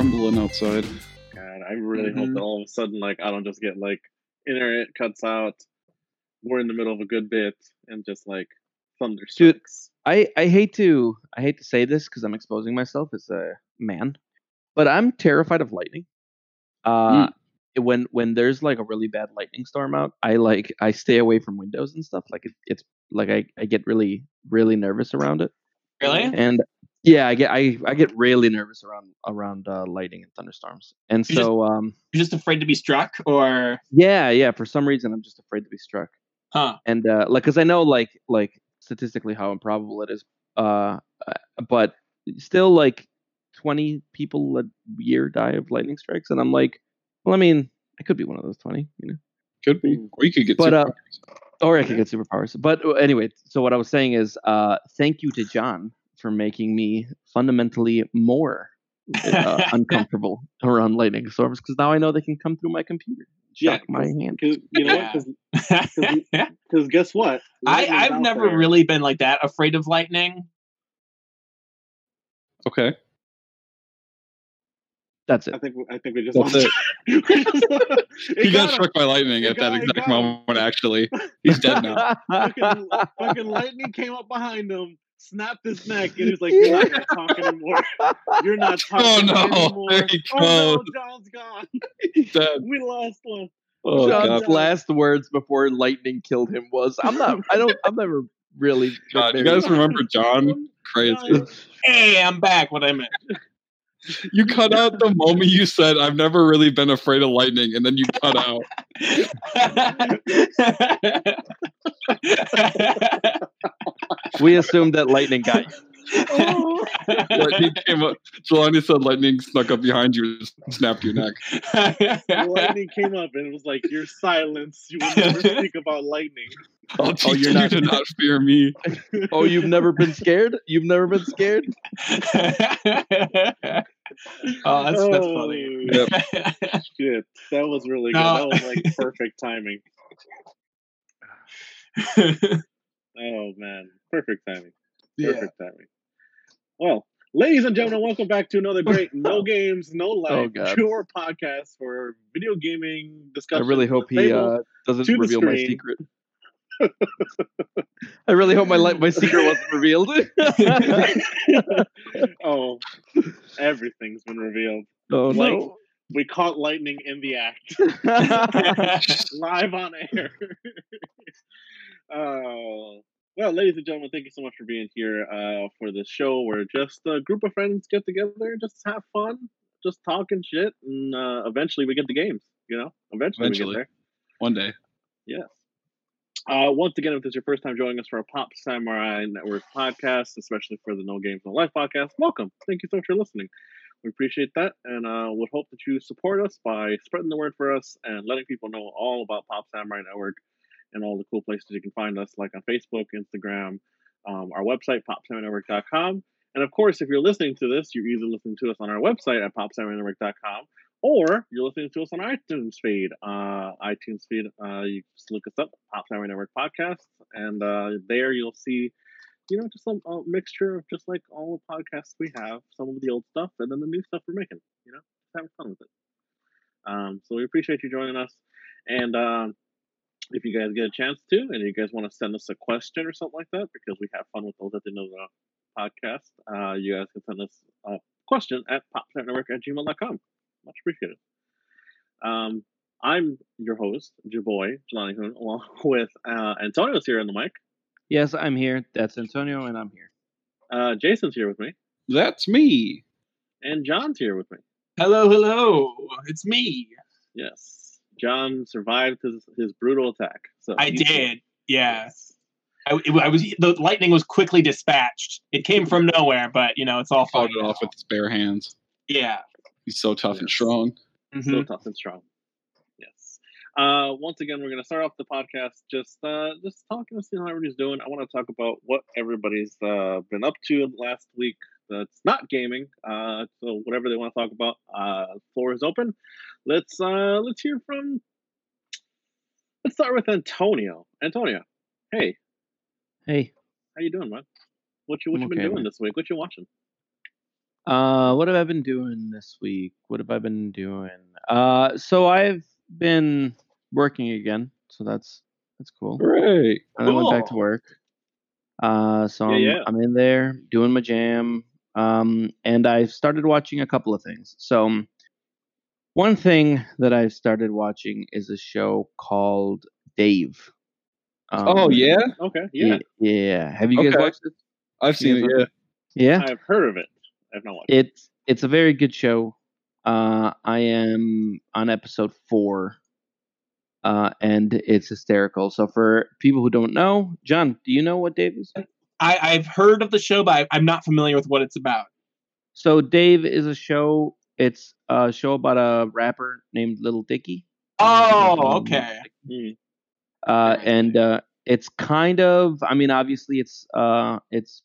rumbling outside. God, I really hope Mhm. that all of a sudden, like, I don't just get like internet cuts out. We're in the middle of a good bit and just like thunder strikes. I, I hate to I hate to say this because I'm exposing myself as a man, but I'm terrified of lightning. Uh, when when there's like a really bad lightning storm out, I like I stay away from windows and stuff. Like it, it's like I, I get really really nervous around it, Really? and yeah, I get I, I get really nervous around around uh, lightning and thunderstorms. And You just- so um You're just afraid to be struck, or yeah yeah for some reason I'm just afraid to be struck. huh? and uh like because i know like like statistically how improbable it is uh uh, but still like 20 people a year die of lightning strikes and i'm like well i mean i could be one of those 20 you know Could be. Or you could get But, uh, superpowers. or i could get superpowers but uh, anyway so what i was saying is uh thank you to john for making me fundamentally more uh, uncomfortable around lightning storms because now i know they can come through my computer Yeah, shock my hand Cause, you know Yeah. guess what? I Lightning's I've never there. really been like that afraid of lightning. okay. that's it. I it think I think we just That's lost- it. It He got him. struck by lightning at got- that exact got him. moment, actually. He's dead now. fucking, fucking lightning came up behind him, snapped his neck, and he's like, "You're not gonna talk anymore. You're not talking Oh, talking no. anymore." There he oh no. John's gone. He's dead. We lost one. Oh, John's God. last words before lightning killed him was, "I'm not. I don't. I've never really." God, you guys remember John? Crazy. John, Hey, I'm back. What I meant. You cut out the moment you said, I've never really been afraid of lightning, and then you cut out. We assumed that lightning got you. oh, Lightning came up. Jelani said lightning snuck up behind you and snapped your neck. lightning came up and it was like, "You're silence. You will never speak about lightning." I'll oh, teach you're you not- to not fear me. Oh, you've never been scared? You've never been scared? oh, that's that's funny. Oh, Shit, that was really good. No. That was like perfect timing. Oh man, perfect timing. yeah. Perfect timing. Well, ladies and gentlemen, welcome back to another great No Games, No Life, Oh, pure podcast for video gaming discussion. I really hope he uh, doesn't reveal my secret. I really hope my li- my secret wasn't revealed. oh, everything's been revealed. oh Like- no! We caught lightning in the act, live on air. Oh, well, ladies and gentlemen, thank you so much for being here uh, for this show where just a group of friends get together and just have fun, just talking shit, and uh, eventually we get the games. You know, eventually, Eventually. we get there. One day. Yes. Uh, once again, if this is your first time joining us for a Pop Samurai Network podcast, especially for the No Games No Life podcast, welcome. Thank you so much for listening. We appreciate that, and uh, would hope that you support us by spreading the word for us and letting people know all about Pop Samurai Network and all the cool places you can find us, like on Facebook, Instagram, um, our website, popsamurainetwork.com. And of course, if you're listening to this, you're either listening to us on our website at popsamurainetwork.com or you're listening to us on iTunes feed. Uh, iTunes feed, uh, you just look us up, Pop Samurai Network Podcast, and uh, there you'll see, you know, just a, a mixture of just like all the podcasts we have, some of the old stuff, and then the new stuff we're making. You know, just having fun with it. Um, so we appreciate you joining us, and um, if you guys get a chance to, and you guys want to send us a question or something like that, because we have fun with those at the end of the podcast, uh, you guys can send us a question at popnetwork at gmail.com. Much appreciated. Um, I'm your host, Jaboy Jelani Hoon, along with uh, Antonio's here on the mic. Yes, I'm here. That's Antonio, and I'm here. Uh, Jason's here with me, That's me. and John's here with me. hello, hello. It's me. Yes, John survived his, his brutal attack. So I he's here. did. Yeah. I, it- I was the lightning was quickly dispatched. It came from nowhere, but you know it's all fine. Fought it off with his bare hands. Yeah. He's so tough and Yes. strong. Mhm. so tough and strong. Yes. Uh, once again, we're going to start off the podcast just uh, just talking to see how everybody's doing. I want to talk about what everybody's uh, been up to last week. That's not gaming. Uh, so whatever they want to talk about, uh, floor is open. Let's uh, let's hear from. Let's start with Antonio. Antonio, hey, Hey, how you doing, man? What you what I'm you been doing man. this week? What you watching? Uh, what have I been doing this week? What have I been doing? Uh, so I've been working again, so that's that's cool. Great. And I went back to work. Uh, so Yeah, I'm, yeah. I'm in there doing my jam. Um, and I started watching a couple of things. So um, one thing that I started watching is a show called Dave. Um, oh yeah, Okay, yeah, yeah, yeah. Have you guys Okay. watched it? I've seen it. Yeah. Yeah, I've heard of it. I've not watched. it. it's it's a very good show. Uh, I am on episode four, uh, and it's hysterical. So for people who don't know, John, do you know what Dave is? I, I've heard of the show, but I, I'm not familiar with what it's about. So Dave is a show. It's a show about a rapper named Little Dicky. Oh, okay. Mm. Uh, and uh, it's kind of. I mean, obviously, it's uh, it's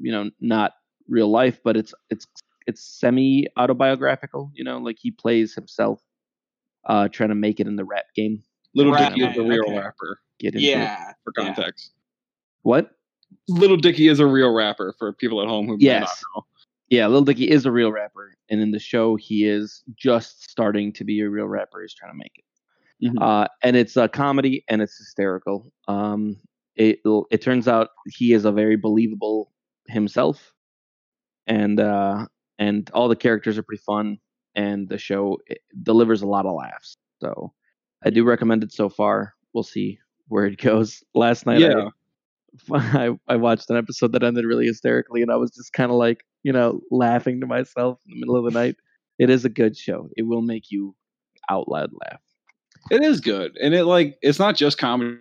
you know not real life, but it's it's it's semi autobiographical. You know, like he plays himself, uh, trying to make it in the rap game. Little Right, Dicky is a real okay. rapper Get into it. Yeah. for yeah. context. What? Little Dicky is a real rapper for people at home who Yes. know. Yeah, Lil Dicky is a real rapper, and in the show, he is just starting to be a real rapper. He's trying to make it. Mhm. uh, and it's a comedy and it's hysterical. Um, it it turns out he is a very believable himself, and uh, and all the characters are pretty fun, and the show delivers a lot of laughs. So I do recommend it so far. We'll see where it goes. Last night, I- Yeah. I, I watched an episode that ended really hysterically, and I was just kind of like, you know, laughing to myself in the middle of the night. It is a good show. It will make you out loud laugh. It is good, and it like it's not just comedy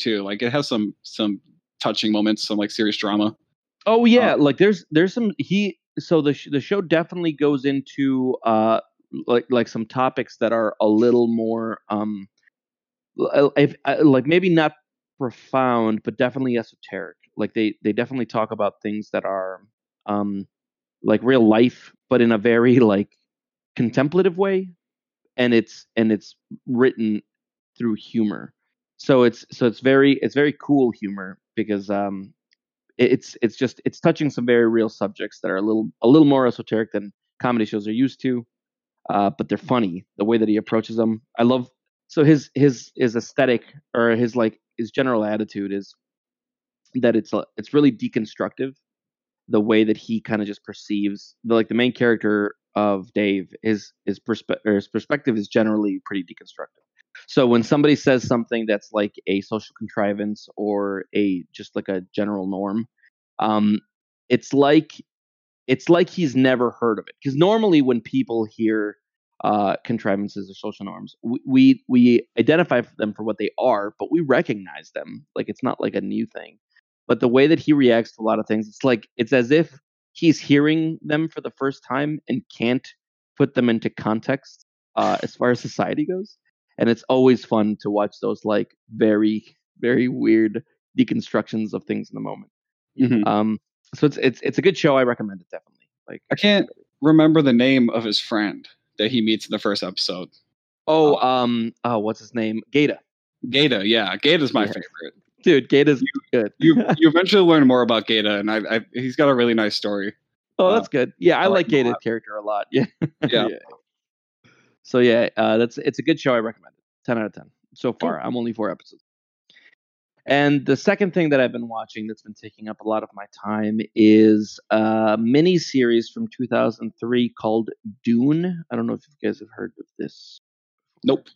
too. Like it has some some touching moments, some like serious drama. Oh yeah, like there's there's some he so the sh- the show definitely goes into uh like like some topics that are a little more um if uh, like maybe not profound but definitely esoteric. Like they they definitely talk about things that are um like real life but in a very like contemplative way and it's and it's written through humor. So it's so it's very it's very cool humor because um it's it's just it's touching some very real subjects that are a little a little more esoteric than comedy shows are used to uh, but they're funny the way that he approaches them i love so his his his aesthetic or his like his general attitude is that it's a, it's really deconstructive the way that he kind of just perceives the like the main character of dave his his, perspe- his perspective is generally pretty deconstructive so when somebody says something that's like a social contrivance or a just like a general norm, um, it's like it's like he's never heard of it. Because normally when people hear uh, contrivances or social norms, we, we we identify them for what they are, but we recognize them. Like it's not like a new thing. But the way that he reacts to a lot of things, it's like it's as if he's hearing them for the first time and can't put them into context uh, as far as society goes and it's always fun to watch those like very very weird deconstructions of things in the moment Mhm. um so it's it's it's a good show i recommend it definitely like I can't remember the name of his friend that he meets in the first episode. oh um oh what's his name gata Gata, yeah, Gata's my Yeah. favorite. dude gata's good You you eventually learn more about Gata, and I, I he's got a really nice story. oh that's good yeah i, I like like gata's character a lot yeah Yeah. So yeah uh that's it's a good show i recommend it 10 out of 10 so far i'm only four episodes and the second thing that I've been watching that's been taking up a lot of my time is a mini series from 2003 called Dune. I don't know if you guys have heard of this. Nope.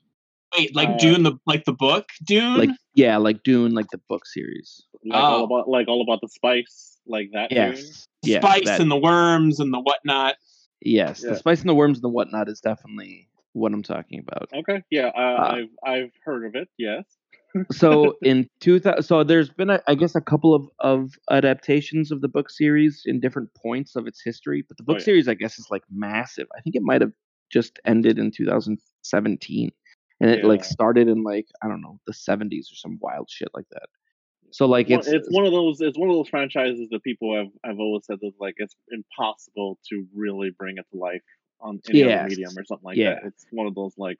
Wait, like Uh, Dune the like the book Dune. Like yeah, like Dune, like the book series. Like all Oh. about like all about the spice, like that. Yes. Yeah, spice that- and the worms and the whatnot. yes. Yeah. The spice and the worms and the whatnot is definitely what I'm talking about. Okay, yeah, uh, Uh, I've I've heard of it. Yes. so in 2000 so there's been a, i guess a couple of of adaptations of the book series in different points of its history but the book yeah. series i guess is like massive i think it might have just ended in 2017 and it like started in like i don't know the 70s or some wild shit like that so like Well, it's, it's one of those it's one of those franchises that people have have always said that like it's impossible to really bring it to life on any Yes. other medium or something like Yeah. that. It's one of those like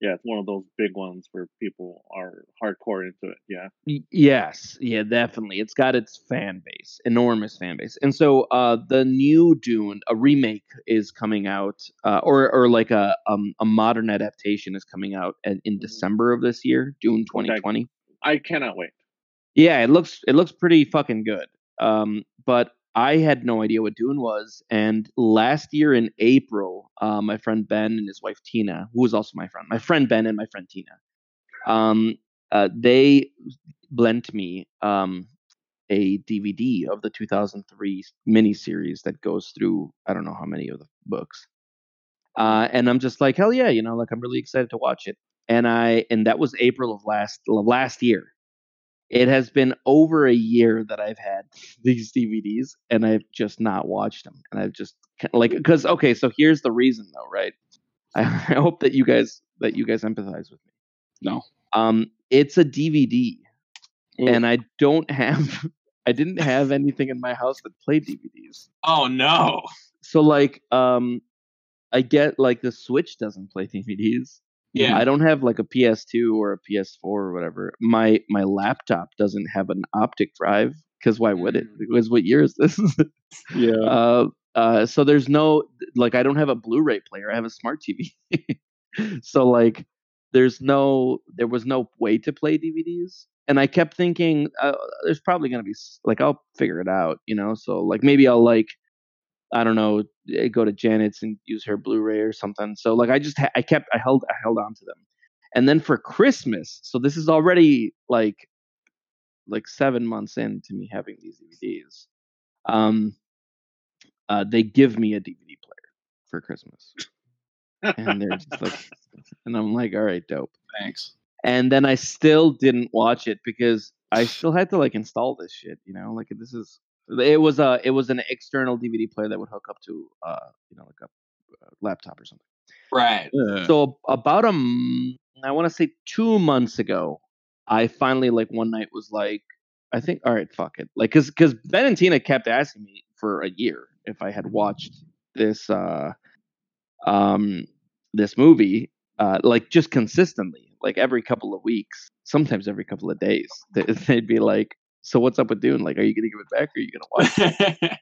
Yeah, it's one of those big ones where people are hardcore into it. Yeah. Yes, yeah, definitely. It's got its fan base, enormous fan base, and so uh, the new Dune, a remake, is coming out, uh, or or like a um, a modern adaptation is coming out in, in Mhm. December of this year, Dune 2020. I cannot wait. Yeah, it looks it looks pretty fucking good. Um, but I had no idea what Dune was, and last year in April, uh, my friend Ben and his wife Tina, who was also my friend, my friend Ben and my friend Tina, um, uh, they lent me um, a DVD of the 2003 miniseries that goes through I don't know how many of the books, uh, and I'm just like hell yeah, you know, like I'm really excited to watch it. And I and that was April of last last year. It has been over a year that I've had these DVDs, and I've just not watched them. And I've just like because okay, so here's the reason though, right? I, I hope that you guys that you guys empathize with me. No. Um, it's a DVD, Ooh. and I don't have I didn't have anything in my house that played DVDs. Oh no. So like um I get like the Switch doesn't play DVDs. Yeah. I don't have like a PS2 or a PS4 or whatever. My my laptop doesn't have an optic drive because why would it? Mm. Because what year is this? Yeah. uh, uh, so there's no like I don't have a Blu-ray player. I have a smart TV. so like there's no there was no way to play DVDs. And I kept thinking uh, there's probably gonna be like I'll figure it out, you know. So like maybe I'll like I don't know eh, go to Janet's and use her Blu-ray or something. So like I just ha- I kept I held I held on to them. And then for Christmas, so this is already like like seven months into me having these DVDs. Um, uh, they give me a DVD player for Christmas, and they're just like, and I'm like, all right, dope. Thanks. And then I still didn't watch it because I still had to like install this shit. You know, like this is it was a it was an external DVD player that would hook up to uh you know like a, uh laptop or something. Right. Yeah. So about a I want to say two months ago, I finally like one night was like, I think all right, fuck it, like because because Ben and Tina kept asking me for a year if I had watched this uh um this movie uh like just consistently like every couple of weeks sometimes every couple of days they'd be like so what's up with Dune like are you gonna give it back or are you gonna watch it?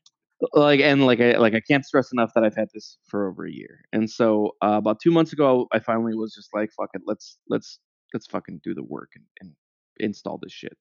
like and like I like I can't stress enough that I've had this for over a year. And so uh, about two months ago, I finally was just like, "Fuck it, let's let's let's fucking do the work and, and install this shit."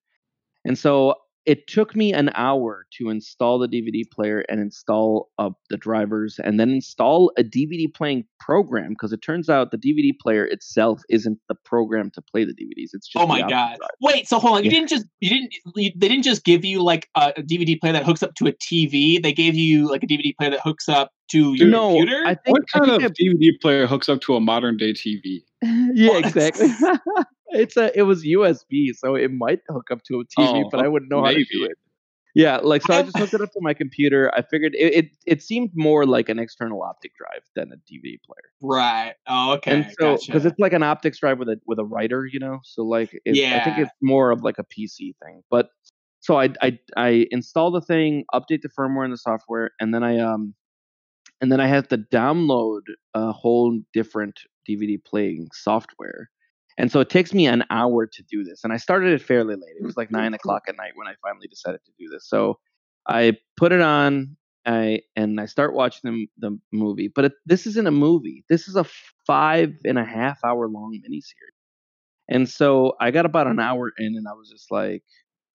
And so it took me an hour to install the DVD player and install uh, the drivers and then install a DVD playing program because it turns out the DVD player itself isn't the program to play the DVDs. It's just oh my god. drive. Wait, so hold on. You didn't just you didn't you, they didn't just give you like a, a DVD player that hooks up to a TV. They gave you like a DVD player that hooks up to your no, computer. I think What I kind think of I- DVD player hooks up to a modern day TV? yeah, exactly. it's a it was USB, so it might hook up to a TV, Oh, but I wouldn't know how to do it. Yeah, like so I just hooked it up to my computer. I figured it, it it seemed more like an external optic drive than a DVD player. right. Oh, okay. and so gotcha. because it's like an optics drive with a with a writer, you know, so like it, I think it's more of like a PC thing. But so I I I install the thing, update the firmware and the software, and then I um and then I have to download a whole different DVD playing software. And so it takes me an hour to do this. And I started it fairly late. It was like nine o'clock at night when I finally decided to do this. So I put it on, I and I start watching the, the movie. But it, this isn't a movie. This is a five and a half hour long miniseries. And so I got about an hour in, and I was just like,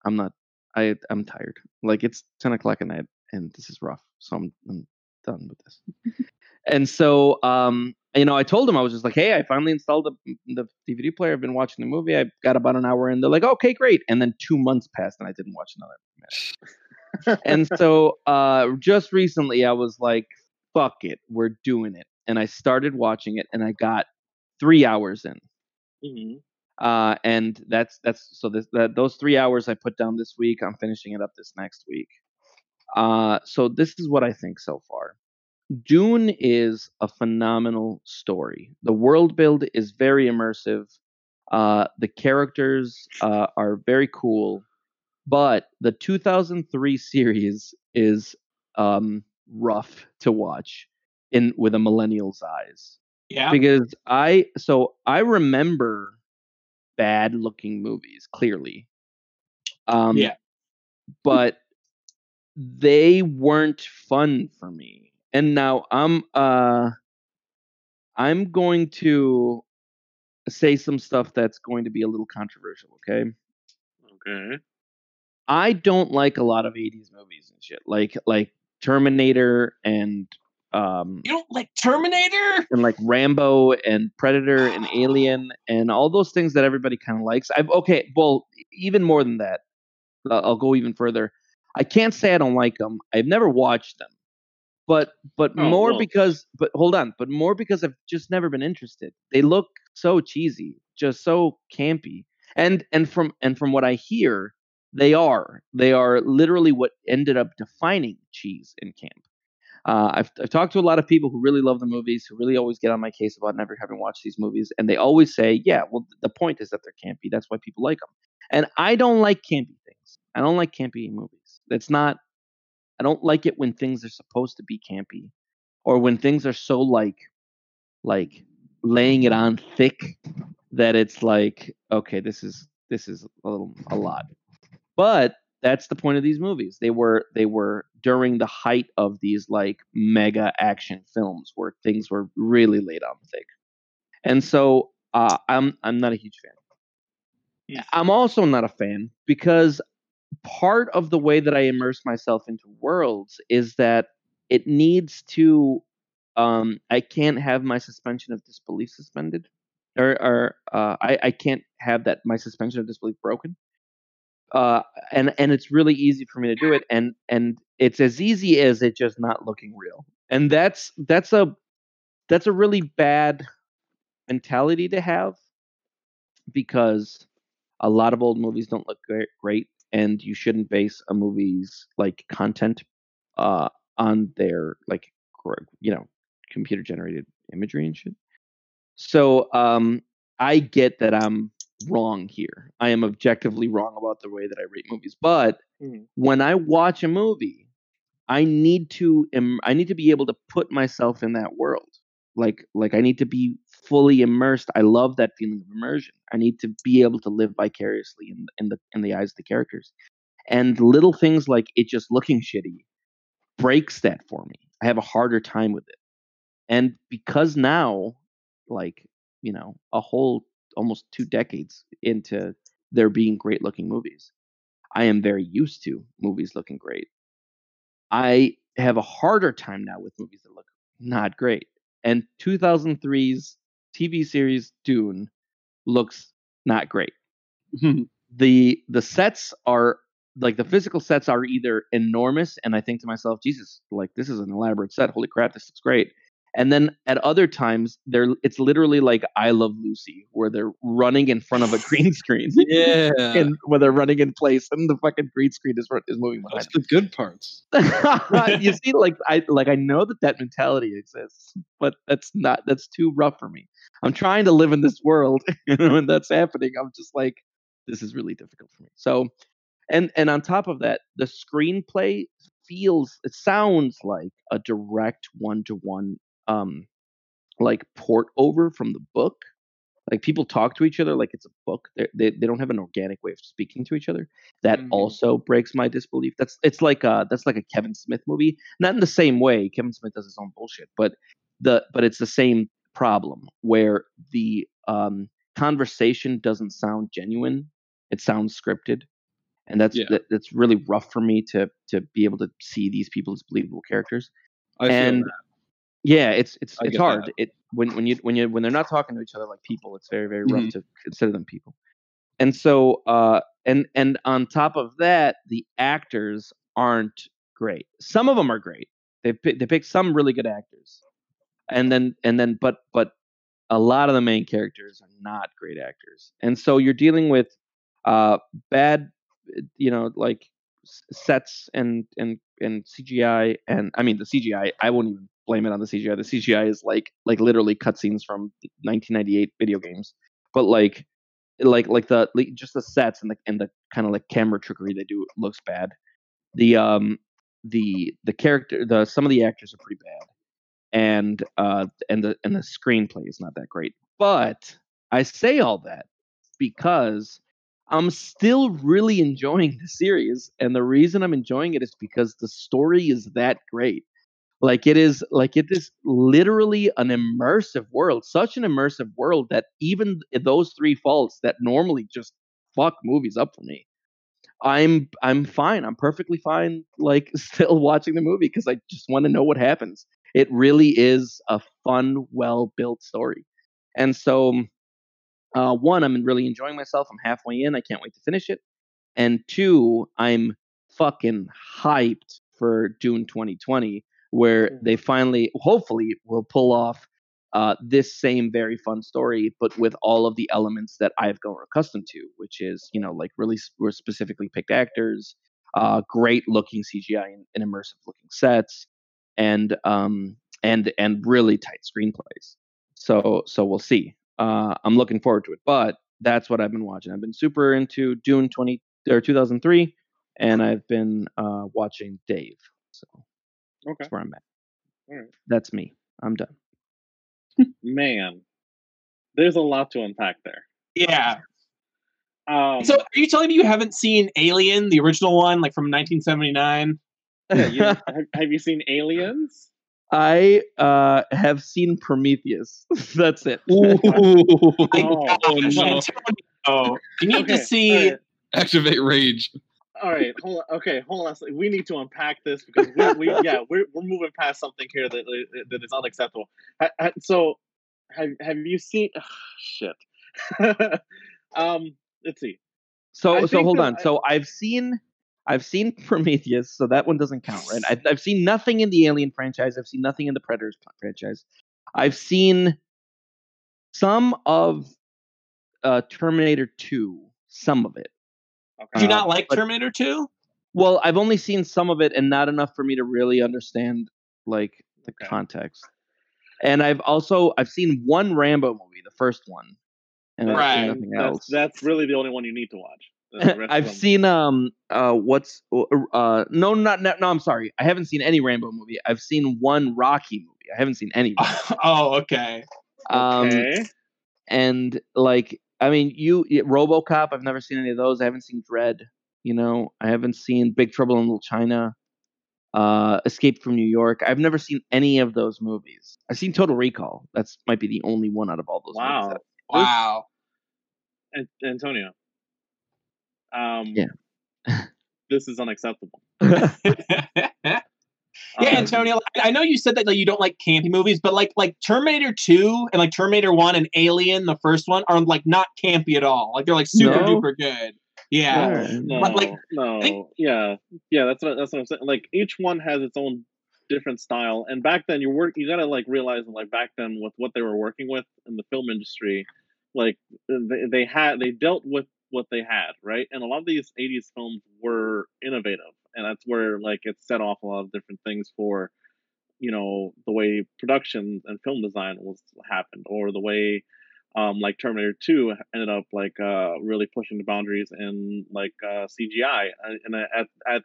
I'm not. I I'm tired. Like it's ten o'clock at night, and this is rough. So I'm, I'm done with this. and so um you know i told them i was just like hey i finally installed the, the dvd player i've been watching the movie i got about an hour in they're like okay great and then two months passed and i didn't watch another and so uh just recently i was like fuck it we're doing it and i started watching it and i got three hours in Mhm. uh, and that's that's so this, that those three hours I put down this week. I'm finishing it up this next week. Uh, so this is what I think so far. Dune is a phenomenal story. The world build is very immersive. Uh, the characters uh, are very cool, but the 2003 series is um, rough to watch in with a millennial's eyes. Yeah. because I so I remember bad looking movies clearly. Um Yeah. but they weren't fun for me. And now I'm uh I'm going to say some stuff that's going to be a little controversial, okay? Okay. I don't like a lot of 80s movies and shit. Like like Terminator and um You don't like Terminator? and like Rambo and Predator and Alien and all those things that everybody kind of likes. I've okay, well, even more than that. uh, I'll go even further. I can't say I don't like them. I've never watched them, but but Oh, more well. because but hold on, but more because I've just never been interested. They look so cheesy, just so campy, and and from and from what I hear, they are they are literally what ended up defining cheese in camp. Uh, I've, I've talked to a lot of people who really love the movies, who really always get on my case about never having watched these movies, and they always say, "Yeah, well, the point is that they're campy. That's why people like them." And I don't like campy things. I don't like campy movies. That's not. I don't like it when things are supposed to be campy, or when things are so like, like laying it on thick that it's like, okay, this is this is a little a lot. But that's the point of these movies. They were they were during the height of these like mega action films where things were really laid on thick. And so uh, I'm I'm not a huge fan. I'm also not a fan because part of the way that I immerse myself into worlds is that it needs to um I can't have my suspension of disbelief suspended or or uh I I can't have that my suspension of disbelief broken uh, and and it's really easy for me to do it, and and it's as easy as it just not looking real, and that's that's a that's a really bad mentality to have because a lot of old movies don't look great, great and you shouldn't base a movie's like content uh on their like you know computer generated imagery and shit. So um I get that I'm wrong here. I am objectively wrong about the way that I rate movies. But Mhm. when I watch a movie, I need to Im- I need to be able to put myself in that world. Like like I need to be fully immersed. I love that feeling of immersion. I need to be able to live vicariously in in the in the eyes of the characters. And little things like it just looking shitty breaks that for me. I have a harder time with it. And because now like, you know, a whole almost two decades into there being great looking movies. I am very used to movies looking great. I have a harder time now with movies that look not great. And 2003's TV series Dune looks not great. Mm-hmm. The the sets are like the physical sets are either enormous and I think to myself, Jesus, like this is an elaborate set. Holy crap, this looks great. And then at other times, they're it's literally like I Love Lucy, where they're running in front of a green screen, yeah, and where they're running in place, and the fucking green screen is is moving behind. that's the good parts. you see, like I like I know that that mentality exists, but that's not that's too rough for me. I'm trying to live in this world, and when that's happening, I'm just like, this is really difficult for me. So, and and on top of that, the screenplay feels it sounds like a direct one to one um like port over from the book. Like people talk to each other like it's a book. They're, they they don't have an organic way of speaking to each other. That Mhm. also breaks my disbelief. That's it's like uh that's like a kevin smith movie. Not in the same way. Kevin smith does his own bullshit but the but it's the same problem where the um conversation doesn't sound genuine. It sounds scripted. And that's Yeah. that, that's really rough for me to to be able to see these people as believable characters. I and. Yeah, it's it's I it's hard. that. It when when you when you when they're not talking to each other like people, it's very very rough Mhm. to consider them people. And so uh and and on top of that, the actors aren't great. Some of them are great. They they pick some really good actors, and then and then but but a lot of the main characters are not great actors, and so you're dealing with uh bad, you know, like sets and and and CGI and I mean the CGI. I won't even blame it on the CGI. The CGI is like like literally cutscenes from 1998 video games, but like like like the like just the sets and the and the kind of like camera trickery they do looks bad. The um the the character the some of the actors are pretty bad. and uh, and the and the screenplay is not that great. But I say all that because I'm still really enjoying the series, and the reason I'm enjoying it is because the story is that great. Like it is, like it is literally an immersive world, such an immersive world that even those three faults that normally just fuck movies up for me, I'm I'm fine. I'm perfectly fine. Like still watching the movie because I just want to know what happens. It really is a fun, well built story, and so uh, one, I'm really enjoying myself. I'm halfway in. I can't wait to finish it. And two, I'm fucking hyped for Dune 2020, where Mm-hmm. they finally, hopefully, will pull off uh, this same very fun story, but with all of the elements that I've grown accustomed to, which is, you know, like really were specifically picked actors, uh, great looking CGI and, and immersive looking sets, and um, and and really tight screenplays. So so we'll see. Uh, I'm looking forward to it, but that's what I've been watching. I've been super into Dune 20 or 2003, and I've been uh, watching Dave. So Okay. that's where I'm at. All right. That's me. I'm done. Man, there's a lot to unpack there. Yeah. Um, So, are you telling me you haven't seen Alien, the original one, like from 1979? yeah, you, have, have you seen Aliens? I uh, have seen Prometheus. That's it. My Oh, gosh, no. Antonio, you need to see. all right. Activate rage. All right, hold on. Okay, hold on. We need to unpack this because we, we yeah, we're we're moving past something here that that is unacceptable. So, have have you seen? shit. um, let's see. So I so hold on. I- So I've seen I've seen Prometheus, so that one doesn't count, right? I've, I've seen nothing in the Alien franchise. I've seen nothing in the Predators franchise. I've seen some of uh, Terminator 2, some of it. Okay. Do you uh, not like but- Terminator 2? Well, I've only seen some of it and not enough for me to really understand like the Okay. context. And I've also I've seen one Rambo movie, the first one, and Right. nothing That's, else. that's really the only one you need to watch. The rest of I've seen um uh what's uh no not no, no I'm sorry I haven't seen any Rambo movie I've seen one Rocky movie I haven't seen any oh, okay. um Okay. and like I mean you RoboCop I've never seen any of those I haven't seen Dredd you know I haven't seen Big Trouble in Little China uh Escape from New York I've never seen any of those movies I've seen Total Recall that's might be the only one out of all those Wow. movies Wow. An- Antonio. Um, Yeah. this is unacceptable. yeah, Um, Antonio. I I know you said that like, you don't like campy movies, but like like Terminator Two and like Terminator One and Alien, the first one, are like not campy at all. Like they're like super No? duper good. Yeah. No, But, like, no, think- yeah, yeah. That's what that's what I'm saying. Like each one has its own different style, and back then you work you gotta like realize like back then with what they were working with in the film industry, like they, they had they dealt with what they had right, and a lot of these '80s films were innovative, and that's where like it set off a lot of different things for you know the way production and film design was happened or the way um, like Terminator 2 ended up like uh, really pushing the boundaries in like uh, CGI. And- at at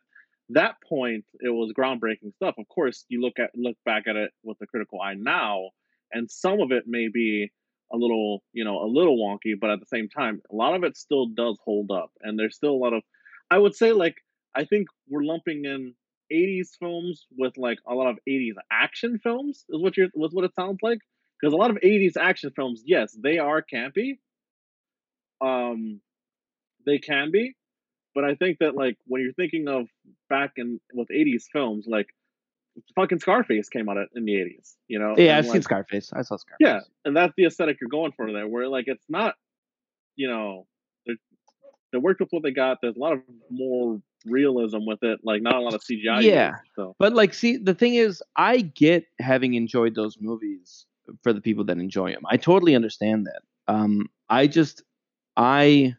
that point, it was groundbreaking stuff. Of course, you look at look back at it with a critical eye now, and some of it may be a little you know a little wonky, but at the same time, a lot of it still does hold up. And there's still a lot of, I would say like I think we're lumping in 80s films with like a lot of 80s action films is what you're was what it sounds like because a lot of 80s action films yes they are campy. Um they can be but i think that like when you're thinking of back in with 80s films like fucking scarface came out in the 80s you know yeah and, I've seen Scarface. I saw Scarface. yeah and that's the aesthetic you're going for there where like it's not you know they worked with what they got there's a lot of more realism with it like not a lot of cgi Yeah. used, so But like, see, the thing is, I get having enjoyed those movies for the people that enjoy them. I totally understand that. Um, I just, I,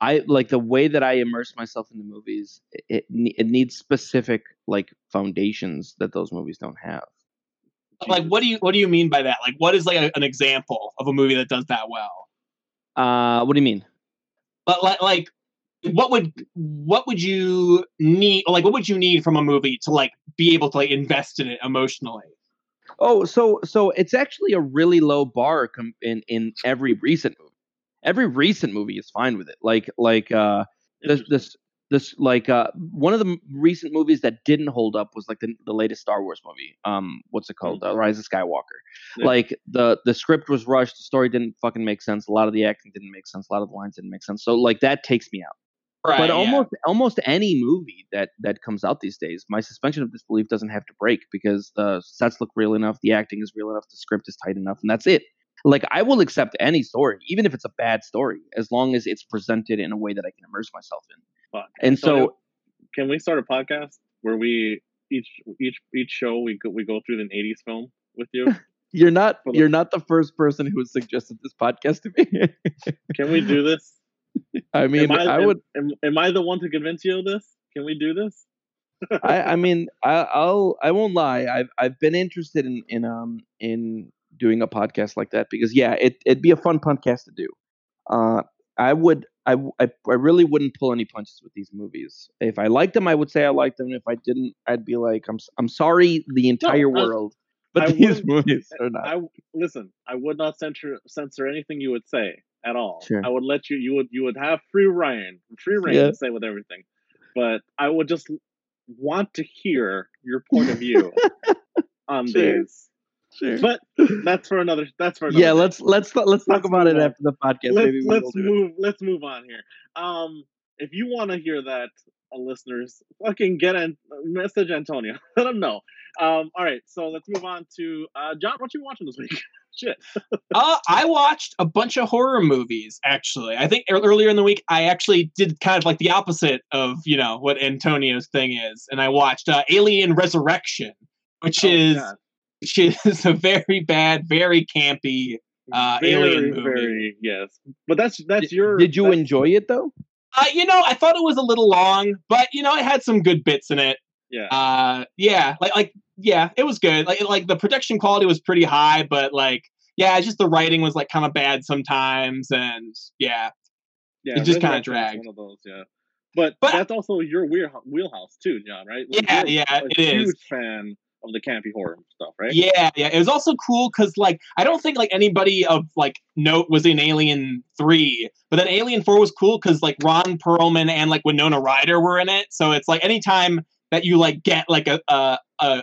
I like the way that I immerse myself in the movies. It it, it needs specific like foundations that those movies don't have. Like what do you what do you mean by that? Like what is like a, an example of a movie that does that well? Uh, what do you mean? But like like what would what would you need like what would you need from a movie to like be able to like invest in it emotionally? Oh, so so it's actually a really low bar com- in in every recent movie. Every recent movie is fine with it. Like like uh this this this like uh one of the recent movies that didn't hold up was like the the latest Star Wars movie. Um, what's it called? Uh, Rise of Skywalker. Yeah. Like the the script was rushed. The story didn't fucking make sense. A lot of the acting didn't make sense. A lot of the lines didn't make sense. So like that takes me out. Right, but yeah. almost almost any movie that that comes out these days, my suspension of disbelief doesn't have to break because the sets look real enough, the acting is real enough, the script is tight enough, and that's it. Like I will accept any story, even if it's a bad story, as long as it's presented in a way that I can immerse myself in. And Antonio, so, can we start a podcast where we each each each show we go, we go through an '80s film with you? you're not you're not the first person who has suggested this podcast to me. Can we do this? I mean, am I, I would. Am, am I the one to convince you of this? Can we do this? I, I mean, I, I'll I won't lie. I've I've been interested in in um in doing a podcast like that because yeah, it it'd be a fun podcast to do. Uh, I would I, I I really wouldn't pull any punches with these movies. If I liked them, I would say I liked them. If I didn't, I'd be like, I'm I'm sorry, the entire I- world. But I these movies are not. I listen. I would not censor censor anything you would say at all. Sure. I would let you. You would you would have free reign, free reign Yeah. to say with everything. But I would just want to hear your point of view on Sure. these. Sure. But that's for another. That's for another yeah, day. let's let's let's talk Let's about it on. after the podcast. let's Maybe we let's do it. move let's move on here. Um, if you want to hear that, listeners, fucking get in message Antonio. Let him know. Um, all right, so let's move on to uh, John. What you watching this week? Shit. Uh, I watched a bunch of horror movies. Actually, I think earlier in the week I actually did kind of like the opposite of you know what Antonio's thing is, and I watched uh, Alien Resurrection, which Oh, is God. which is a very bad, very campy. uh, very, Alien movie. very yes. But that's that's your. Did you enjoy it though? Uh, you know, I thought it was a little long, but you know, it had some good bits in it. Yeah. Uh, yeah, like like yeah, it was good. Like like the production quality was pretty high, but like yeah, it's just the writing was like kind of bad sometimes, and yeah, yeah, it just kinda Resurrection's dragged. One of those, yeah. But, But- that's also your wheel, wheelhouse too, John. Right? Yeah, you're yeah, a it is. Huge fan of the campy horror stuff, right? yeah, yeah. It was also cool because like I don't think like anybody of like note was in Alien Three, but then Alien Four was cool because like Ron Perlman and like Winona Ryder were in it. So it's like anytime that you like get like a a,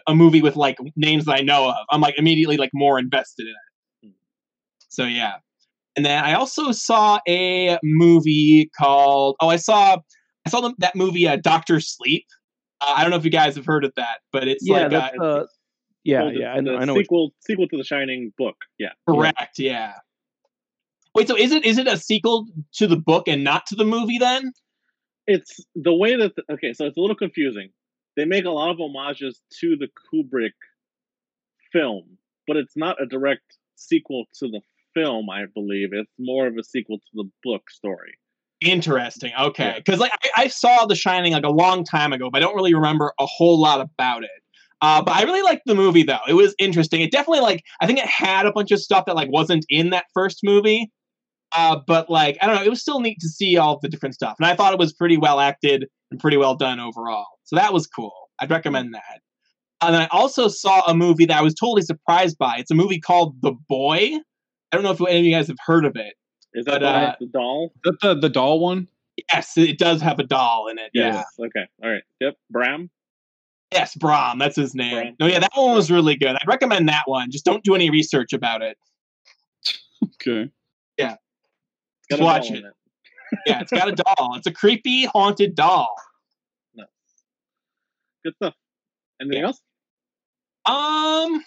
a, movie with like names that I know of, I'm like immediately like more invested in it. So yeah. And then I also saw a movie called oh I saw I saw the, that movie uh, Doctor Sleep. Uh, I don't know if you guys have heard of that, but it's Yeah, like uh, that's uh, yeah, yeah. I know. the I know. Sequel, sequel to the Shining book. Yeah. Correct. Yeah. Wait. So is it is it a sequel to the book and not to the movie then? it's the way that the, okay so it's a little confusing they make a lot of homages to the kubrick film but it's not a direct sequel to the film i believe it's more of a sequel to the book story Interesting. Okay. Yeah. Because like I, I saw The Shining like a long time ago, but I don't really remember a whole lot about it. Uh, but I really liked the movie though. It was interesting. It definitely like I think it had a bunch of stuff that like wasn't in that first movie. Uh, but like I don't know, it was still neat to see all the different stuff, and I thought it was pretty well acted and pretty well done overall. So that was cool. I'd recommend that. And then I also saw a movie that I was totally surprised by. It's a movie called The Boy. I don't know if any of you guys have heard of it. Is that uh, the doll Is that the the doll one? Yes, it does have a doll in it. Yeah. yes okay all right yep bram Yes, Bram. That's his name. Brahm. No, yeah, that one was really good. I'd recommend that one. Just don't do any research about it. Okay. It's Just watch doll it. Yeah, it's got a doll. It's a creepy, haunted doll. No. good stuff anything Yeah. else Um,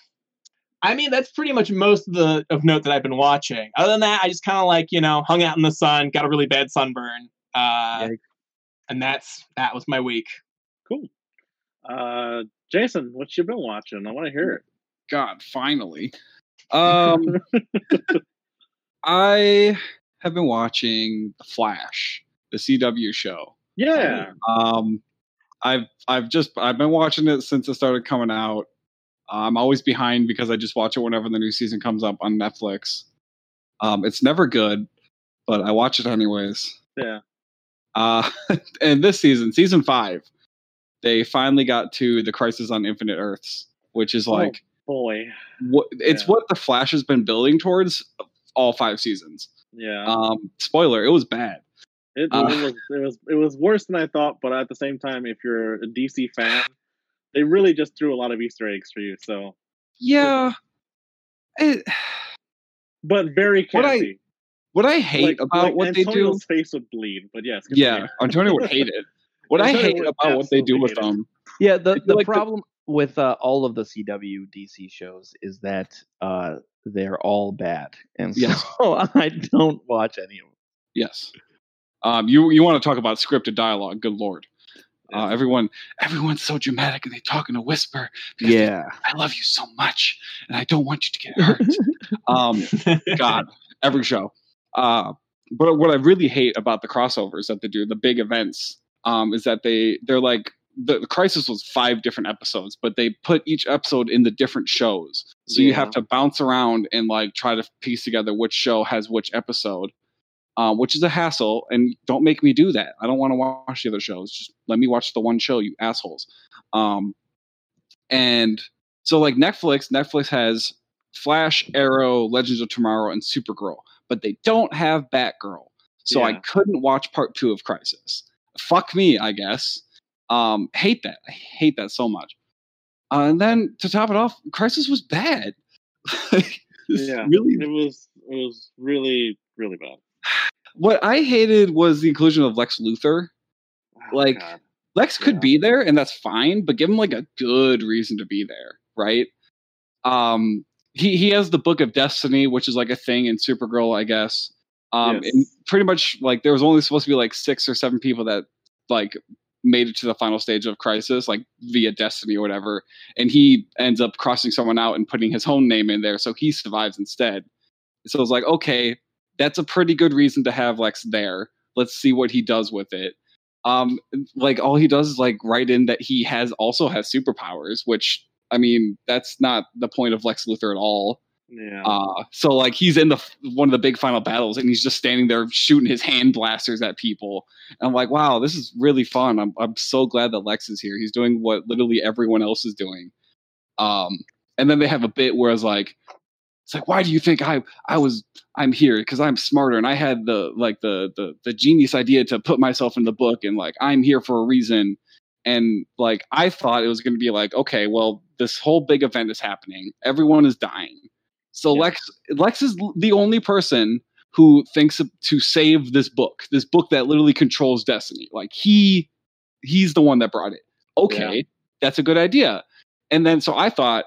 I mean, that's pretty much most of the of note that I've been watching. Other than that, I just kind of like you know hung out in the sun, got a really bad sunburn, uh, and that's that was my week. cool uh jason what you been watching i want to hear it God, finally. Um, I have been watching The Flash, the CW show. yeah Um, I've I've just I've been watching it since it started coming out. I'm always behind because I just watch it whenever the new season comes up on Netflix. Um, it's never good, but I watch it anyways. yeah Uh, and this season, season five, they finally got to the Crisis on Infinite Earths, which is Oh. like boy. what it's Yeah. what the Flash has been building towards all five seasons. Yeah, Um, spoiler, it was bad. it, uh, it was it was it was worse than I thought. But at the same time, if you're a DC fan, they really just threw a lot of Easter eggs for you. So, Yeah. It, but very What I- what I hate Like- about like what they do, Antonio's face would bleed. But yes, yeah, continue. Antonio would hate it. What I hate about what they do with it. them, Yeah, the, the like the- problem with uh, all of the CW DC shows is that uh, they're all bad, and so Yes. I don't watch any of them. yes. Um, you you want to talk about scripted dialogue? Good lord. Uh, everyone, everyone's so dramatic and they talk in a whisper. they- Yeah, I love you so much, and I don't want you to get hurt. um, God, every show. Uh, but what I really hate about the crossovers that they do, the big events, um, is that they they're like the, the crisis was five different episodes, but they put each episode in the different shows, so you have to bounce around and like try to piece together which show has which episode. Uh, which is a hassle, and don't make me do that. I don't want to watch the other shows. Just let me watch the one show, you assholes. Um, and so like Netflix, Netflix has Flash, Arrow, Legends of Tomorrow, and Supergirl, but they don't have Batgirl. So I couldn't watch part two of Crisis. Fuck me, I guess. Um, hate that. I hate that so much. Uh, and then to top it off, Crisis was bad. Yeah. really. it was it was really really bad. What I hated was the inclusion of Lex Luthor. Oh, Like, God. Lex could Yeah. be there, and that's fine, but give him like a good reason to be there, right? Um, he he has the Book of Destiny, which is like a thing in Supergirl, I guess. Um, Yes. and pretty much like there was only supposed to be like six or seven people that like made it to the final stage of Crisis, like via Destiny or whatever, and he ends up crossing someone out and putting his own name in there, so he survives instead. So it's like, okay, that's a pretty good reason to have Lex there. Let's see what he does with it. Um like all he does is like write in that he has also has superpowers which i mean that's not the point of lex luthor at all. Yeah. uh so like he's in the one of the big final battles and he's just standing there shooting his hand blasters at people. And i'm like wow this is really fun. I'm, I'm so glad that lex is here. He's doing what literally everyone else is doing. Um and then they have a bit where it's like it's like why do you think i i was i'm here? Because i'm smarter and i had the like the, the the genius idea to put myself in the book and like i'm here for a reason. And like i thought it was going to be like okay well this whole big event is happening. Everyone is dying. So Yeah. lex lex is the only person who thinks to save this book this book that literally controls destiny. Like he he's the one that brought it. Okay that's a good idea. And then so i thought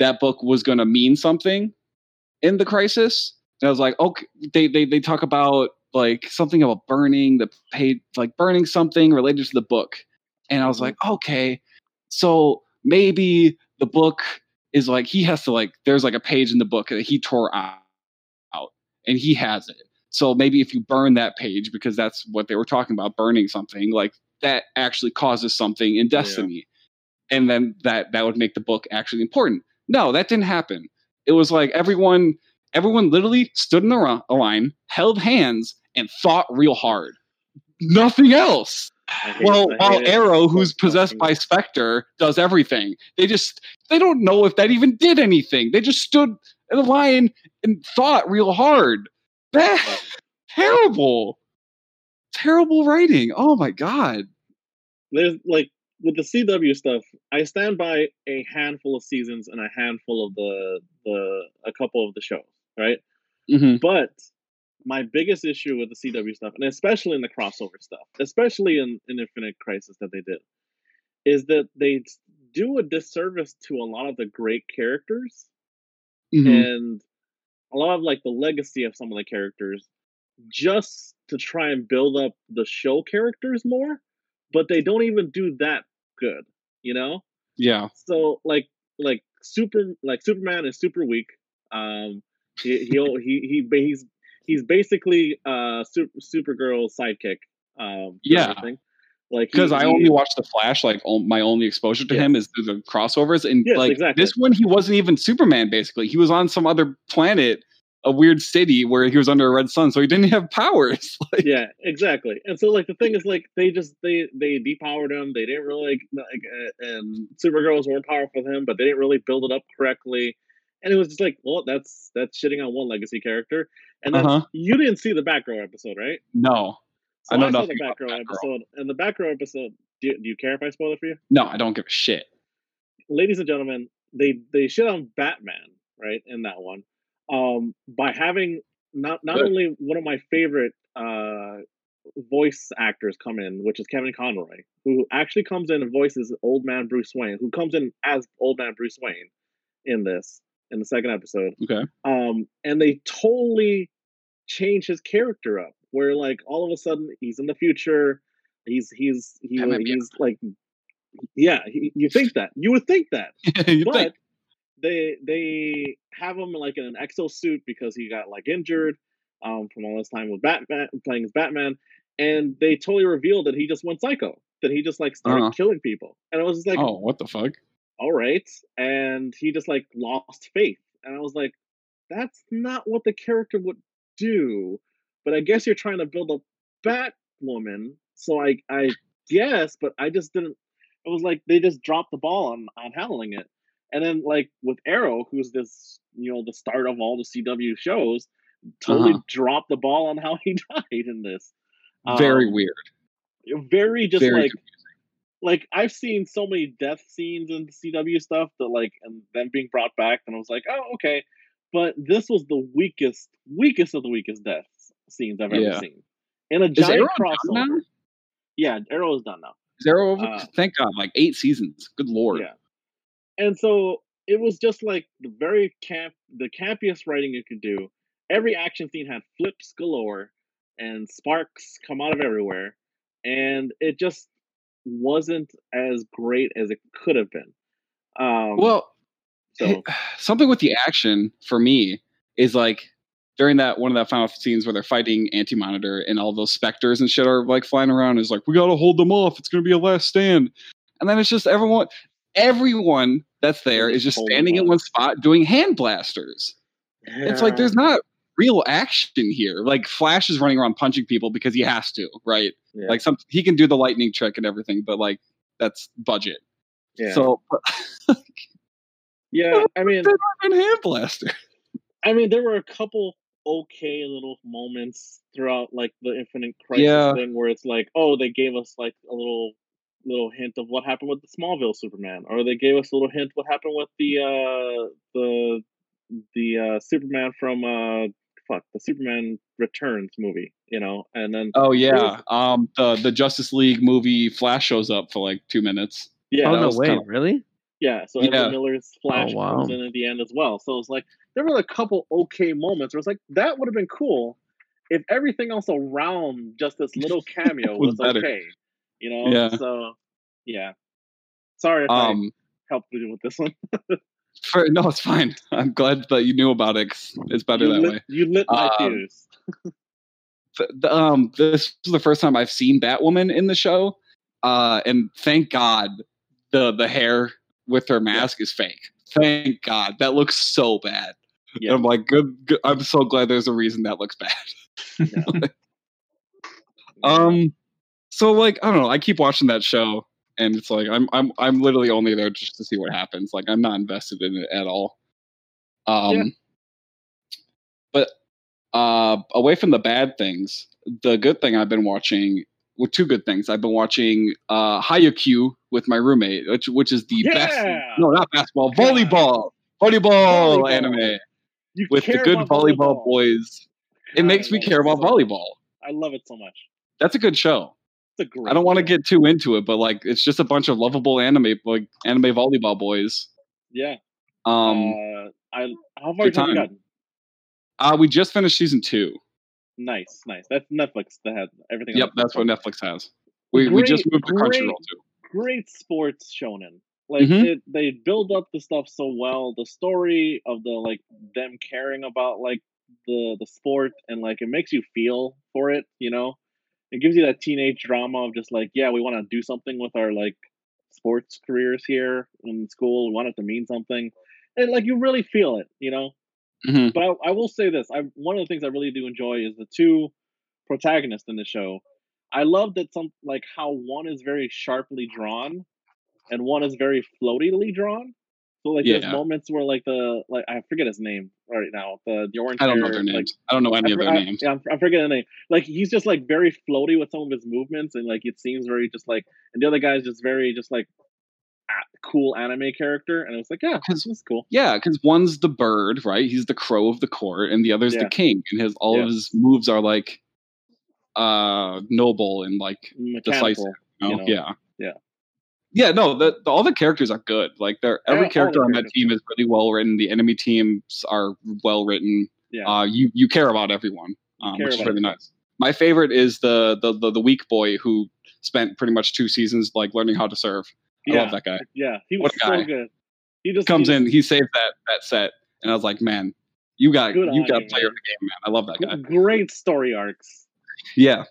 that book was going to mean something in the crisis and i was like okay they they, they talk about like something about burning the page like burning something related to the book. And i was mm-hmm. like okay. So maybe the book is like he has to like there's like a page in the book that he tore out, out and he has it. So maybe if you burn that page because that's what they were talking about burning something like that actually causes something in destiny. And then that that would make the book actually important. No that didn't happen it was like everyone everyone literally stood in the line held hands and thought real hard nothing else well, while it Arrow, who's possessed by. Spectre, does everything. They just they don't know if that even did anything. They just stood in a line and thought real hard. That terrible, terrible writing. Oh my god. there's like with the CW stuff, I stand by a handful of seasons and a handful of the the a couple of the shows, right? hmm But my biggest issue with the CW stuff, and especially in the crossover stuff, especially in, in Infinite Crisis that they did, is that they do a disservice to a lot of the great characters hmm and a lot of like the legacy of some of the characters just to try and build up the show characters more, but they don't even do that good, you know? Yeah. So like like super like Superman is super weak. Um he he'll, he he he's he's basically uh super Supergirl's sidekick. Um Yeah. Like Because I only watched the Flash, like o- my only exposure to him is through the crossovers, and Yes, like exactly. this one, he wasn't even Superman. Basically, he was on some other planet a weird city where he was under a red sun, so he didn't have powers. like, yeah, exactly. And so like the thing is like they just they they depowered him. They didn't really like, like uh, and Supergirl was more powerful than him, but they didn't really build it up correctly. And it was just like, well, that's that's shitting on one legacy character. And then Uh-huh. you didn't see the Batgirl episode, right? no, So I know saw the nothing about Batgirl Batgirl. episode, and the Batgirl episode. Do you, do you care if I spoil it for you, no, I don't give a shit. ladies and gentlemen? They they shit on Batman, right? In that one, um, by having not not Good. only one of my favorite uh voice actors come in, which is Kevin Conroy, who actually comes in and voices old man Bruce Wayne, who comes in as old man Bruce Wayne in this in the second episode. Okay. Um, and they totally change his character up, where like all of a sudden he's in the future. He's he's he, That might be he's like, yeah, he, you think that you would think that, you but think? They they have him like in an exo suit because he got like injured um, from all this time with Batman playing as Batman, and they totally revealed that he just went psycho, that he just like started Uh-huh. killing people, and I was just like, oh, what the fuck? all right, and he just like lost faith, and I was like, that's not what the character would do, but I guess you're trying to build a Batwoman, so I I guess, but I just didn't. It was like they just dropped the ball on on handling it. And then like with Arrow, who's this, you know, the start of all the CW shows, totally Uh-huh. dropped the ball on how he died in this. Very Um, weird. Very just Very like like I've seen so many death scenes in the CW stuff that like and them being brought back, and I was like, oh okay. But this was the weakest, weakest of the weakest death scenes I've ever Yeah. seen. In a giant crossover. now? Yeah, Arrow is done now. Is Arrow over? Uh, Thank God, like eight seasons. Good lord. Yeah. And so it was just like the very camp, the campiest writing you could do. Every action scene had flips galore and sparks come out of everywhere, and it just wasn't as great as it could have been. Um, Well, so something with the action for me is like during that one of that final scenes where they're fighting anti-monitor and all those specters and shit are like flying around is like we gotta hold them off it's gonna be a last stand and then it's just everyone everyone that's there is Just is just hold them standing in one spot doing hand blasters. It's like there's not real action here. Like flash is running around punching people because he has to right? Yeah. like some he can do the lightning trick and everything but like that's budget. Yeah. so yeah, I mean, and hand blaster? I mean, there were a couple okay little moments throughout like the Infinite Crisis Yeah. thing where it's like, oh, they gave us like a little little hint of what happened with the Smallville Superman, or they gave us a little hint what happened with the uh the the uh Superman from uh fuck the Superman Returns movie, you know, and then Oh was- yeah, um, the the Justice League movie Flash shows up for like two minutes. yeah, oh no was way, kinda- really? Yeah, so Yeah. Ezra Miller's Flash Oh, wow. comes in at the end as well. So it's like there were a couple okay moments where it's like that would have been cool if everything else around just this little cameo Was was, better. okay. You know? Yeah. So yeah. Sorry if Um, I helped you with this one. for, no, it's fine. I'm glad that you knew about it. it's better you that lit, way. You lit my Um, fuse. Th- the- um, this was the first time I've seen Batwoman in the show, uh, and thank God the the hair with her mask is fake. Thank God that looks so bad. Yeah. I'm like, good, good. I'm so glad there's a reason that looks bad. Um, so like I don't know. I keep watching that show, and it's like I'm I'm I'm literally only there just to see what happens. Like I'm not invested in it at all. Um, Yeah. but uh, away from the bad things, the good thing I've been watching. Well, two good things. I've been watching uh, Haikyuu with my roommate, which which is the best. Yeah! No, not basketball. Volleyball. Volleyball, Volleyball. anime You with the good about volleyball, boys. It makes me care about volleyball. I love it so much. That's a good show. A great I don't want to get too into it, but like it's just a bunch of lovable anime like anime volleyball boys. Yeah. Um, uh, I how far have you time. gotten? uh, we just finished season two. Nice, nice. That's Netflix that had everything. Yep, that's what Netflix has. We we just moved to great- Crunchyroll too. great sports shonen. Like Mhm. it, they build up the stuff so well. The story of the like them caring about like the the sport and like it makes you feel for it. You know, it gives you that teenage drama of just like yeah, we want to do something with our like sports careers here in school. We want it to mean something, and like you really feel it. You know, Mhm. But I, I will say this: I one of the things I really do enjoy is the two protagonists in the show. I love that some like how one is very sharply drawn, and one is very floatily drawn. So like there's moments where like the like I forget his name right now the the orange I don't know hair, their like, names. I don't know any I of their I- names. Yeah, I'm, I'm forgetting the name. Like he's just like very floaty with some of his movements, and like it seems very just like, and the other guy's just very just like cool anime character, and I was like, yeah, this is cool. Yeah, because one's the bird, right? He's the crow of the court, and the other's Yeah. the king, and his all Yeah. of his moves are like uh noble and like Mechanical. decisive. You know? know? Yeah, Yeah. Yeah. No, the, the- all the characters are good. Like they're every character on that team is really well written. The enemy teams are well written. Yeah. Uh, you you care about everyone, um, care which is really nice. My favorite is the, the the the weak boy who spent pretty much two seasons like learning how to serve. I yeah, love that guy. yeah, he was so good. He just Comes he in, he saved that that set, and I was like, man, you got Good you got you, player of the game, man. I love that guy. great story arcs. Yeah.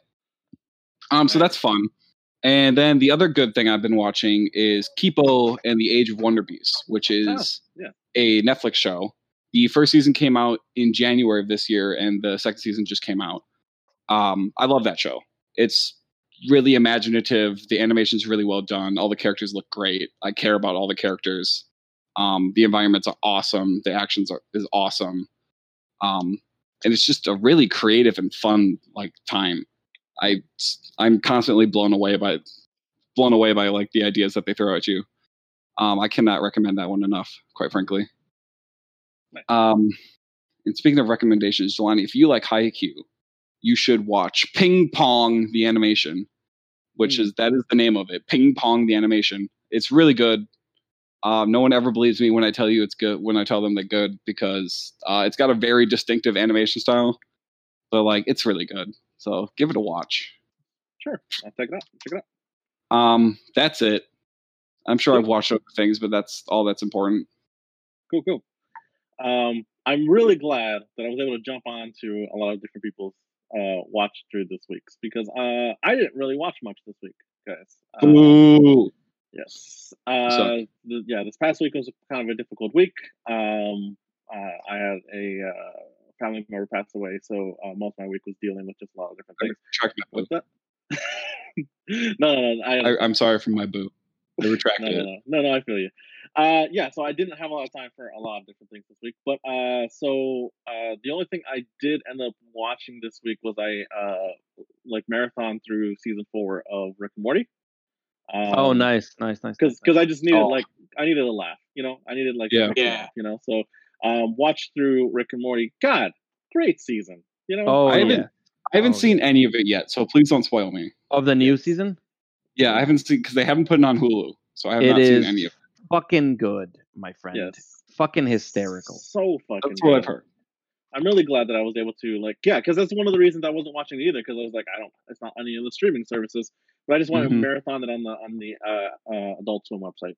Um, so that's fun. And then the other good thing I've been watching is Kipo and the Age of Wonder Beasts, which is yeah. a Netflix show. The first season came out in January of this year, and the second season just came out. Um, I love that show. It's really imaginative. The animation's really well done. All the characters look great. I care about all the characters. Um, the environments are awesome. The actions are is awesome. Um, and it's just a really creative and fun like time. I I'm constantly blown away by blown away by like the ideas that they throw at you. Um, I cannot recommend that one enough, quite frankly. Um, and speaking of recommendations, Jelani, if you like Haikyuu, you should watch Ping Pong the animation, which Hmm. is that is the name of it. Ping Pong the animation. It's really good. Um, no one ever believes me when I tell you it's good when I tell them they're good because uh, it's got a very distinctive animation style. But like it's really good. So give it a watch. Sure, I'll check it out. Check it out. Um, that's it. I'm sure I've watched other things, but that's all that's important. Cool, cool. Um, I'm really glad that I was able to jump on to a lot of different people's uh watch through this week's because uh I didn't really watch much this week, guys. Um, Ooh. Yes. Uh, the, yeah, this past week was kind of a difficult week. Um, uh, I had a uh, family member passed away, so uh, most of my week was dealing with just a lot of different things. Retract my boo. What's that? no, no, no. I, I, I'm sorry for my boo. I no, no, it. no, no, no. I feel you. Uh, yeah, so I didn't have a lot of time for a lot of different things this week, but uh, so uh, the only thing I did end up watching this week was I uh, like marathon through season four of Rick and Morty. Um, oh, nice, nice, nice. because nice, because I just needed Oh. like I needed a laugh, you know. I needed like Yeah. Yeah. laugh, you know. So um, watch through Rick and Morty. God, great season. You know. Oh I yeah, haven't, I haven't Oh, seen any of it yet, so please don't spoil me. of the new season, Yeah, I haven't seen because they haven't put it on Hulu, so I have It not seen any of it. fucking good, my friend. yes. Fucking hysterical. So fucking. That's what I've good. heard. I'm really glad that I was able to like yeah, because that's one of the reasons I wasn't watching it either because I was like I don't it's not on any of the streaming services, but I just wanted Mhm. to marathon it on the on the uh, uh, Adult Swim website.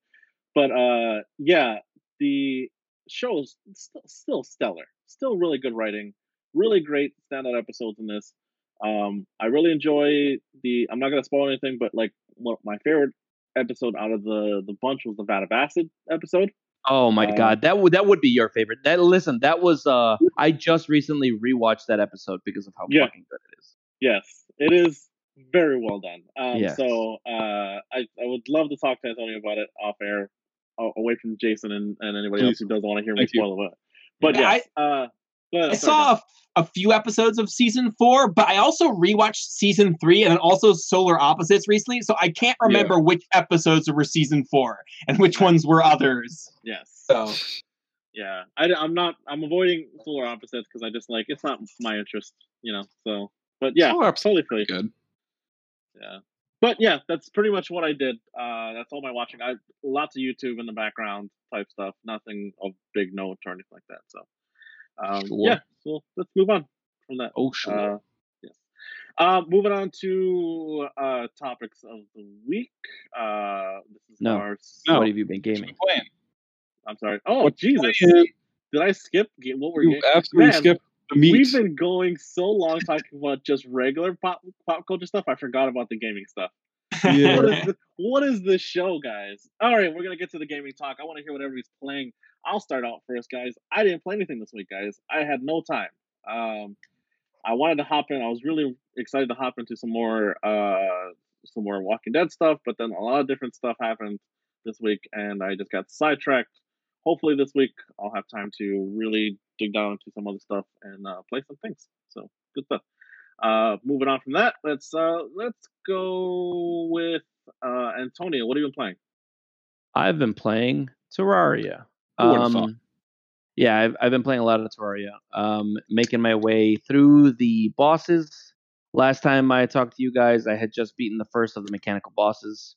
But uh, yeah, the show is still, still stellar, still really good writing, really great standout episodes in this. Um, I really enjoy the. I'm not gonna spoil anything, but like my favorite episode out of the the bunch was the Vat of Acid episode. Oh my Uh, god, that would that would be your favorite. That listen, that was uh I just recently rewatched that episode because of how Yeah. fucking good it is. Yes, it is very well done. Um, Yes. So uh, I, I would love to talk to Antonio about it off air, away from Jason and, and anybody else who doesn't want to hear me Thank you. spoil it. But Yeah, yes, uh, go ahead, I sorry, saw a, a few episodes of season four, but I also rewatched season three and also Solar Opposites recently, so I can't remember which episodes were season four and which ones were others. Yes. So Yeah, I, am not. I'm avoiding solar opposites because I just like it's not my interest, you know. So, but yeah, Solar Opposites totally feel you. Good. Yeah, but yeah, that's pretty much what I did. Uh, that's all my watching. I lots of YouTube in the background type stuff. Nothing of big note or anything like that. So, um, Sure. yeah. So let's move on from that. Oh sure. Uh, yes. Uh, moving on to uh, topics of the week. Uh, this is No. our. No. What have you been gaming? I'm sorry. Oh What Jesus! Did I skip ga- what we're You absolutely Man, skipped the meat. We've been going so long talking about just regular pop pop culture stuff. I forgot about the gaming stuff. Yeah. What is the, what is this show, guys? All right, we're gonna get to the gaming talk. I want to hear what everybody's playing. I'll start out first, guys. I didn't play anything this week, guys. I had no time. Um, I wanted to hop in. I was really excited to hop into some more uh some more Walking Dead stuff, but then a lot of different stuff happened this week, and I just got sidetracked. Hopefully, this week I'll have time to really dig down into some other stuff and uh, play some things. So good stuff. Uh, moving on from that, let's uh, let's go with uh, Antonio. What have you been playing? I've been playing Terraria. Who would've thought? Um, yeah, I've, I've been playing a lot of Terraria. Um, making my way through the bosses. Last time I talked to you guys, I had just beaten the first of the mechanical bosses.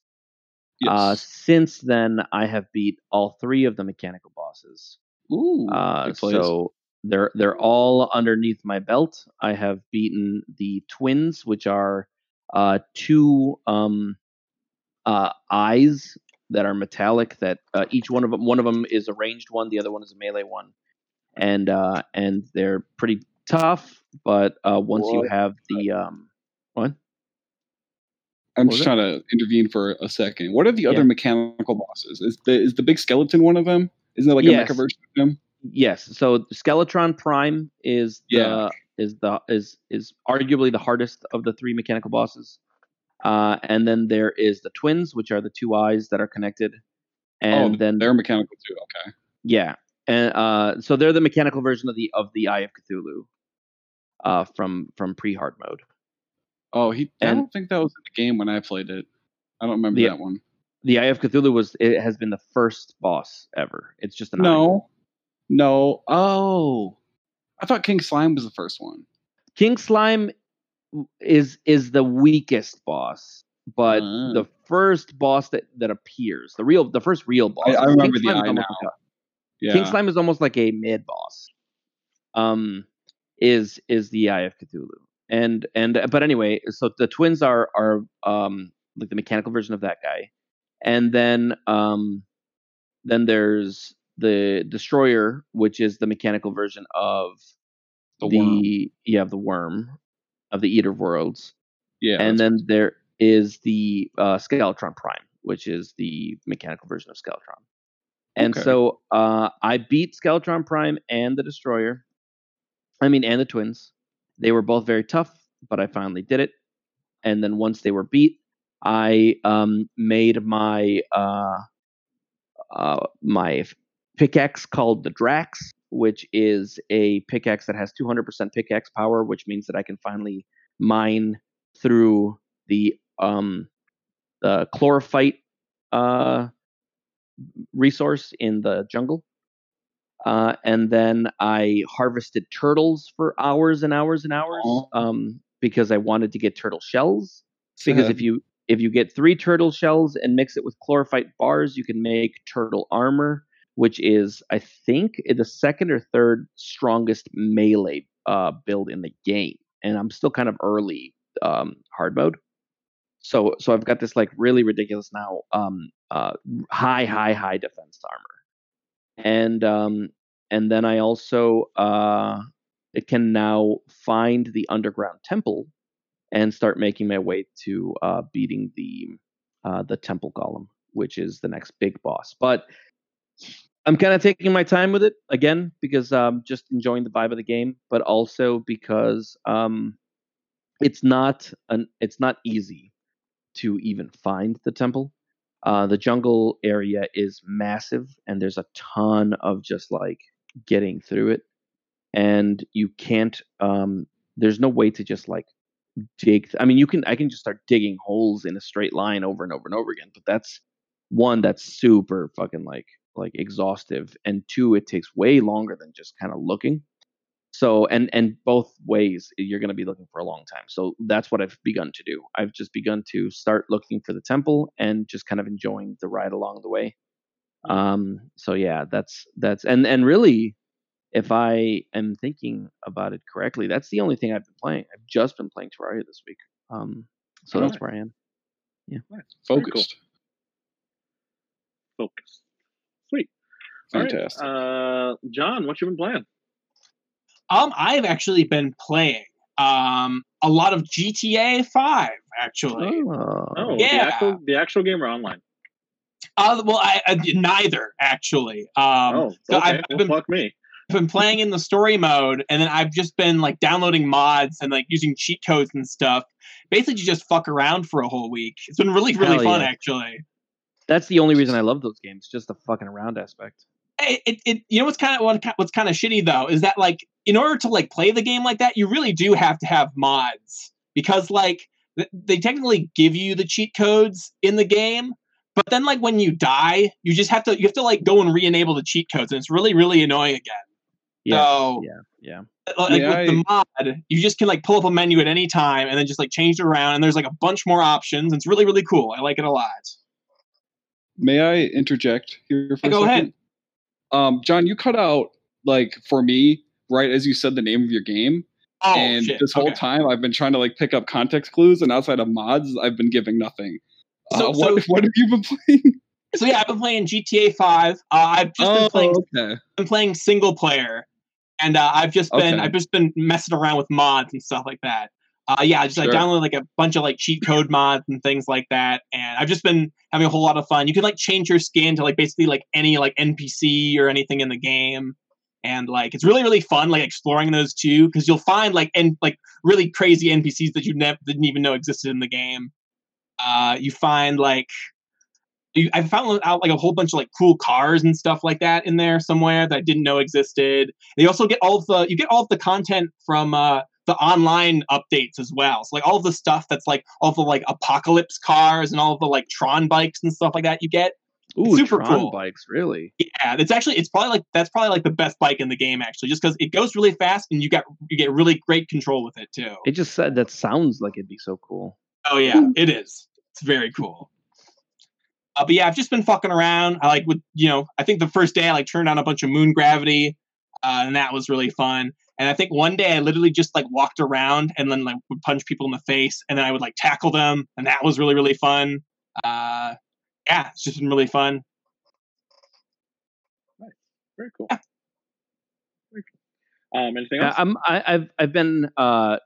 Yes. Uh, since then, I have beat all three of the mechanical bosses. Ooh. Uh, so they're they're all underneath my belt. I have beaten the twins, which are uh, two um, uh, eyes that are metallic. That uh, each one of them one of them is a ranged one, the other one is a melee one, and uh, and they're pretty tough. But uh, once you have the um, what? I'm what was just it? trying to intervene for a second. What are the Yeah. other mechanical bosses? Is the is the big skeleton one of them? Isn't there like a Yes. mecha version of him? Yes. So Skeletron Prime is the is the is is arguably the hardest of the three mechanical bosses. Uh, and then there is the twins, which are the two eyes that are connected. And oh, then they're mechanical too. Okay. yeah, and uh, so they're the mechanical version of the of the Eye of Cthulhu, uh, from from pre hard mode. Oh, he. I don't think that was in the game when I played it. I don't remember The- that one. The Eye of Cthulhu was it has been the first boss ever. It's just an eye. No, no. Oh, I thought King Slime was the first one. King Slime is is the weakest boss, but Ah. the first boss that that appears, the real the first real boss. I- I King remember the Slime is eye almost now. like a- Yeah. King Slime is almost like a mid boss. Um, is is the Eye of Cthulhu, and and but anyway, so the twins are are um like the mechanical version of that guy, and then um then there's the destroyer, which is the mechanical version of The the, worm. yeah of the worm of the Eater of Worlds, Yeah. and then there is the uh, Skeletron Prime, which is the mechanical version of Skeletron. And Okay. so uh, I beat Skeletron Prime and the Destroyer. I mean, and the twins. They were both very tough, but I finally did it. And then once they were beat, I um, made my uh, uh, my pickaxe called the Drax, which is a pickaxe that has 200% pickaxe power, which means that I can finally mine through the um, the chlorophyte uh, resource in the jungle. Uh, and then I harvested turtles for hours and hours and hours um, because I wanted to get turtle shells. Because if you if you get three turtle shells and mix it with chlorophyte bars, you can make turtle armor, which is I think the second or third strongest melee uh, build in the game. And I'm still kind of early um, hard mode. So so I've got this like really ridiculous now um, uh, high high high defense armor, and um, and then I also uh, it can now find the underground temple and start making my way to uh, beating the uh, the temple golem, which is the next big boss. But I'm kind of taking my time with it again because I'm just enjoying the vibe of the game, but also because um, it's not an it's not easy to even find the temple. Uh, the jungle area is massive, and there's a ton of just like getting through it, and you can't. Um, there's no way to just like dig. I mean, you can. I can just start digging holes in a straight line over and over and over again, but that's one that's super fucking like like exhaustive, and two, it takes way longer than just kind of looking. So and and both ways you're going to be looking for a long time. So that's what I've begun to do. I've just begun to start looking for the temple and just kind of enjoying the ride along the way. Um so yeah, that's that's and and really if I am thinking about it correctly, that's the only thing I've been playing. I've just been playing Terraria this week. Um so that's Alright. where I am. Very focused. Focus. Sweet. All right, Fantastic. Uh, John, what you been playing? Um, I've actually been playing um a lot of GTA Five. Actually, Oh, Oh, the Yeah. actual the actual game or online? Uh, well, I, I neither actually. Um, oh, so okay. I've, I've well, been fuck me. Been playing in the story mode, and then I've just been like downloading mods and like using cheat codes and stuff, basically to just fuck around for a whole week. It's been really really Hell fun yeah. actually. That's the only reason I love those games, just the fucking around aspect. It, it, it you know what's kind of what, what's kind of shitty though is that like in order to like play the game like that, you really do have to have mods because like th- they technically give you the cheat codes in the game. But then, like when you die, you just have to you have to like go and re-enable the cheat codes, and it's really really annoying again. Yeah, So yeah, yeah. like Yeah, with the mod, you just can like pull up a menu at any time and then just like change it around. And there's like a bunch more options. It's really really cool. I like it a lot. May I interject here for Yeah, a go second? ahead. Um, John, you cut out like for me right as you said the name of your game, Oh and shit! this whole okay. time I've been trying to like pick up context clues, and outside of mods, I've been giving nothing. So- uh, what so- what have you been playing? So yeah, I've been playing GTA Five. Uh, I've just been oh, playing okay. been playing single player, and uh, I've just been Okay. I've just been messing around with mods and stuff like that. Uh, yeah, I just Sure. downloaded like a bunch of like cheat code mods and things like that, and I've just been having a whole lot of fun. You can like change your skin to like basically like any like NPC or anything in the game, and like it's really really fun like exploring those too because you'll find like and like really crazy NPCs that you never didn't even know existed in the game. Uh, you find like I found out like a whole bunch of like cool cars and stuff like that in there somewhere that I didn't know existed. You also get all of the you get all of the content from uh, the online updates as well. So like all of the stuff that's like all the like apocalypse cars and all of the like Tron bikes and stuff like that you get. Ooh, super Tron cool. bikes, really? Yeah, it's actually it's probably like that's probably like the best bike in the game actually, just because it goes really fast and you got you get really great control with it too. It just said that sounds like it'd be so cool. Oh yeah, it is. It's very cool. Uh, but yeah, I've just been fucking around. I like with you know, I think the first day I like turned on a bunch of moon gravity, uh, and that was really fun. And I think one day I literally just like walked around and then like would punch people in the face, and then I would like tackle them, and that was really really fun. Uh, yeah, it's just been really fun. Nice, Very cool. Very cool. Um, anything I- else? I'm I, I've I've been uh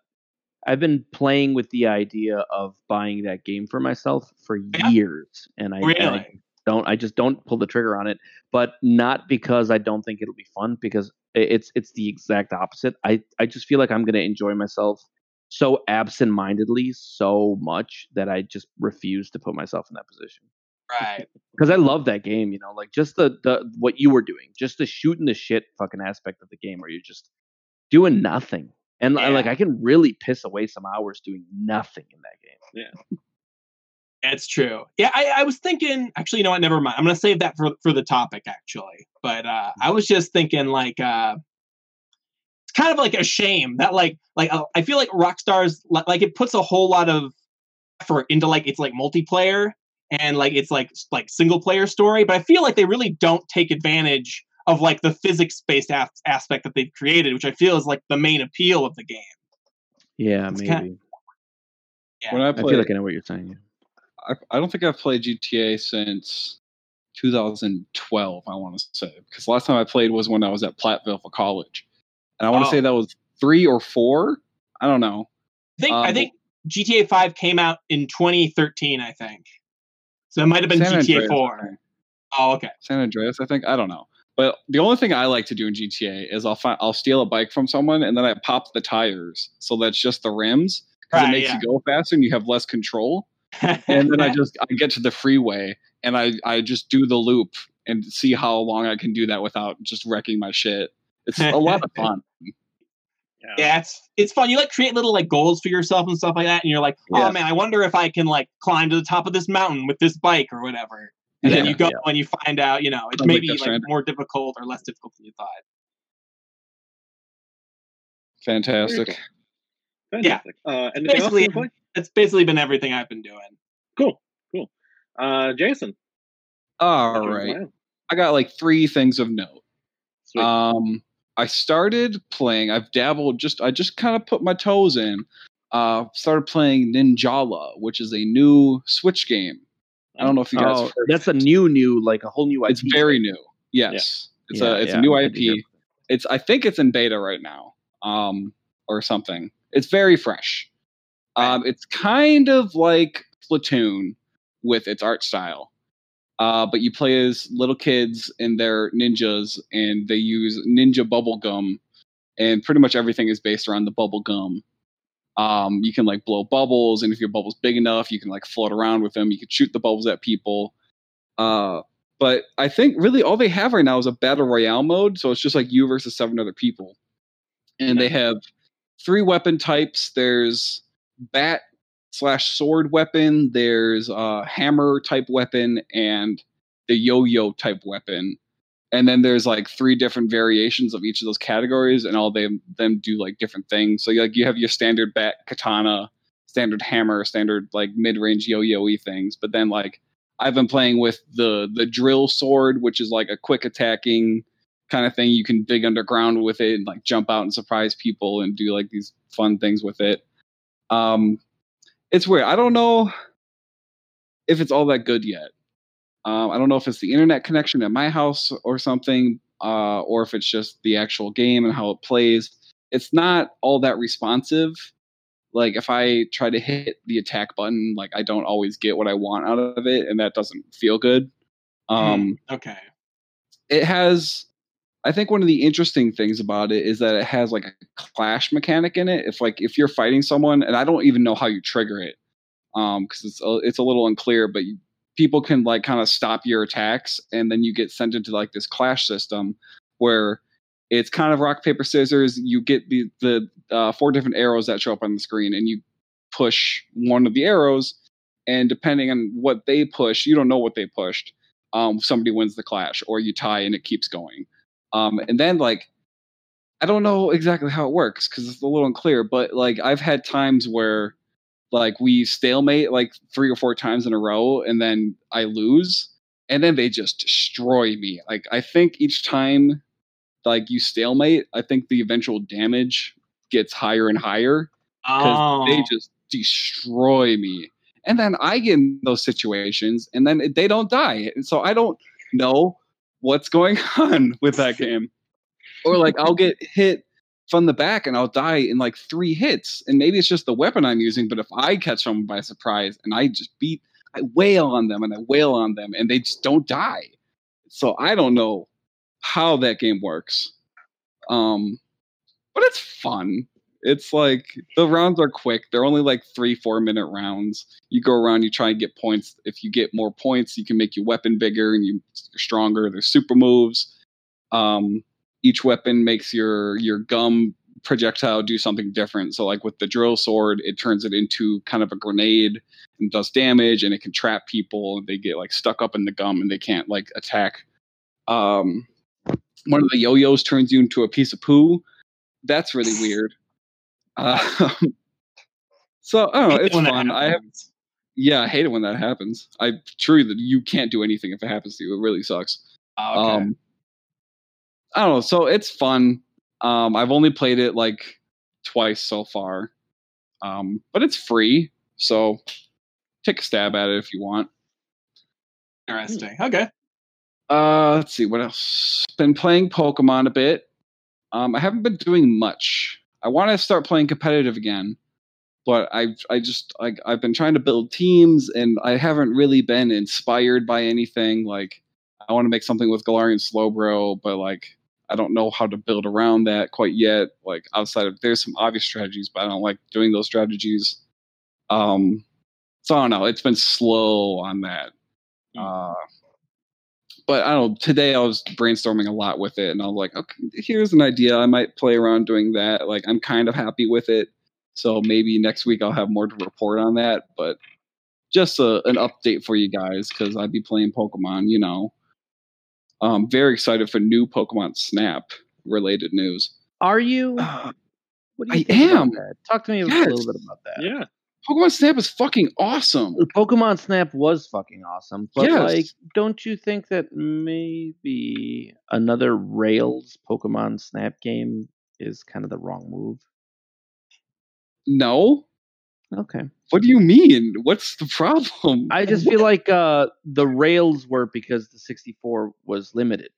I've been playing with the idea of buying that game for myself for Yeah. years, and I, and I don't I just don't pull the trigger on it, but not because I don't think it'll be fun, because it's it's the exact opposite. I I just feel like I'm gonna enjoy myself so absent-mindedly so much that I just refuse to put myself in that position Right. because I love that game. You know, like just the the what you were doing, just the shooting the shit fucking aspect of the game, where you're just doing nothing, and I- like I can really piss away some hours doing nothing in that game. Yeah, it's true. Yeah, I, I was thinking. Actually, you know what? Never mind. I'm gonna save that for for the topic. Actually, but uh, I was just thinking like uh, it's kind of like a shame that like like uh, I feel like Rockstar's li- like it puts a whole lot of effort into like it's like multiplayer and like it's like like single player story, but I feel like they really don't take advantage of like the physics based as- aspect that they've created, which I feel is like the main appeal of the game. Yeah, It's maybe. kind- Yeah. When I I play, feel like I know what you're saying. I, I don't think I've played GTA since 2012. I want to say because last time I played was when I was at Platteville for college, and I want to Oh. say that was three or four. I don't know. I think I Um, think GTA Five came out in 2013. I think so. It might have been San GTA Andreas, Four. Oh, okay. San Andreas, I think. I don't know. But the only thing I like to do in GTA is I'll find I'll steal a bike from someone and then I pop the tires, so that's just the rims because Right, it makes yeah. you go faster and you have less control. And then I just I get to the freeway and I I just do the loop and see how long I can do that without just wrecking my shit. It's a lot of fun. yeah, it's it's fun. You like create little like goals for yourself and stuff like that, and you're like, oh Yeah. man, I wonder if I can like climb to the top of this mountain with this bike or whatever. And then you go yeah. and you find out, you know, it's Sounds like maybe like Stranding. more difficult or less difficult than you thought. Fantastic. Fantastic. Uh, anything else Basically, you? It's basically been everything I've been doing. Cool. Cool. Uh, Jason. All right. Wow. I got like three things of note. Sweet. Um, I started playing. I've dabbled. Just I just kind of put my toes in. Uh, started playing Ninjala, which is a new Switch game. I don't know if you guys. Oh, that's a new, new, like a whole new IP. It's very new. Yes, it's Yeah, a it's yeah, a new IP. It's I think it's in beta right now, um, or something. It's very fresh. Um, it's kind of like Splatoon with its art style. Uh, but you play as little kids and they're ninjas, and they use ninja bubble gum, and pretty much everything is based around the bubble gum. Um, you can like blow bubbles, and if your bubble's big enough, you can like float around with them. You can shoot the bubbles at people. Uh, but I think really all they have right now is a battle royale mode, so it's just like you versus seven other people, and they have three weapon types. There's bat slash sword weapon. There's a hammer type weapon and the yo-yo type weapon. And then there's like three different variations of each of those categories, and all them them do like different things. So like you have your standard bat katana, standard hammer, standard like mid range yo-yo-y things. But then like I've been playing with the the drill sword, which is like a quick attacking kind of thing. You can dig underground with it and like jump out and surprise people and do like these fun things with it. Um, it's weird. I don't know if it's all that good yet. Um, I don't know if it's the internet connection at my house or something, uh, or if it's just the actual game and how it plays. It's not all that responsive. Like if I try to hit the attack button, like I don't always get what I want out of it, and that doesn't feel good. Um, Okay. it has i think one of the interesting things about it is that it has like a clash mechanic in it if like if you're fighting someone and i don't even know how you trigger it um because it's a, it's a little unclear but you, people can like kind of stop your attacks and then you get sent into like this clash system where it's kind of rock paper scissors you get the the uh, four different arrows that show up on the screen and you push one of the arrows and depending on what they push you don't know what they pushed um, somebody wins the clash or you tie and it keeps going. Um, and then like, I don't know exactly how it works because it's a little unclear, but like I've had times where like we stalemate like three or four times in a row and then I lose and then they just destroy me. Like I think each time like you stalemate, I think the eventual damage gets higher and higher because Oh. they just destroy me. And then I get in those situations, and then they don't die. And so I don't know what's going on with that game. Or like I'll get hit from the back and I'll die in like three hits. And maybe it's just the weapon I'm using, but if I catch someone by surprise and I just beat, I wail on them and I wail on them and they just don't die. So I don't know how that game works. Um, but it's fun. It's like the rounds are quick. They're only like three, four minute rounds. You go around, you try and get points. If you get more points, you can make your weapon bigger and you, you're stronger. There's super moves. Um, each weapon makes your your gum projectile do something different. So like with the drill sword, it turns it into kind of a grenade and does damage and it can trap people and they get like stuck up in the gum and they can't like attack. Um, one of the yo-yos turns you into a piece of poo. That's really weird. Uh, so I don't know. It's fun. I have yeah, I hate it when that happens. I truly that you can't do anything if it happens to you. It really sucks. Oh, okay. Um, I don't know. So it's fun. Um, I've only played it like twice so far, um, but it's free. So take a stab at it if you want. Interesting. Okay. Uh, let's see what else. Been playing Pokemon a bit. Um, I haven't been doing much. I want to start playing competitive again, but I I just like I've been trying to build teams and I haven't really been inspired by anything. Like I want to make something with Galarian Slowbro, but like I don't know how to build around that quite yet. Like outside of there's some obvious strategies, but I don't like doing those strategies. Um, so I don't know. It's been slow on that. Uh, but I don't. Today I was brainstorming a lot with it, and I was like, okay, here's an idea. I might play around doing that. Like, I'm kind of happy with it. So maybe next week I'll have more to report on that. But just a, an update for you guys because I'd be playing Pokemon. You know, um, very excited for new Pokemon Snap related news. Are you? Uh, What do you I think about am. that? Talk to me a little bit about that. Yeah. Pokemon Snap is fucking awesome. Pokemon Snap was fucking awesome, but Yes. like, don't you think that maybe another Rails Pokemon Snap game is kind of the wrong move? No, Okay, what do you mean? What's the problem? I just feel like uh, the Rails were because the 64 was limited.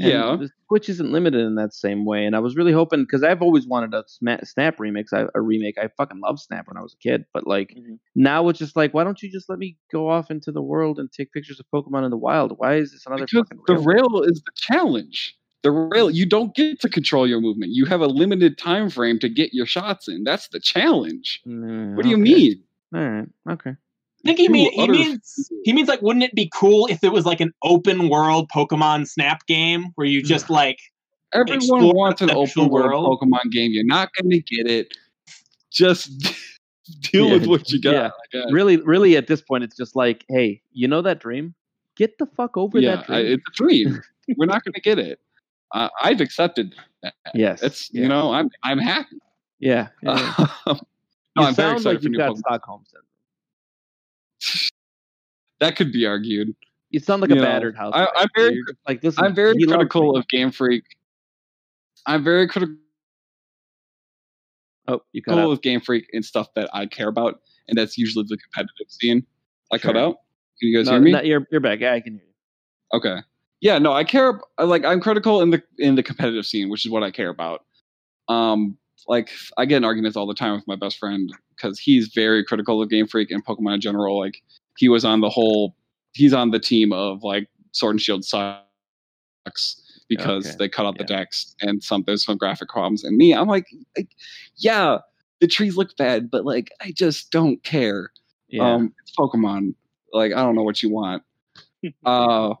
And Yeah. the Switch isn't limited in that same way, and I was really hoping because I've always wanted a Snap remix. I, a remake. I fucking loved Snap when I was a kid, but like Mhm. now it's just like, why don't you just let me go off into the world and take pictures of Pokemon in the wild? Why is this another because fucking the rail is the challenge. The rail, you don't get to control your movement. You have a limited time frame to get your shots in. That's the challenge. Mm, What do you mean? All right, okay. I think he, Two mean, he means he means like, wouldn't it be cool if it was like an open world Pokemon Snap game where you just like Everyone wants an open world world. Pokemon game. You're not going to get it. Just deal Yeah, with what you got. yeah. Really, really, at this point, it's just like, hey, you know that dream? Get the fuck over yeah, that I, it's a dream. We're not going to get it. Uh, I've accepted that. yes, It's yeah. you know I'm I'm happy. yeah. yeah, no, I'm very excited like for new got Stockholm syndrome. That could be argued. You sound like You a know, battered house. I, I'm very- like listen. I'm very critical of Game Freak. I'm very critical Oh, you cut out. of Game Freak and stuff that I care about, and that's usually the competitive scene. I cut out. Can you guys No, hear me? no, you're you're back. Yeah, I can hear you. Okay. Yeah, no, I care. Like, I'm critical in the in the competitive scene, which is what I care about. Um, like, I get in arguments all the time with my best friend because he's very critical of Game Freak and Pokemon in general. Like, he was on the whole, he's on the team of like Sword and Shield sucks because Okay, they cut out the dex and some there's some graphic problems. And me, I'm like, like, yeah, the trees look bad, but like, I just don't care. Yeah. Um, it's Pokemon. Like, I don't know what you want. uh,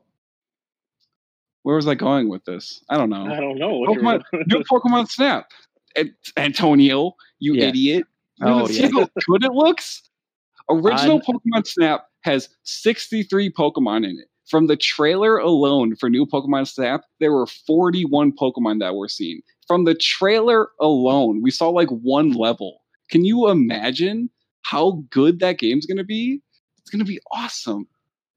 where was I going with this? I don't know. I don't know. Pokemon, new Pokemon Snap. Antonio, you Yes. idiot. You Oh, haven't yeah. seen how good it looks? Original I'm- Pokemon Snap has 63 Pokemon in it. From the trailer alone for new Pokemon Snap, there were 41 Pokemon that were seen. From the trailer alone, we saw like one level. Can you imagine how good that game's going to be? It's going to be awesome.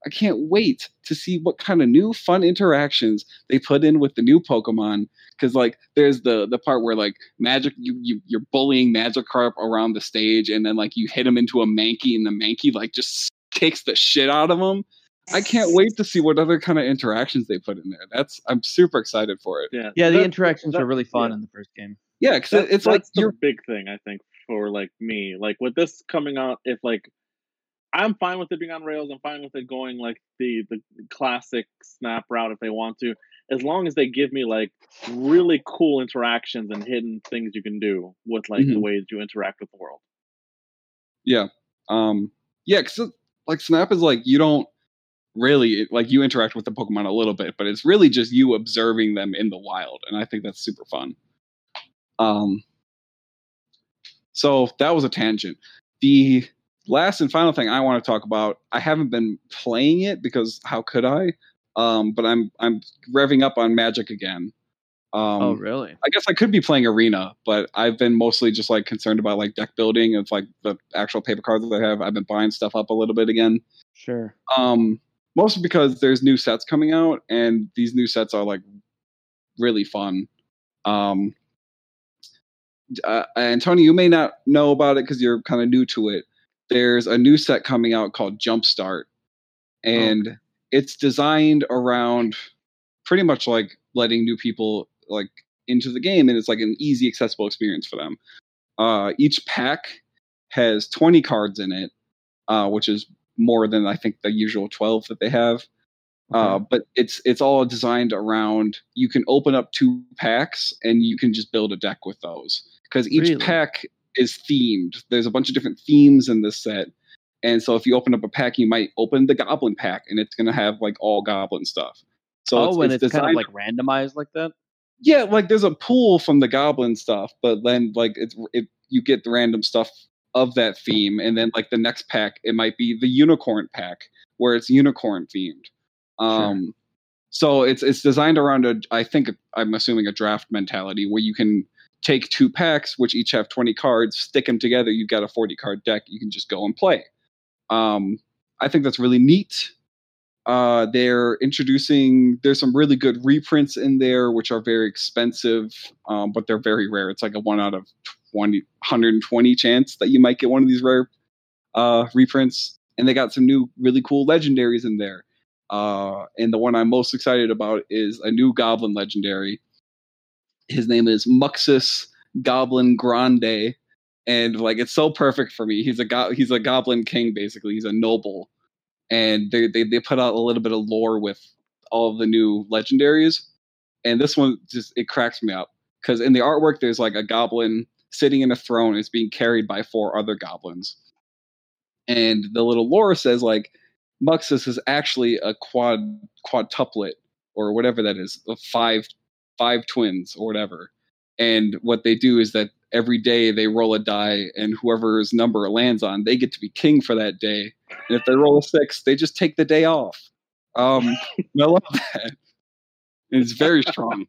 I can't wait to see what kind of new fun interactions they put in with the new Pokemon. Because like, there's the the part where like Magic, you, you you're bullying Magikarp around the stage, and then like you hit him into a Mankey, and the Mankey like just kicks the shit out of him. I can't wait to see what other kind of interactions they put in there. That's I'm super excited for it. yeah, yeah, the that- interactions that- are really fun yeah. in the first game. Yeah, because it's like that's the you're big thing I think for like me. Like with this coming out, if like I'm fine with it being on rails, I'm fine with it going like the the classic snap route if they want to, as long as they give me like really cool interactions and hidden things you can do with like the Mhm. ways you interact with the world. Yeah. Um yeah, cuz like Snap is like you don't really like you interact with the Pokemon a little bit, but it's really just you observing them in the wild and I think that's super fun. Um so that was a tangent. The last and final thing I want to talk about, I haven't been playing it because how could I? Um but I'm I'm revving up on Magic again. Um oh, really? I guess I could be playing Arena, but I've been mostly just like concerned about like deck building of like the actual paper cards that I have. I've been buying stuff up a little bit again. Sure. Um, mostly because there's new sets coming out, and these new sets are like really fun. Um, uh, and Tony, you may not know about it because you're kind of new to it. There's a new set coming out called Jumpstart, and it's designed around pretty much like letting new people like into the game, and it's like an easy, accessible experience for them. Uh, each pack has 20 cards in it, uh, which is more than I think the usual 12 that they have. Uh, but it's it's all designed around you can open up two packs and you can just build a deck with those because each Really? pack is themed. There's a bunch of different themes in this set, and so if you open up a pack, you might open the Goblin pack and it's gonna have like all Goblin stuff. So oh, and it's, kind of like randomized like that. yeah, like there's a pool from the Goblin stuff, but then like it's it you get the random stuff of that theme, and then like the next pack it might be the Unicorn pack where it's unicorn themed. Um, so it's it's designed around a I think I'm assuming a draft mentality where you can take two packs which each have 20 cards, stick them together, you've got a 40 card deck. You can just go and play. Um, I think that's really neat. Uh, they're introducing there's some really good reprints in there which are very expensive um, but they're very rare it's like a one out of 20 120 chance that you might get one of these rare uh, reprints and they got some new really cool legendaries in there Uh, and the one I'm most excited about is a new Goblin legendary. His name is Muxus Goblin Grande, and like it's so perfect for me. He's a go- he's a Goblin King basically. He's a noble, and they they they put out a little bit of lore with all of the new legendaries, and this one just it cracks me up because in the artwork there's like a goblin sitting in a throne It's being carried by four other goblins. And the little lore says like Muxus is actually a quad quadtuplet or whatever that is, of five five twins or whatever. And what they do is that every day they roll a die and whoever's number lands on, they get to be king for that day. And if they roll a six, they just take the day off. Um I love that. It's very strong.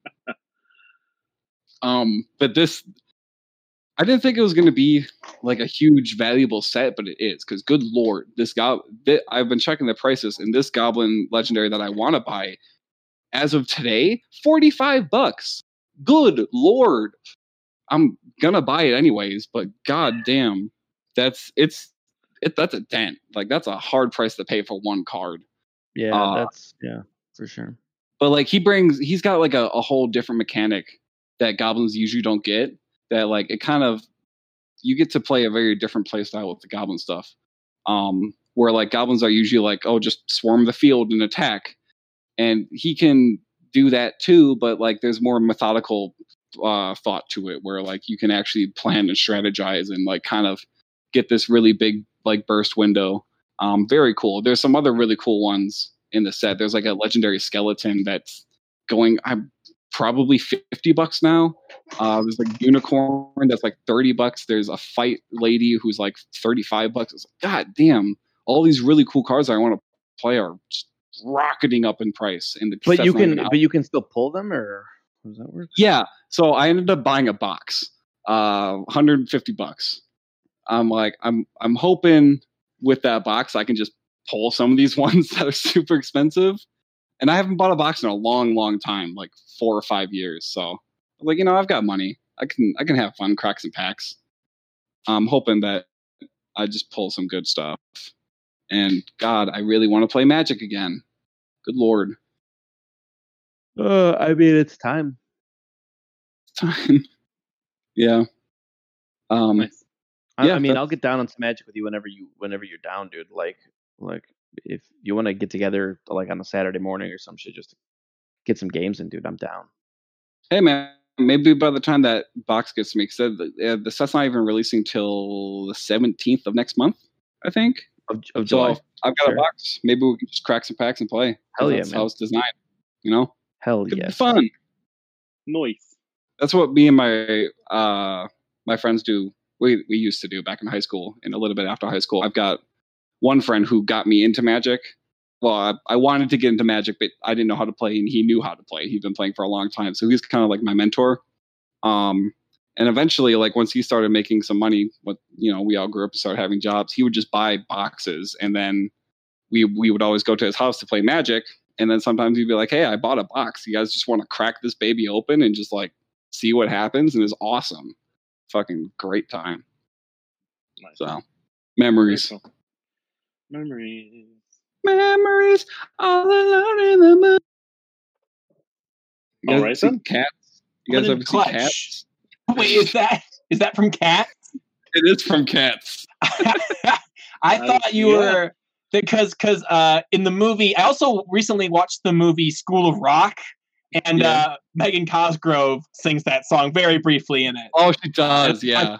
um, but this I didn't think it was going to be like a huge valuable set, but it is because good lord, this gob I've been checking the prices, and this goblin legendary that I want to buy, as of today, forty five bucks. Good lord, I'm gonna buy it anyways, but god damn, that's it's it that's a dent. Like that's a hard price to pay for one card. Yeah, Uh, that's yeah, for sure. But like he brings, he's got like a, a whole different mechanic that goblins usually don't get. That like it kind of you get to play a very different play style with the goblin stuff. Um, where like goblins are usually like, oh, just swarm the field and attack, and he can do that too. But like there's more methodical uh, thought to it, where like you can actually plan and strategize and like kind of get this really big like burst window. Um, very cool. There's some other really cool ones in the set. There's like a legendary skeleton that's going. I'm probably 50 bucks now. Uh, there's like unicorn that's like 30 bucks. There's a fight lady who's like 35 bucks. It's like, God damn, all these really cool cards I want to play are just rocketing up in price. And the But you can, but you can still pull them, or how does that work? Yeah. So I ended up buying a box, uh, 150 bucks. I'm like, I'm, I'm hoping with that box I can just pull some of these ones that are super expensive. And I haven't bought a box in a long, long time, like four or five years. So, I'm like, you know, I've got money. I can, I can have fun, cracks and packs. I'm hoping that I just pull some good stuff. And God, I really want to play Magic again. Good Lord. Uh, I mean, it's time. It's Time. yeah. Um, Nice. I, Yeah, I mean, that's- I'll get down on some magic with you whenever you whenever you're down, dude. Like, like if you want to get together like on a Saturday morning or some shit, just get some games in, dude. I'm down. Hey man, maybe by the time that box gets to me, because the, uh, the set's not even releasing till the seventeenth of next month, I think. Of, of So July. I've got Sure. a box. Maybe we can just crack some packs and play. Hell yeah, that's man. how it's designed. You know, Hell be yes. fun. Noise. That's what me and my uh my friends do. We we used to do back in high school and a little bit after high school. I've got one friend who got me into Magic. Well, I, I wanted to get into Magic, but I didn't know how to play, and he knew how to play. He'd been playing for a long time, so he's kind of like my mentor. Um, and eventually, like once he started making some money, what you know, we all grew up and started having jobs. He would just buy boxes, and then we we would always go to his house to play Magic. And then sometimes he'd be like, "Hey, I bought a box. You guys just want to crack this baby open and just like see what happens?" And it's awesome, fucking great time. Nice. So memories, cool. Memories. memories, all alone in the moon. all right All guys right, see then. cats? You guys ever see cats? Wait, is that is that from Cats? It is from Cats. I Uh, thought you yeah. were because because uh, in the movie, I also recently watched the movie School of Rock, and Yeah. uh, Megan Cosgrove sings that song very briefly in it. Oh, she does. I- Yeah,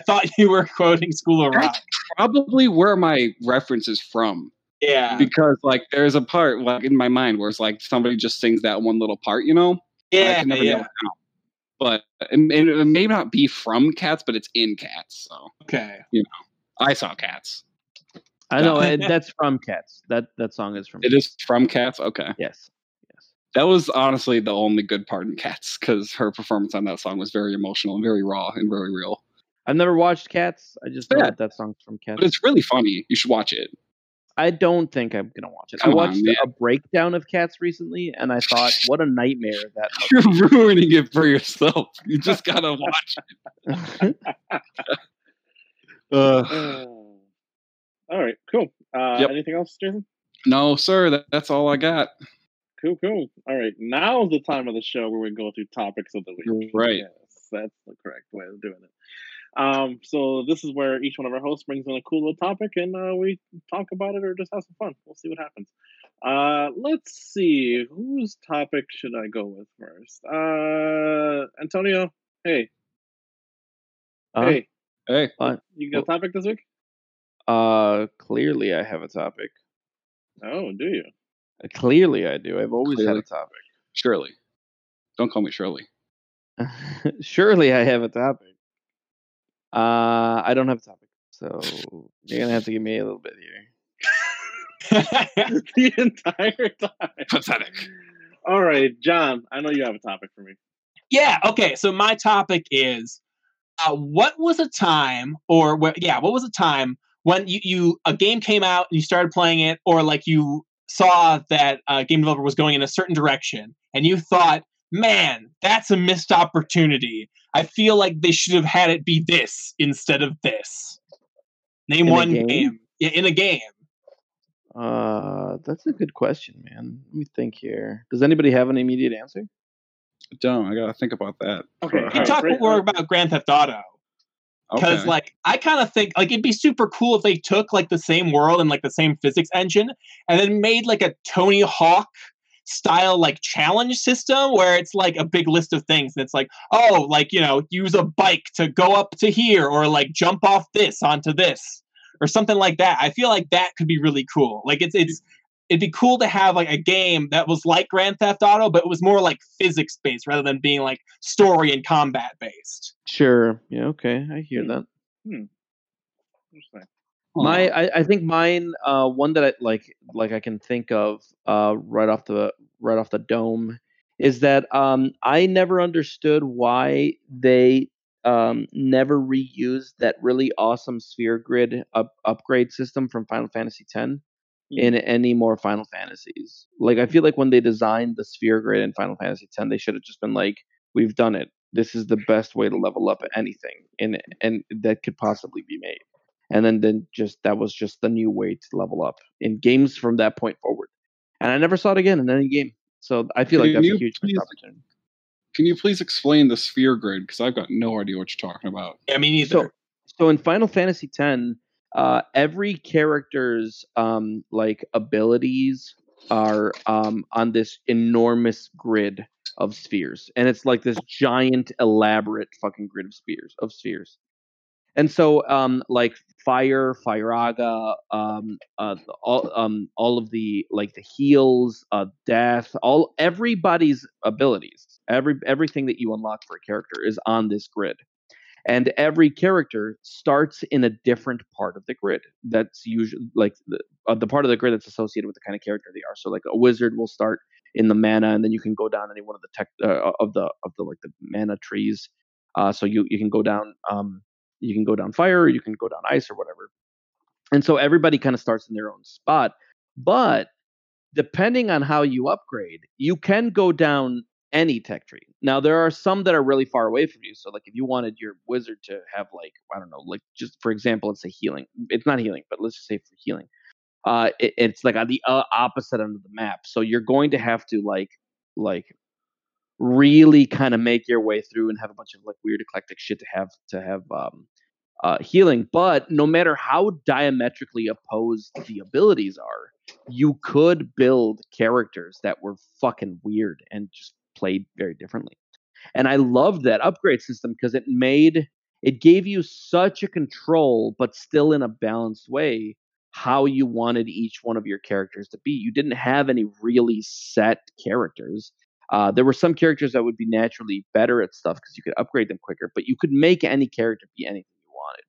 I thought you were quoting School of Rock. probably where my reference is from. Yeah, because like there's a part like in my mind where it's like somebody just sings that one little part, you know. I yeah, can never yeah. Nail it down. But it, it, it may not be from Cats, but it's in Cats. So Okay. You know, I saw Cats. I know and that's from Cats. That that song is from. cats It is from Cats. Okay, Yes. Yes. that was honestly the only good part in Cats because her performance on that song was very emotional and very raw and very real. I've never watched Cats. I just know Yeah. that that song's from Cats. But it's really funny. You should watch it. I don't think I'm gonna watch it. Come I watched man. a breakdown of Cats recently, and I thought, what a nightmare that. You're ruining it for yourself. You just gotta watch it. Uh, Uh, all right, cool. Uh, Yep. Anything else, Jason? No, sir. That, that's all I got. Cool, cool. All right, now's the time of the show where we go through topics of the week. Right. Yes, that's the correct way of doing it. Um, so this is where each one of our hosts brings in a cool little topic, and uh, we talk about it or just have some fun. We'll see what happens. Uh, let's see whose topic should I go with first. Uh, Antonio, hey, Uh, hey, Hey, Fine. you got a topic this week? Uh, clearly I have a topic. Oh, do you? Uh, Clearly I do. I've always Clearly. had Shirley. Don't call me Shirley. Surely I have a topic. Uh, I don't have a topic, so you're gonna have to give me a little bit here. the entire time. Pathetic. All right, John. I know you have a topic for me. Yeah. Okay. So my topic is, uh, what was a time, or yeah, what was a time when you, you a game came out and you started playing it, or like you saw that a game developer was going in a certain direction, and you thought, man, that's a missed opportunity. I feel like they should have had it be this instead of this. Name In one game? game. Yeah, in a game. Uh, that's a good question, man. Let me think here. Does anybody have an immediate answer? Don't. I gotta think about that. Okay, You talk great. more about Grand Theft Auto. because Okay. like i kind of think like it'd be super cool if they took like the same world and like the same physics engine and then made like a tony hawk style like challenge system where it's like a big list of things and it's like oh like you know use a bike to go up to here or like jump off this onto this or something like that i feel like that could be really cool like it's it's it'd be cool to have like a game that was like grand theft auto but it was more like physics based rather than being like story and combat based Sure. Yeah. Okay. I hear Hmm. that. Interesting. My, I, I think mine, uh, one that I like, like I can think of, uh, right off the right off the dome, is that um, I never understood why they um never reused that really awesome sphere grid up, upgrade system from Final Fantasy X in any more Final Fantasies. Like I feel like when they designed the sphere grid in Final Fantasy X, they should have just been like, "We've done it. This is the best way to level up anything, and and that could possibly be made." And then then just that was just the new way to level up in games from that point forward. And I never saw it again in any game. So I feel like that's a huge please- opportunity. Can you please explain the sphere grid? Because I've got no idea what you're talking about. i mean either So, so in Final Fantasy X, uh, every character's um, like abilities are um, on this enormous grid of spheres, and it's like this giant, elaborate fucking grid of spheres of spheres. And so, um, like fire, Firaga, um, uh, all, um, all of the like the heals, uh, death, all everybody's abilities, every everything that you unlock for a character is on this grid. And every character starts in a different part of the grid that's usually like the, uh, the part of the grid that's associated with the kind of character they are. So like a wizard will start in the mana and then you can go down any one of the tech uh, of the of the like the mana trees. Uh, so you you can go down um you can go down fire or you can go down ice or whatever and so everybody kind of starts in their own spot but depending on how you upgrade you can go down any tech tree. Now there are some that are really far away from you. So like if you wanted your wizard to have like I don't know, like just for example, let's say healing. It's not healing, but let's just say for healing. Uh, it, it's like on the uh, opposite end of the map. So you're going to have to like like really kind of make your way through and have a bunch of like weird eclectic shit to have to have um uh, healing. But no matter how diametrically opposed the abilities are, you could build characters that were fucking weird and just played very differently. And I loved that upgrade system because it made it gave you such a control, but still in a balanced way, how you wanted each one of your characters to be. You didn't have any really set characters. Uh, there were some characters that would be naturally better at stuff because you could upgrade them quicker, but you could make any character be anything you wanted.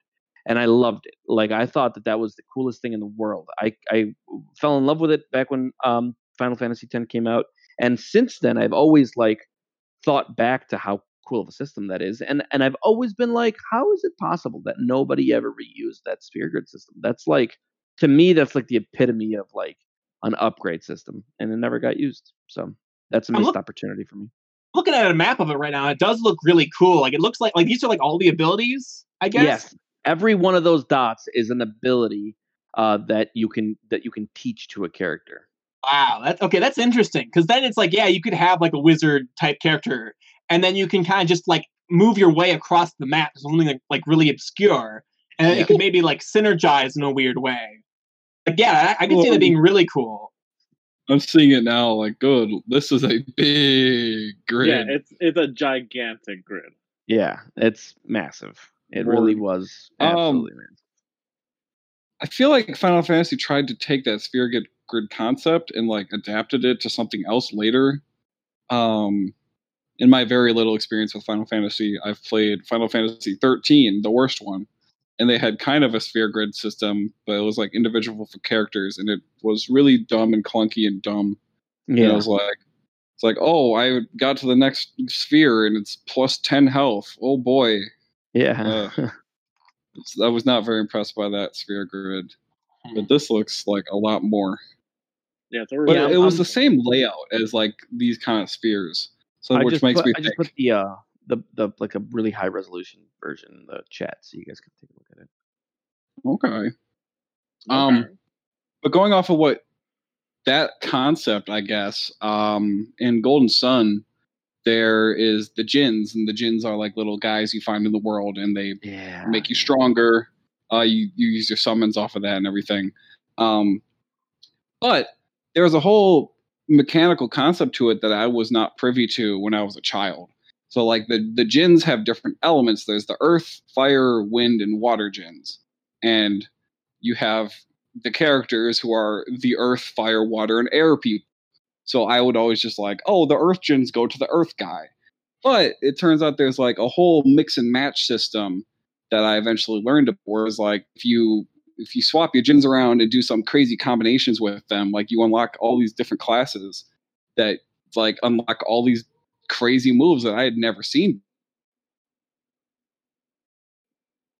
And I loved it. Like I thought that that was the coolest thing in the world. I I fell in love with it back when um, Final Fantasy X came out, and since then I've always like thought back to how cool of a system that is, and and I've always been like, how is it possible that nobody ever reused that sphere grid system? That's like to me, that's like the epitome of like an upgrade system, and it never got used. So that's a missed look- opportunity for me. looking at a map of it right now. It does look really cool. Like it looks like like these are like all the abilities. I guess. Yes, every one of those dots is an ability uh, that you can that you can teach to a character. Wow, that's okay. That's interesting because then it's like, yeah, you could have like a wizard type character, and then you can kind of just like move your way across the map to something like, like really obscure, and Yeah. it could maybe like synergize in a weird way. Like, yeah, I, I could see that being really cool. I'm seeing it now. Like, good. This is a big grid. Yeah, it's it's a gigantic grid. Yeah, it's massive. It really was Um, absolutely massive. I feel like Final Fantasy tried to take that sphere grid grid concept and like adapted it to something else later. Um, in my very little experience with Final Fantasy, I've played Final Fantasy 13, the worst one, and they had kind of a sphere grid system, but it was like individual for characters, and it was really dumb and clunky and dumb. And it was like, it's like, oh, I got to the next sphere and it's plus 10 health. Oh boy, yeah. I was not very impressed by that sphere grid. Hmm. But this looks like a lot more. Yeah, it's But Yeah, it was I'm- the same layout as like these kind of spheres. So I which just makes put, me I just think put the uh the the like a really high resolution version in the chat, so you guys can take a look at it. okay. Um Okay. but going off of what that concept, I guess, um in Golden Sun there is the djinns, and the djinns are like little guys you find in the world and they Yeah, make you stronger. Uh, you, you use your summons off of that and everything. Um, but there was a whole mechanical concept to it that I was not privy to when I was a child. So like the the djinns have different elements. There's the earth, fire, wind, and water djinns, and you have the characters who are the earth, fire, water, and air people. So I would always just like, oh, the earth djinns go to the earth guy. But it turns out there's like a whole mix and match system that I eventually learned about. Whereas like if you if you swap your djinns around and do some crazy combinations with them, like you unlock all these different classes that like unlock all these crazy moves that I had never seen.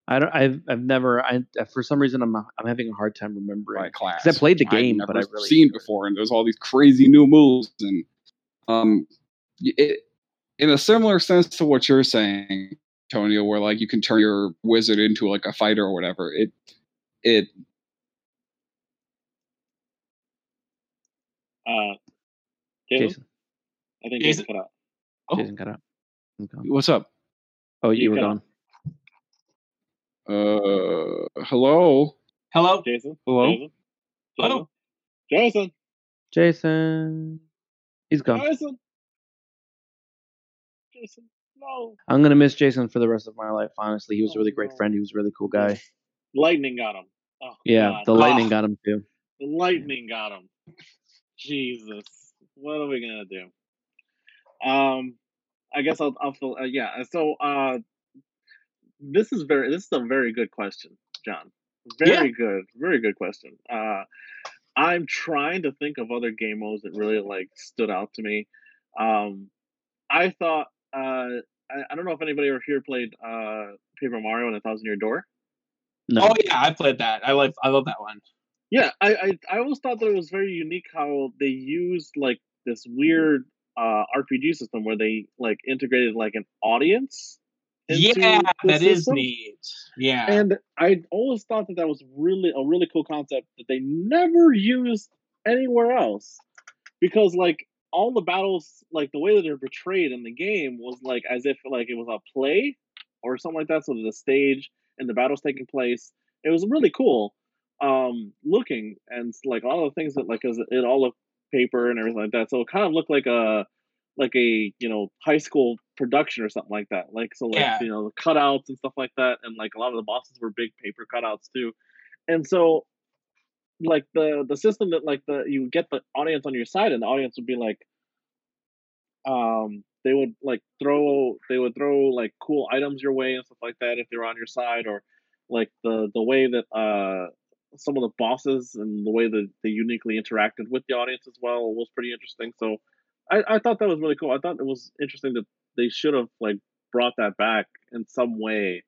I don't. I've I've never. I for some reason I'm I'm having a hard time remembering. by class. 'Cause I played the I'd game, never but I really seen before, and there's all these crazy new moves, and um, it, in a similar sense to what you're saying, Antonio, where like you can turn your wizard into like a fighter or whatever. It it Uh, Jason, Jason, I think Jason- Jason cut out. Oh. Jason cut out. Okay. what's up? Oh, you, You were cut gone. Uh, hello, Hello. Jason. hello. Jason. Hello? Jason. Jason, he's gone. Jason. Jason. No. I'm gonna miss Jason for the rest of my life. Honestly, he was a really Oh, great no. friend. He was a really cool guy. Lightning got him. Oh, Yeah, God. the lightning Ah. got him too. The lightning got him. Jesus, what are we gonna do? Um, I guess I'll, I'll fill. Uh, yeah. So, uh, this is very. This is a very good question, John. Very good. Very good question. Uh, I'm trying to think of other game modes that really like stood out to me. Um, I thought. Uh, I, I don't know if anybody over here played uh Paper Mario and a Thousand Year Door. No, Oh yeah, I played that. I like. I love that one. Yeah, I, I I always thought that it was very unique how they used like this weird uh RPG system where they like integrated like an audience. Yeah, that is system. neat. Yeah. And I always thought that that was really a really cool concept that they never used anywhere else, because like all the battles, like the way that they're portrayed in the game was like as if like it was a play or something like that. So the stage and the battles taking place. It was really cool um looking and like all the things that like it all looked paper and everything like that. So it kind of looked like a like a you know high school production or something like that. Like so like Yeah. you know the cutouts and stuff like that, and like a lot of the bosses were big paper cutouts too. And so like the the system that like the you get the audience on your side and the audience would be like um they would like throw they would throw like cool items your way and stuff like that if they were on your side or like the the way that uh some of the bosses and the way that they uniquely interacted with the audience as well was pretty interesting so i i thought that was really cool i thought it was interesting that they should have like brought that back in some way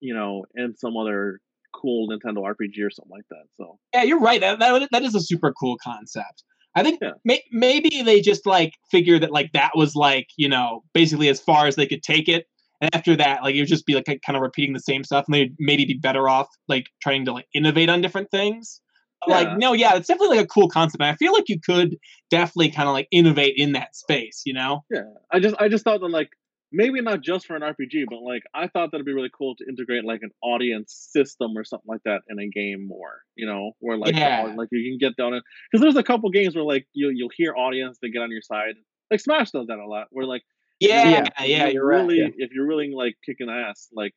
you know in some other cool nintendo rpg or something like that so Yeah, you're right. That, that, that is a super cool concept. I think Yeah. may, maybe they just like figured that like that was like you know basically as far as they could take it, and after that, like it would just be like kind of repeating the same stuff, and they'd maybe be better off like trying to like innovate on different things. Yeah. Like, no, yeah, it's definitely like a cool concept. And I feel like you could definitely kind of like innovate in that space, you know? Yeah, I just I just thought that like maybe not just for an RPG, but like I thought that'd be really cool to integrate like an audience system or something like that in a game more. You know, where like Yeah. au- like you can get down because there's a couple games where like you you'll hear audience they get on your side. Like Smash does that a lot. Where like Yeah, Yeah. yeah, if you're right. really yeah. if you're really like kicking ass, like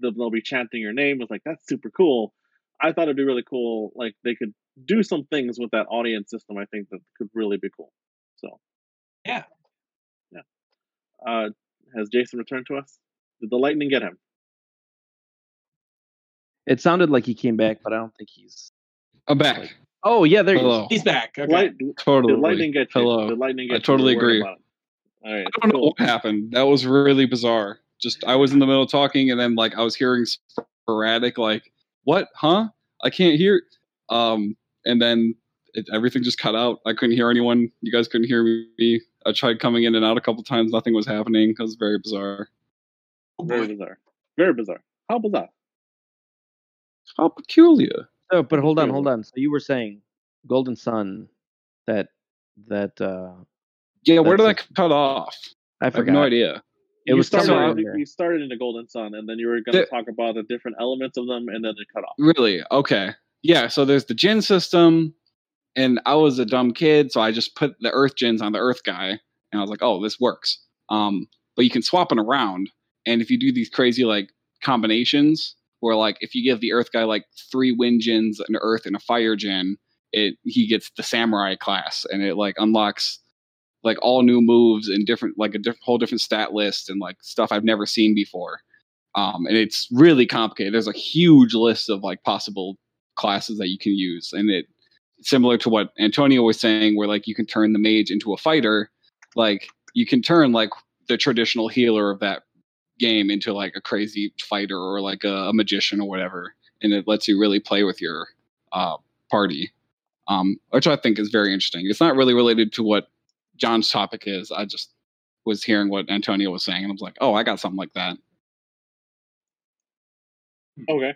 they'll, they'll be chanting your name. It's like that's super cool. I thought it'd be really cool. Like they could do some things with that audience system. I think that could really be cool. So Yeah. yeah. Uh, has Jason returned to us? Did the lightning get him? It sounded like he came back, but I don't think he's. I'm back. Oh yeah, there he Hello. is. He's back. Okay. Light, Totally. did lightning get you? Hello. Did lightning I get you? totally We're agree. About. All right. I don't know what happened. That was really bizarre. Just I was in the middle of talking, and then like I was hearing sporadic, like what, huh? I can't hear. Um, and then it, everything just cut out. I couldn't hear anyone. You guys couldn't hear me. I tried coming in and out a couple times. Nothing was happening. It was very bizarre. Very bizarre. Very bizarre. How bizarre? How peculiar. Oh, but hold on, hold on. So you were saying Golden Sun, that that uh Yeah, where did That's that cut off? I I have no idea. It you was started, somewhere in- in there. You started into Golden Sun, and then you were going to talk about the different elements of them, and then it cut off. Really? Okay. Yeah, so there's the djinn system, and I was a dumb kid, so I just put the earth djinns on the earth guy, and I was like, oh, this works. Um, but you can swap it around, and if you do these crazy like combinations, where like if you give the earth guy like three wind djinns, an earth, and a fire djinn, it he gets the samurai class, and it like unlocks like all new moves and different like a whole different stat list and like stuff I've never seen before. Um, and it's really complicated. There's a huge list of like possible classes that you can use, and it similar to what Antonio was saying, where like you can turn the mage into a fighter, like you can turn like the traditional healer of that game into like a crazy fighter or like a, a magician or whatever, and it lets you really play with your uh, party, um, which I think is very interesting. It's not really related to what John's topic is. I just was hearing what Antonio was saying, and I was like, oh, I got something like that. Okay.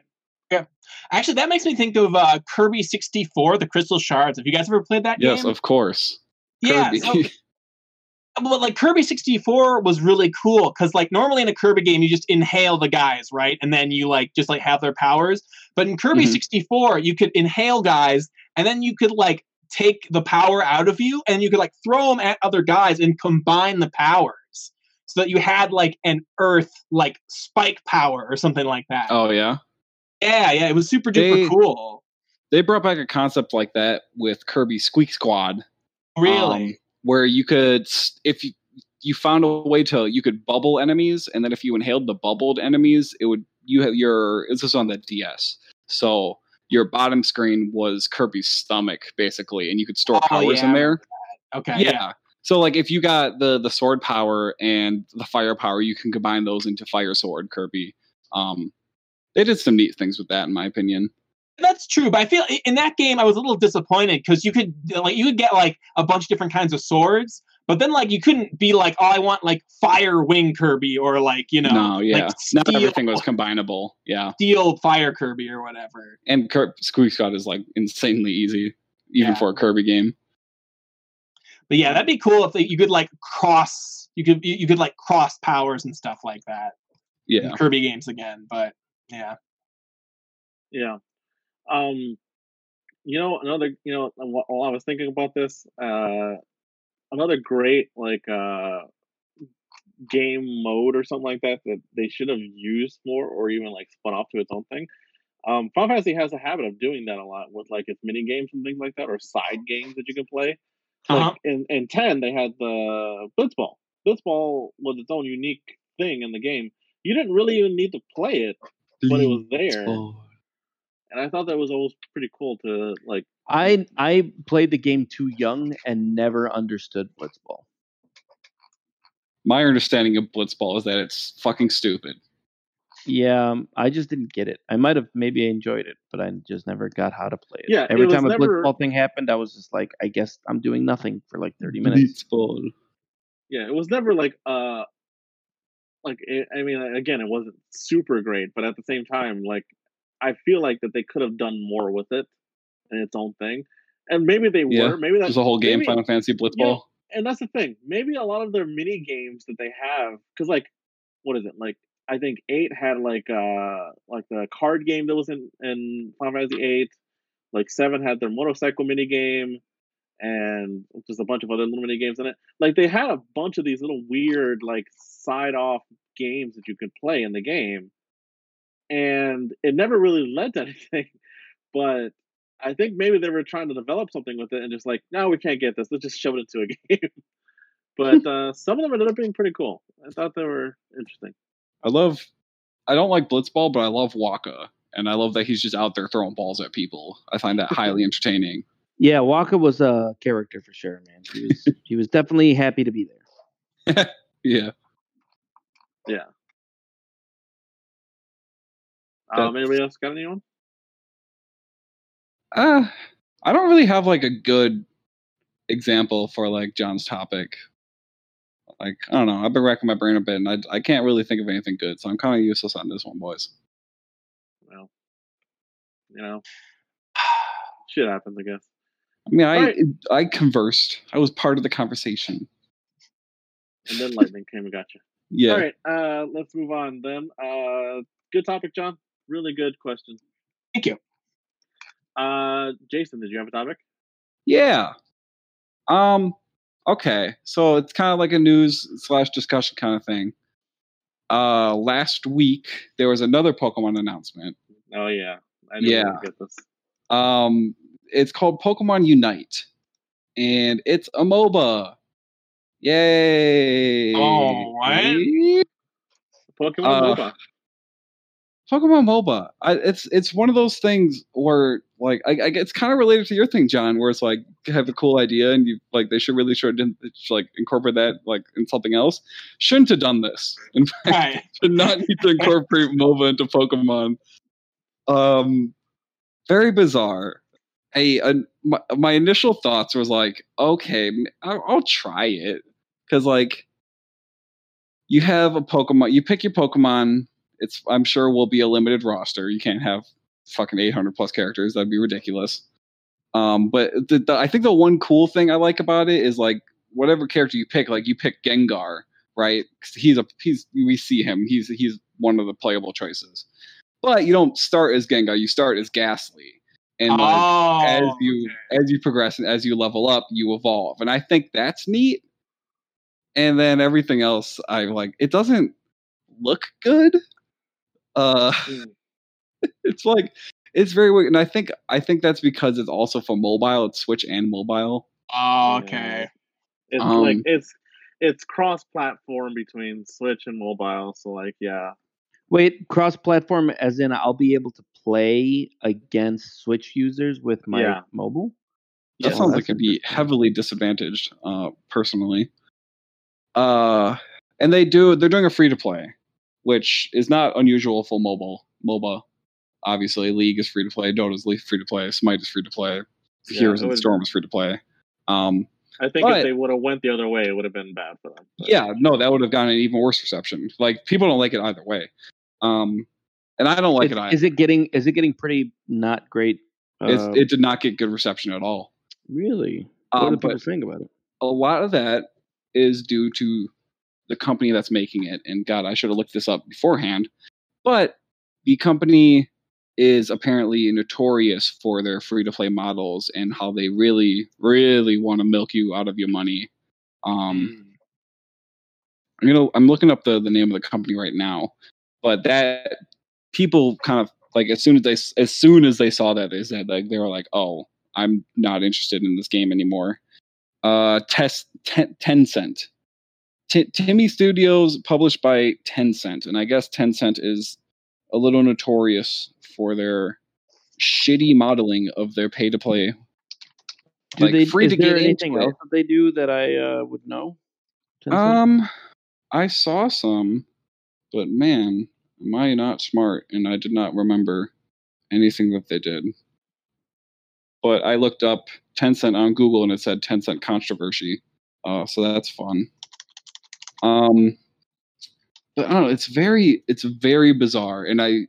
Yeah. Actually, that makes me think of uh, Kirby 64, the Crystal Shards. Have you guys ever played that game? Yes, game? of course. yeah. Kirby. so- but like Kirby 64 was really cool because like normally in a Kirby game you just inhale the guys, right? And then you like just like have their powers. But in Kirby Mhm. 64, you could inhale guys and then you could like take the power out of you and you could like throw them at other guys and combine the powers so that you had like an earth like spike power or something like that. oh yeah. Yeah, yeah, it was super duper They- cool. they brought back a concept like that with Kirby Squeak Squad. Really? um, where you could, if you, you found a way to, you could bubble enemies, and then if you inhaled the bubbled enemies, it would, you have your, this is on the DS. So your bottom screen was Kirby's stomach, basically, and you could store Oh, powers yeah, in there. okay. Yeah. So like if you got the the sword power and the fire power, you can combine those into Fire Sword Kirby. Um, they did some neat things with that, in my opinion. That's true, but I feel in that game I was a little disappointed because you could like you could get like a bunch of different kinds of swords, but then like you couldn't be like, oh, I want like fire wing Kirby or like you know no, yeah, like not steel, everything was combinable. Yeah. steel fire Kirby or whatever. and Kir- Squeak Squad is like insanely easy, even Yeah. for a Kirby game. But yeah, that'd be cool if they, you could like cross you could you, you could like cross powers and stuff like that Yeah, in Kirby games again. But yeah, Yeah. Um, you know, another, you know, while I was thinking about this, uh, another great like uh game mode or something like that that they should have used more or even like spun off to its own thing. Um, Final Fantasy has a habit of doing that a lot with like its mini games and things like that, or side games that you can play. Like Uh-huh. in in ten, they had the Blitzball. Blitzball was its own unique thing in the game. You didn't really even need to play it, but it was there and I thought that was always pretty cool to like. I I played the game too young and never understood Blitzball. My understanding of Blitzball is that it's fucking stupid. Yeah, um, I just didn't get it. I might have maybe I enjoyed it, but I just never got how to play it. Yeah, every it time a never- Blitzball thing happened, I was just like, I guess I'm doing nothing for like 30 minutes. Blitzball. Yeah, it was never like uh like it, I mean, again, it wasn't super great, but at the same time, like I feel like that they could have done more with it and its own thing, and maybe they Yeah, were. Maybe that's a whole game, maybe- Final Fantasy Blitzball. you know, and that's the thing. Maybe a lot of their mini games that they have, because like, what is it? Like, I think eight had like uh like the card game that was in in Final Fantasy eight. Like seven had their motorcycle mini game, and just a bunch of other little mini games in it. Like they had a bunch of these little weird like side off games that you could play in the game, and it never really led to anything. But I think maybe they were trying to develop something with it and just like, no, we can't get this. Let's just shove it into a game. but uh, some of them ended up being pretty cool. I thought they were interesting. I love. I don't like Blitzball, but I love Wakka, and I love that he's just out there throwing balls at people. I find that highly entertaining. Yeah, Wakka was a character for sure, man. He was he was definitely happy to be there. Yeah. Yeah. Um, anybody else got anyone? Uh, I don't really have like a good example for like John's topic. Like I don't know. I've been racking my brain a bit, and I I can't really think of anything good. So I'm kind of useless on this one, boys. Well, you know, shit happens, I guess. I mean, I Right. I conversed. I was part of the conversation. And then lightning came and got you. Yeah. All right, uh, let's move on then. Uh, good topic, John. Really good question. Thank you. Uh, Jason, did you have a topic? Yeah. Um. Okay. So it's kind of like a news slash discussion kind of thing. Uh, last week there was another Pokemon announcement. Oh yeah, I knew we Yeah. get this. Um, it's called Pokemon Unite, and it's a MOBA. Yay! Oh, what? Pokemon Uh, MOBA. Pokemon MOBA. I, it's it's one of those things where like I, I it's kind of related to your thing, John, where it's like you have a cool idea and you like they should really should like incorporate that like in something else. Shouldn't have done this. In fact, Right. should not need to incorporate MOBA into Pokemon. Um, very bizarre. A, uh, my, my initial thoughts was like, okay, I'll, I'll try it because like you have a Pokemon, you pick your Pokemon. It's I'm sure will be a limited roster. You can't have fucking 800 plus characters. That'd be ridiculous. Um, but the, the, I think the one cool thing I like about it is like whatever character you pick, like you pick Gengar, right? he's a he's we see him. He's he's one of the playable choices. But you don't start as Gengar. You start as Gastly, and like, oh, as you as you progress and as you level up, you evolve. And I think that's neat. And then everything else, I like. It doesn't look good. Uh, Mm. it's like it's very weird, and I think I think that's because it's also for mobile. It's Switch and mobile. Oh, okay. It's um, like it's it's cross platform between Switch and mobile. So like yeah, Wait, cross-platform, as in I'll be able to play against Switch users with my Yeah. mobile. That Yeah, sounds like it'd be heavily disadvantaged, uh, personally. Uh, and they do they're doing a free to play, which is not unusual for mobile MOBA. Obviously, League is free to play, Dota is free to play, Smite is free to play, Yeah, Heroes it of the Storm is free to play. Um, I think But- if they would have went the other way, it would have been bad for them. But- yeah, no, that would have gotten an even worse reception. Like people don't like it either way. Um, and I don't like is, it either. is it getting is it getting pretty not great? It's, uh, it did not get good reception at all. really? What Um, are people but saying about it? a lot of that is due to the company that's making it. And God, I should have looked this up beforehand. But the company is apparently notorious for their free to play models and how they really, really want to milk you out of your money. Um, Mm. you know, I'm looking up the, the name of the company right now, but that people kind of like as soon as they as soon as they saw that they said like they were like, oh, I'm not interested in this game anymore. Uh, test ten, Tencent, T- TiMi Studios, published by Tencent, and I guess Tencent is a little notorious for their shitty modeling of their pay to play. Do like, they, free is to there get anything else that they do that I uh, would know? Tencent? Um, I saw some, but man, am I not smart? And I did not remember anything that they did. But I looked up Tencent on Google and it said Tencent controversy. Uh, so that's fun. Um, but I don't know. It's very it's very bizarre, and I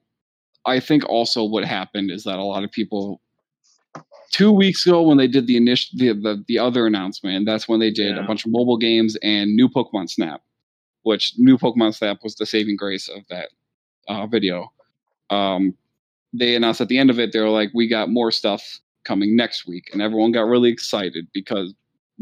I think also what happened is that a lot of people two weeks ago when they did the initial the, the the other announcement, and that's when they did Yeah. a bunch of mobile games and new Pokemon Snap, which new Pokemon Snap was the saving grace of that uh, video. Um, they announced at the end of it, they were like, "We got more stuff coming next week," and everyone got really excited because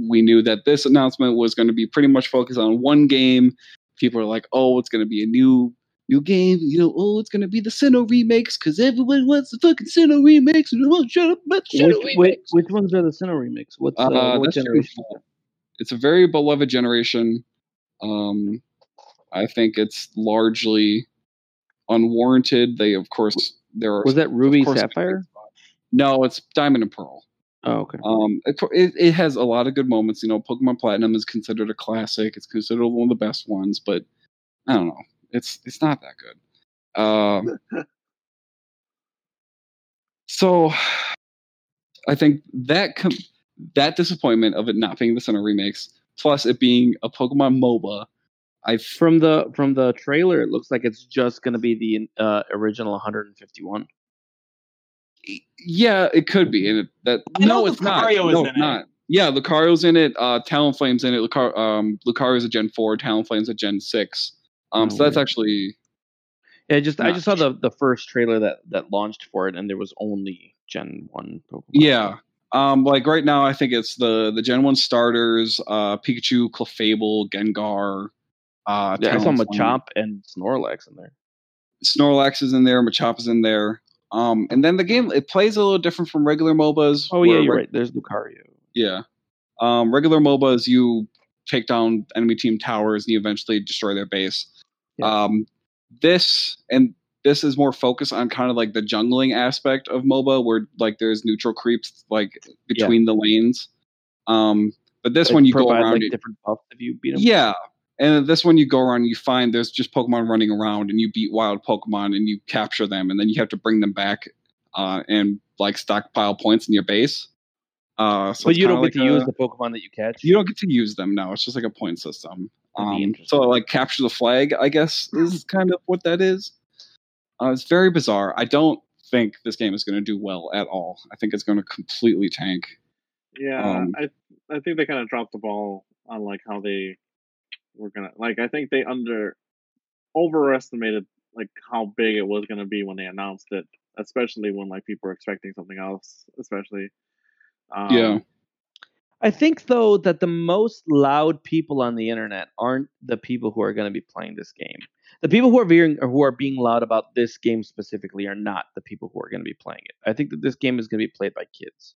we knew that this announcement was going to be pretty much focused on one game. People are like, "Oh, it's going to be a new new game. You know, oh, it's gonna be the Sinnoh remakes because everyone wants the fucking Sinnoh remakes. And oh, shut up about Sinnoh Which, which, remakes. which ones are the Sinnoh remix? What's uh, Uh, what generation? It's a very beloved generation. Um, I think it's largely unwarranted. They, of course, there are. Was that Ruby Sapphire? No, it's Diamond and Pearl. Oh, okay. Um, it, it, it has a lot of good moments. You know, Pokemon Platinum is considered a classic. It's considered one of the best ones, but I don't know. It's it's not that good. Um, so I think that com- that disappointment of it not being the Sinnoh remakes, plus it being a Pokemon MOBA, I From the from the trailer, it looks like it's just going to be the uh, original 151. Yeah, it could be. And it, that I know no, it's not. Lucario is no, in it's it. not. Yeah, Lucario's in it. Uh, Talonflame's in it. Lucar- um, Lucario's a Gen four. Talonflame's a Gen six. Um, Oh, so that's actually Yeah, I just I just saw the the first trailer that that launched for it, and there was only Gen One Pokemon. yeah. Um, like right now, I think it's the the Gen one starters: uh, Pikachu, Clefable, Gengar. Uh, yeah I saw Talonflame. Machop and Snorlax in there. Snorlax is in there. Machop is in there. Um, and then the game it plays a little different from regular MOBAs. Oh yeah, you're reg- right. There's Lucario. Yeah. Um, regular MOBAs, you take down enemy team towers and you eventually destroy their base. Yeah. Um, this and this is more focused on kind of like the jungling aspect of MOBA, where like there's neutral creeps like between the lanes. Um, but this one you go around. like it- different buffs if you beat them. yeah. And this one you go around, and you find there's just Pokemon running around, and you beat wild Pokemon, and you capture them, and then you have to bring them back, uh, and like stockpile points in your base. Uh, so but you don't get like to a- use the Pokemon that you catch. you don't get to use them now. It's just like a point system. Um, so like capture the flag, I guess, is kind of what that is. Uh, it's very bizarre. I don't think this game is going to do well at all. I think it's going to completely tank. Yeah, Um, I I think they kind of dropped the ball on like how they were gonna like. I think they under overestimated like how big it was gonna be when they announced it, especially when like people were expecting something else. Especially, um, Yeah. I think though that the most loud people on the internet aren't the people who are going to be playing this game. The people who are being who are being loud about this game specifically are not the people who are going to be playing it. I think that this game is going to be played by kids,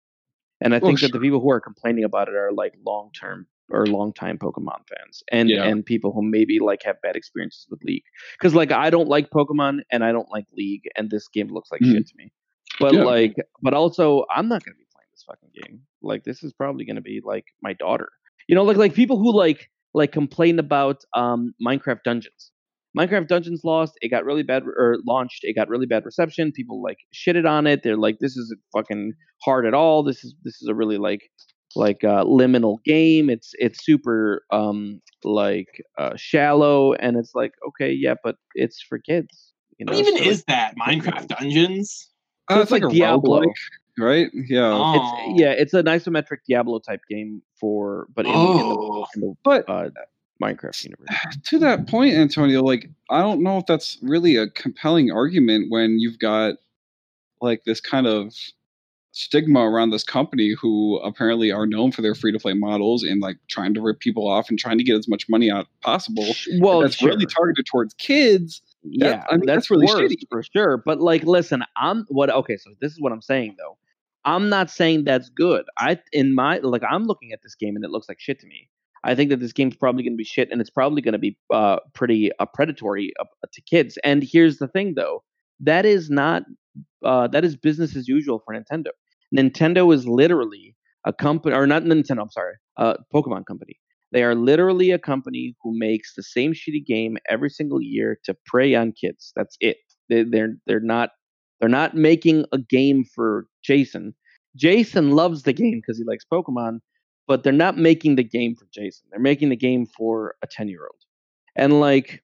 and I Well, think that the people who are complaining about it are like long term or long time Pokemon fans, and Yeah. and people who maybe like have bad experiences with League. Because like I don't like Pokemon and I don't like League, and this game looks like Mhm. shit to me. But Yeah. like, but also I'm not to be playing this fucking game. Like this is probably to be like my daughter. You know, like like people who like like complain about um Minecraft Dungeons. Minecraft Dungeons lost. It got really bad or launched. It got really bad reception. People like shitted on it. They're like, this isn't fucking hard at all. This is this is a really like like uh, liminal game. It's it's super um like uh, shallow, and it's like okay, yeah, but it's for kids. You know, What even so, like, is that? Minecraft Dungeons? So Uh, it's like Diablo. roguelike, right? Yeah. Oh. It's yeah, it's an isometric Diablo type game for but in, in Oh. the, in the But uh, Minecraft universe. to that point, Antonio, like I don't know if that's really a compelling argument when you've got like this kind of stigma around this company who apparently are known for their free to play models and like trying to rip people off and trying to get as much money out possible. Well, that's really targeted towards kids. yeah, I mean, that's, that's really shitty. for sure. But like, listen, I'm what? Okay, so this is what I'm saying though. I'm not saying that's good. I in my like, I'm looking at this game and it looks like shit to me. I think that this game's probably going to be shit, and it's probably going to be uh, pretty uh, predatory uh, to kids. And here's the thing, though, that is not uh, that is business as usual for Nintendo. Nintendo is literally a company, or not Nintendo. I'm sorry, uh, Pokemon company. They are literally a company who makes the same shitty game every single year to prey on kids. That's it. They, they're they're not they're not making a game for Jason. Jason loves the game because he likes Pokemon, but they're not making the game for Jason. They're making the game for a ten year old. And like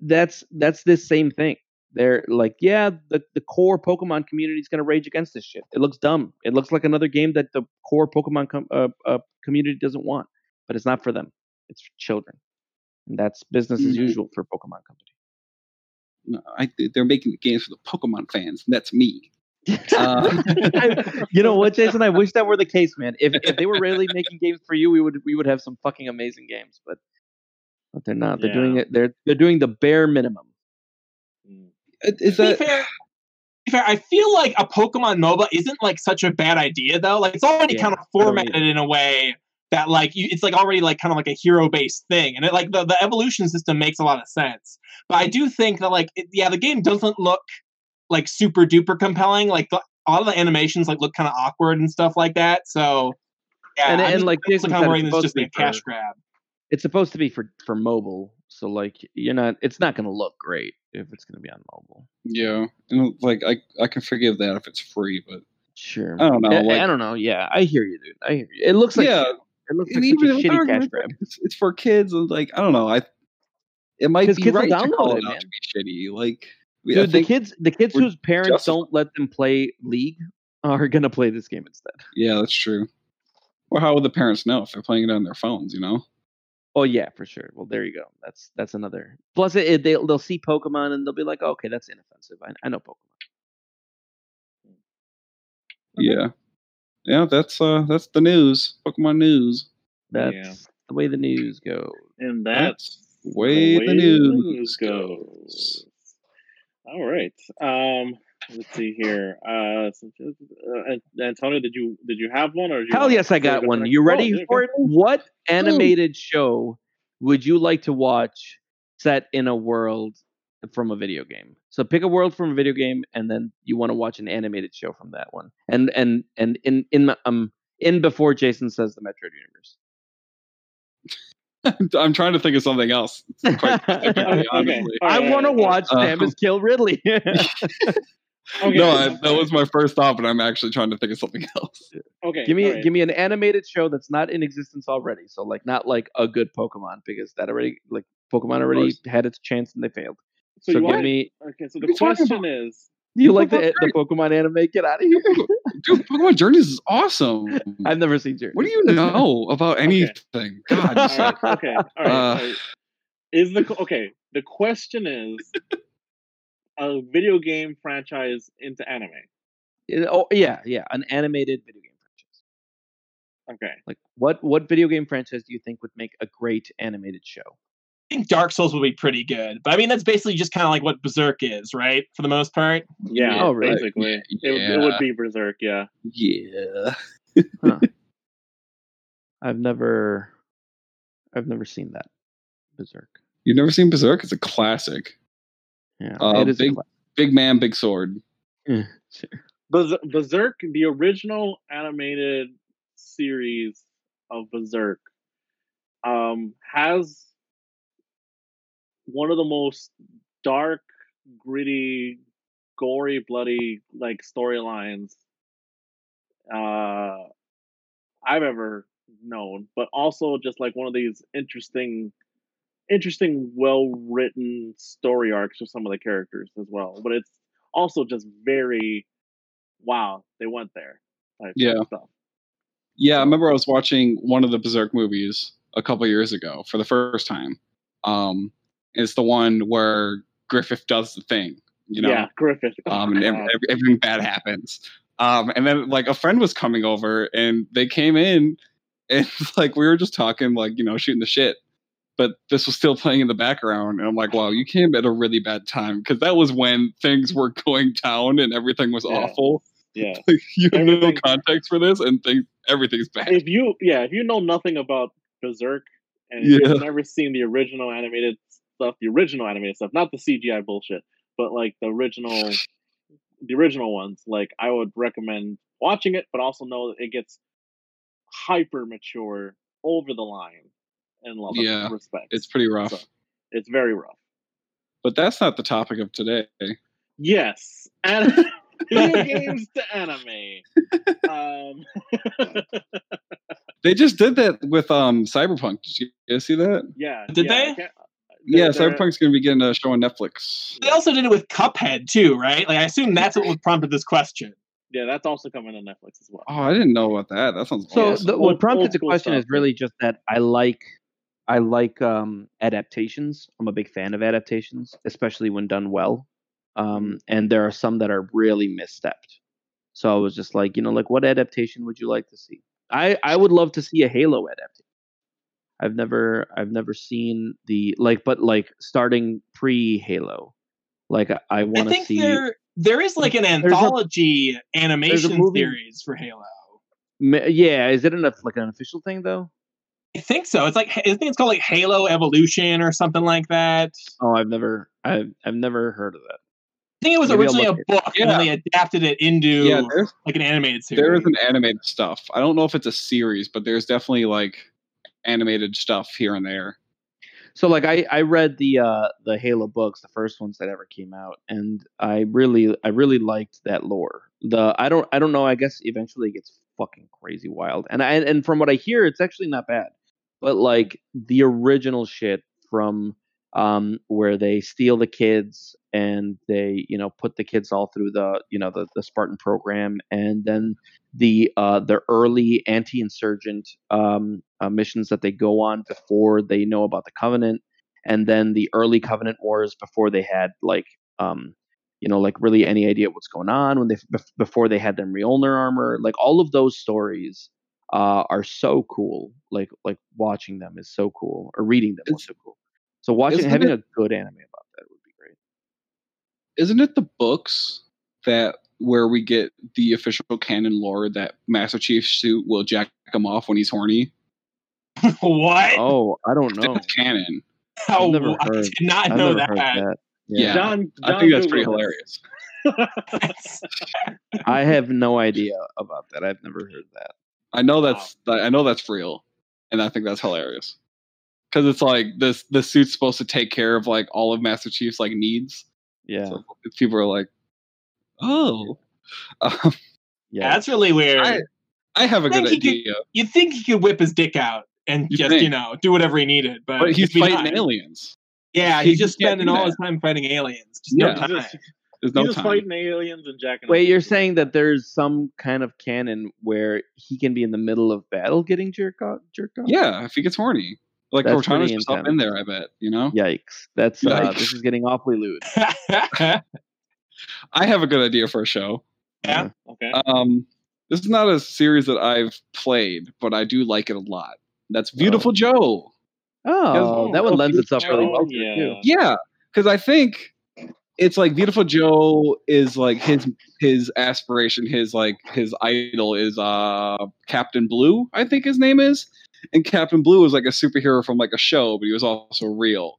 that's that's this same thing. They're like, yeah, the, the core Pokemon community is going to rage against this shit. It looks dumb. It looks like another game that the core Pokemon com- uh, uh, community doesn't want, but it's not for them. It's for children, and that's business as Mhm. usual for Pokemon Company. No, I, they're making the games for the Pokemon fans. And that's me. Uh, you know what, Jason? I wish that were the case, man. If if they were really making games for you, we would we would have some fucking amazing games, but but they're not. They're doing it. They're they're doing the bare minimum. Is to be that fair, fair, I feel like a Pokemon MOBA isn't like such a bad idea though. Like it's already Yeah, kind of formatted in a way that like you, it's like already like kind of like a hero based thing, and it like the, the evolution system makes a lot of sense. But I do think that like it, yeah, the game doesn't look like super duper compelling. Like the, a lot of the animations like look kind of awkward and stuff like that. So yeah, And- and, just like Jason kind of it's this is just be a cash grab. It's supposed to be for for mobile, so like you're not. It's not going to look great if it's going to be on mobile. yeah? And like I I can forgive that if it's free, but Sure. I don't know. I, like, I don't know. Yeah, I hear you, dude. I hear you. It looks like yeah, it looks like such a shitty cash grab. It's, it's for kids, and like I don't know. I it might be kids right to download call it, it out man. to be shitty. Like Dude, the kids, the kids whose parents justified. don't let them play League are gonna play this game instead. yeah, that's true. Or how would the parents know if they're playing it on their phones? You know? Oh yeah, for sure. Well, there you go. That's that's another. Plus, it, it, they'll they'll see Pokemon and they'll be like, okay, that's inoffensive. I, I know Pokemon. Yeah, yeah. That's uh that's the news. Pokemon news. That's Yeah. the way the news goes. And that's way the news goes. All right. Um, let's see here. Uh, uh, Antonio, did you did you have one or? Did you Hell yes, I got one. for- You Oh, ready yeah, for it? What animated show would you like to watch set in a world from a video game? So pick a world from a video game, and then you want to watch an animated show from that one. And and and in in um in before Jason says the Metroid universe. I'm trying to think of something else. Quite Okay, I want to all right, watch Samus kill Ridley. Okay, no, I, that was my first thought, but I'm actually trying to think of something else. okay. give me all right. give me an animated show that's not in existence already. So like not like a good Pokemon because that already like Pokemon already had its chance and they failed. So, So, you give want, me okay. So the question is, you like the Pokemon's the Pokemon anime? Get out of here. Dude, Pokemon Journeys is awesome. I've never seen Journey. What do you know about anything? God, all just right, like, okay, all right, Uh, right. Is the okay? The question is, a video game franchise into anime. Uh, Oh yeah, yeah, an animated video game franchise. Okay. Like what what video game franchise do you think would make a great animated show? I think Dark Souls would be pretty good, but I mean that's basically just kind of like what Berserk is, right? For the most part. Yeah, Oh, really? basically, It, it would be Berserk. Yeah. yeah. I've never I've never seen that. Berserk. You've never seen Berserk? It's a classic. Yeah. Uh, it is big- a Big man, big sword. Sure. Berserk, the original animated series of Berserk, um, has one of the most dark, gritty, gory, bloody like storylines uh, I've ever known, but also just like one of these interesting, interesting, well written story arcs of some of the characters as well. But it's also just very wow, they went there. Yeah. Stuff. Yeah, I remember I was watching one of the Berserk movies a couple years ago for the first time. Um, it's the one where Griffith does the thing, you know, yeah, Griffith. um, and ev- God. ev- everything bad happens. Um, and then like a friend was coming over and they came in and like we were just talking, like, you know, shooting the shit. But this was still playing in the background. And I'm like, wow, you came at a really bad time because that was when things were going down and everything was Yeah. awful. yeah. Like, you have no context for this and things, everything's bad. if you yeah, if you know nothing about Berserk and Yeah. you've never seen the original animated stuff, the original animated stuff, not the CGI bullshit, but like the original the original ones, like I would recommend watching it, but also know that it gets hyper mature over the line in love Yeah, respect. It's pretty rough. So, it's very rough. But that's not the topic of today. Yes. And video games to anime. Um They just did that with um Cyberpunk. Did you guys see that? Yeah. Did yeah, I they? can't- yeah, they're- Cyberpunk's gonna be getting a show on Netflix. They also did it with Cuphead too, right? Like I assume that's what prompted this question. Yeah, that's also coming on Netflix as well. Oh, I didn't know about that. That sounds So awesome. the, what prompted old the school question stuff, is really just that I like I like um, adaptations. I'm a big fan of adaptations, especially when done well. Um, and there are some that are really misstepped. So I was just like, you know, like what adaptation would you like to see? I I would love to see a Halo adaptation. I've never I've never seen the like, but like starting pre Halo, like I, I want to think see. there there is like an a- anthology animation series for Halo. Yeah, is it enough like an official thing though? I think so. It's like I think it's called like Halo Evolution or something like that. Oh, I've never I've I've never heard of that. I think it was Maybe originally a look book, and they adapted it into yeah, like an animated series. there is an animated stuff. I don't know if it's a series, but there's definitely like animated stuff here and there. So like I I read the uh the Halo books, the first ones that ever came out, and I really I really liked that lore. The I don't I don't know. I guess eventually it gets fucking crazy wild, and I and from what I hear, it's actually not bad. But like the original shit from um where they steal the kids and they you know put the kids all through the you know the the Spartan program, and then the uh the early anti-insurgent um uh, missions that they go on before they know about the covenant and then the early covenant wars before they had like um you know like really any idea what's going on when they bef- before they had their Mjolnir armor like all of those stories uh are so cool like like watching them is so cool or reading them was It's- so cool so watching having it- a good anime about that would be great Isn't it the books that where we get the official canon lore that Master Chief's suit will jack him off when he's horny? what? oh i don't know it's canon. How, I've never I heard- did not i've know never that. heard that Yeah. John, I John think that's pretty Googled hilarious. i have no idea about that i've never heard that I know that's I know that's real, and I think that's hilarious. Because it's like this the suit's supposed to take care of like all of Master Chief's like needs. yeah So people are like, oh, um, yeah That's really weird. I, I have a good think he could- idea, You'd think he could whip his dick out and You just, think? you know, do whatever he needed, but, but he's fighting not. aliens. Yeah, He he's just spending all his time fighting aliens. Just Yeah. no time. Just, There's he's no just time. fighting aliens and jacking. Wait, off you're people. saying that there's some kind of canon where he can be in the middle of battle getting jerked off? Jerked off? Yeah, if he gets horny, like That's Cortana's pretty just up intense. in there. I bet you know. Yikes! That's uh, this is getting awfully lewd. I have a good idea for a show. Yeah. Okay. Um, this is not a series that I've played, but I do like it a lot. That's Viewtiful Joe. Oh, that one lends itself really well yeah. too. Yeah, because I think it's like Viewtiful Joe is like his his aspiration, his like his idol is uh Captain Blue, I think his name is, and Captain Blue is like a superhero from like a show, but he was also real.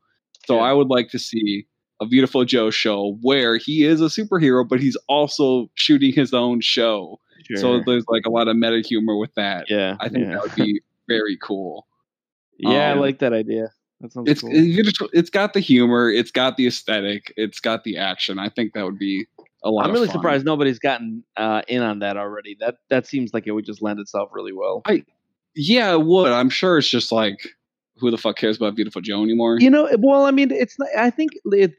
So Yeah. I would like to see a Viewtiful Joe show where he is a superhero, but he's also shooting his own show. So there's like a lot of meta humor with that. yeah, I think yeah. that would be very cool. yeah, I um, like that idea. That sounds It's cool. it's it's got the humor, it's got the aesthetic, it's got the action. I think that would be a lot. I'm of really fun. surprised nobody's gotten uh, in on that already. That that seems like it would just lend itself really well. I Yeah, it would. I'm sure it's just like who the fuck cares about Viewtiful Joe anymore? You know, well, I mean, it's not, I think it,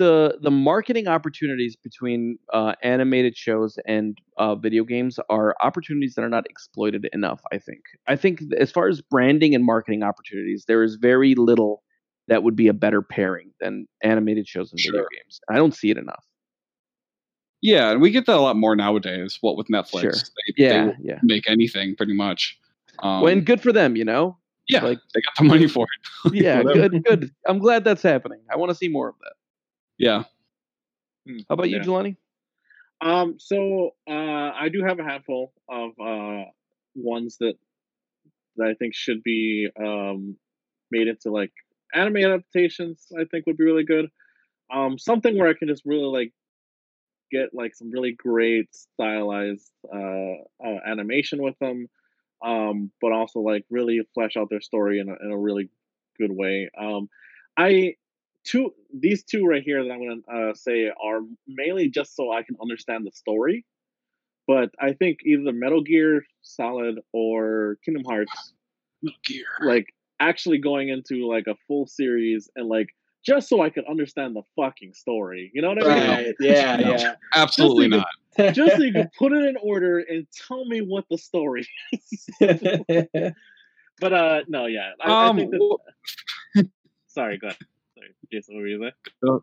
the the marketing opportunities between uh, animated shows and uh, video games are opportunities that are not exploited enough. I think. I think as far as branding and marketing opportunities, there is very little that would be a better pairing than animated shows and video games. I don't see it enough. Yeah, and we get that a lot more nowadays. What with Netflix, Sure. they, Yeah, they yeah. make anything pretty much. Um, well, and good for them, you know. yeah, like- they got the money for it. Yeah, good, good. I'm glad that's happening. I want to see more of that. Yeah, How about you, Yeah. Jelani? Um, so uh, I do have a handful of uh, ones that that I think should be um, made into like anime adaptations. I think would be really good. Um, something where I can just really like get like some really great stylized uh, uh, animation with them, um, but also like really flesh out their story in a, in a really good way. Um, I two these two right here that I'm gonna uh, say are mainly just so I can understand the story. But I think either Metal Gear Solid or Kingdom Hearts, Metal Gear. like actually going into like a full series and like just so I could understand the fucking story. You know what I mean? Right. Yeah, No. yeah. Absolutely Just not. Just so you can put it in order and tell me what the story is. but uh no, yeah. I, I Um, think that, well, sorry, go ahead. Sorry, Jason, what were you saying?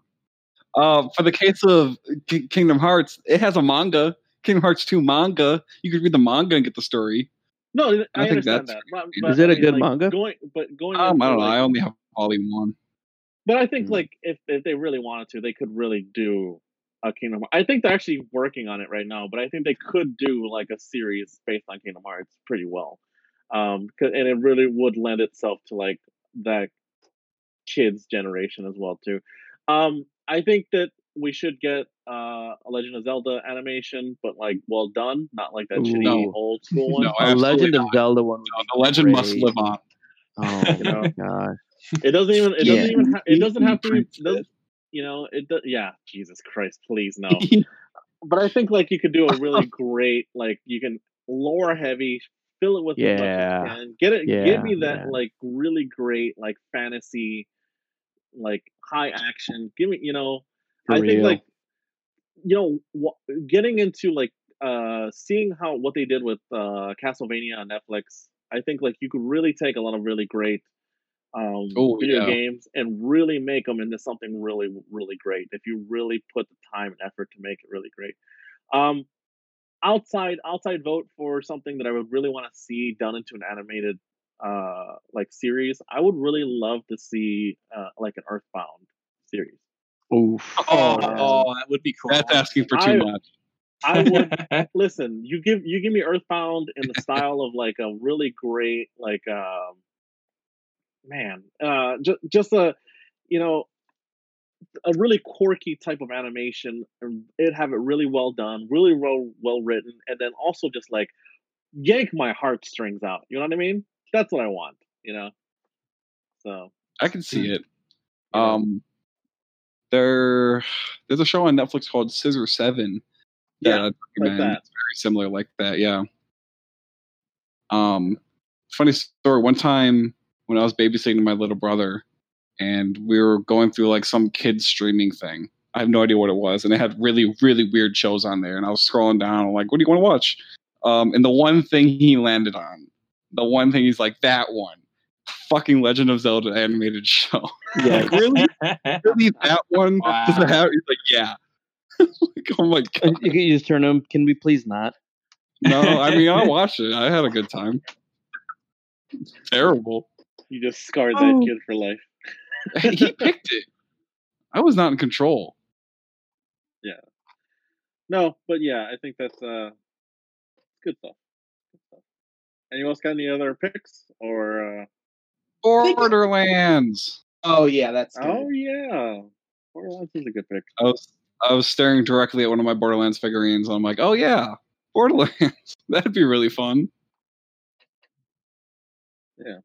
uh, for the case of Ki- Kingdom Hearts, it has a manga. Kingdom Hearts 2 manga. You could read the manga and get the story. No, I, I think understand that's- that. But, Is it I a mean, good like, manga? Going, but going. Um, I don't know. like- I only have volume one. But I think Mm. like if if they really wanted to, they could really do a Kingdom. Hearts. I think they're actually working on it right now, but I think they could do like a series based on Kingdom Hearts pretty well. Um, 'cause- and it really would lend itself to like that kids generation as well too. Um, I think that we should get uh, a Legend of Zelda animation, but like well done, not like that Ooh. shitty No. old school one. No, a absolutely Legend of. Zelda one. No, the legend must live on. Oh You know? my gosh. It doesn't even. It Yeah. doesn't even. Ha- it doesn't have to. Be, Prince doesn't, you know. It. Do, yeah. Jesus Christ, please no. but I think like you could do a really great like you can lore heavy, fill it with as much as Yeah. you can. Get it. Yeah, give me that yeah. like really great like fantasy, like high action. Give me you know. For I think like you know wh- getting into like uh seeing how what they did with uh Castlevania on Netflix. I think like you could really take a lot of really great um Oh, video yeah. games and really make them into something really really great if you really put the time and effort to make it really great um outside outside vote for something that i would really want to see done into an animated uh like series i would really love to see uh like an earthbound series Oof. oh, Um, oh, that would be cool. That's asking for too I- much. i would listen you give you give me earthbound in the style of like a really great like um man uh just just a you know a really quirky type of animation and it have it really well done really well well written and then also just like yank my heartstrings out you know what i mean that's what i want you know so I can see it. Um, there, there's a show on Netflix called Scissor Seven. Yeah, like that It's very similar like that. Yeah. Um, funny story. One time when I was babysitting my little brother, and we were going through like some kids streaming thing. I have no idea what it was, and it had really, really weird shows on there. And I was scrolling down, like, "What do you want to watch?" Um, and the one thing he landed on, the one thing he's like, "That one." Fucking Legend of Zelda animated show. Yeah. Like, really? Really? That one? Does Wow. it have? He's like, yeah. like, oh my god. You can just turn him. Can we please not? No, I mean, I watched it. I had a good time. Terrible. you just scarred Oh. that kid for life he picked it. I was not in control. Yeah. No but yeah i think that's uh good stuff good stuff anyone else got any other picks or uh Borderlands. oh yeah, that's good. oh yeah Borderlands is a good pick I was I was staring directly at one of my Borderlands figurines, and I'm like, oh yeah, Borderlands. That'd be really fun. Yeah,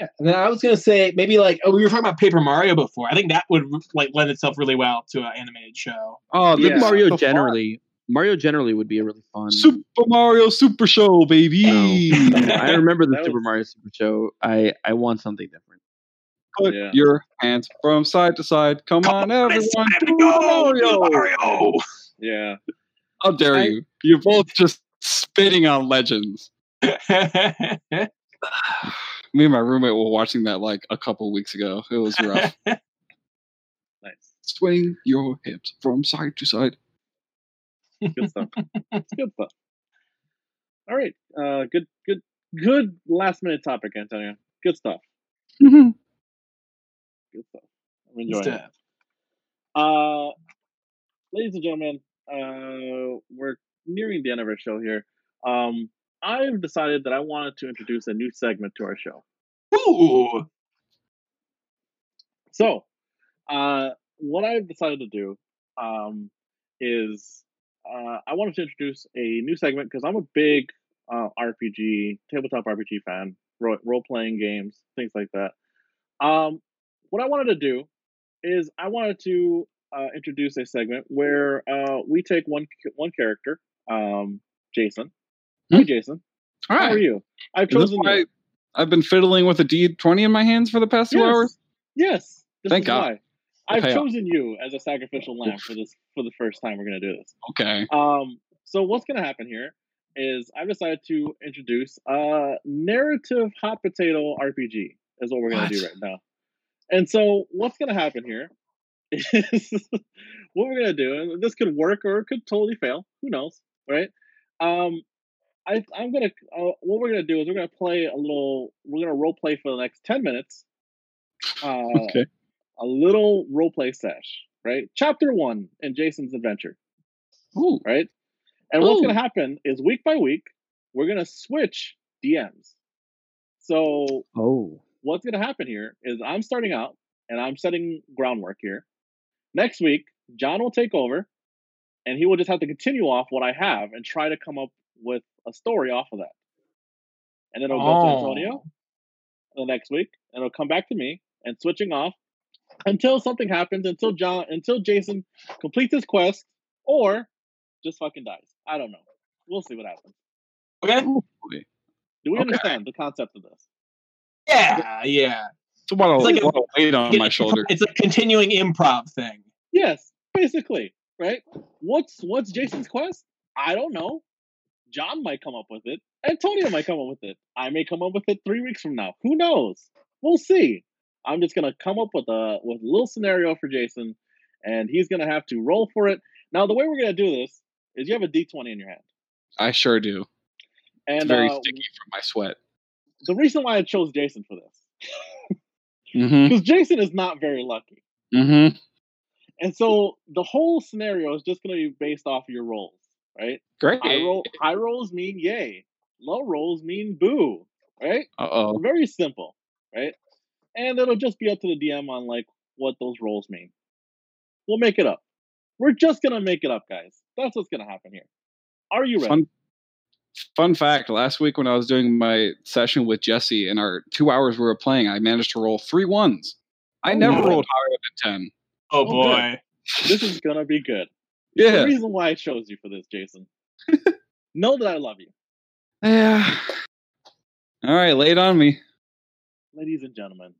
Yeah, and then I was gonna say maybe like oh we were talking about Paper Mario before. I think that would like lend itself really well to an animated show. Oh, Yeah. Mario so far. generally. Mario generally would be a really fun. Super Mario Super Show, baby. Oh, I remember the That Super was- Mario Super Show. I I want something different. Put Yeah. your hands from side to side. Come, on, everyone. To go, Mario. Mario. yeah How dare I- you? You're both just spitting on legends. Me and my roommate were watching that like a couple weeks ago. It was rough. nice Swing your hips from side to side. Good stuff. It's good stuff. All right uh good good good last minute topic antonio. Good stuff. Good stuff. I'm enjoying it. Uh, ladies and gentlemen, uh, we're nearing the end of our show here. Um, I've decided that I wanted to introduce a new segment to our show. Ooh. So, uh, what I've decided to do um, is uh, I wanted to introduce a new segment because I'm a big uh, RPG, tabletop RPG fan, role playing games, things like that. Um, what I wanted to do is I wanted to uh, introduce a segment where uh, we take one one character, um, Jason. Hi, Hmm. Jason. All How are you? I've chosen you. I've been fiddling with a D20 in my hands for the past two Yes. hours. Yes. This Thank is God. why. I've chosen you as a sacrificial lamb for this for the first time we're gonna do this. Okay. Um, so what's gonna happen here is I've decided to introduce a narrative hot potato RPG is what we're gonna do right now. And so what's gonna happen here is what we're gonna do, and this could work or it could totally fail. Who knows, right? Um, I, I'm gonna uh, what we're gonna do is we're gonna play a little. We're gonna role play for the next ten minutes. Uh, Okay. A little role play sesh, right? Chapter one in Jason's adventure Ooh. right? And what's going to happen is week by week, we're going to switch DMs. So Oh. what's going to happen here is I'm starting out and I'm setting groundwork here. Next week, John will take over and he will just have to continue off what I have and try to come up with a story off of that. And then it'll go to Antonio the next week and it'll come back to me and switching off until something happens, until John, until Jason completes his quest or just fucking dies. I don't know. We'll see what happens. Okay. Do we Okay. understand the concept of this? Yeah, yeah. It's a lot of, like a- lot of weight on my shoulder. It's a continuing improv thing. Yes, basically, right? What's what's Jason's quest? I don't know. John might come up with it. Antonio might come up with it. I may come up with it three weeks from now. Who knows? We'll see. I'm just gonna come up with a with a little scenario for Jason, and he's gonna have to roll for it. Now, the way we're gonna do this is you have a D20 in your hand, I sure do. It's and very uh, sticky from my sweat. the reason why I chose Jason for this Mm-hmm. because Jason is not very lucky. Mm-hmm. And so the whole scenario is just going to be based off of your rolls, right? Great. High, roll, high rolls mean yay, low rolls mean boo, right? Uh oh. Very simple, right? And it'll just be up to the DM on like what those rolls mean. We'll make it up. We're just gonna make it up, guys. That's what's gonna happen here. Are you ready? Fun, fun fact last week when I was doing my session with Jesse in our two hours we were playing, I managed to roll three ones. I Oh, never wow. rolled higher than 10. Oh, Oh, good. boy. This is gonna be good. Yeah. The reason why I chose you for this, Jason. know that I love you, Yeah. All right, lay it on me. ladies and gentlemen.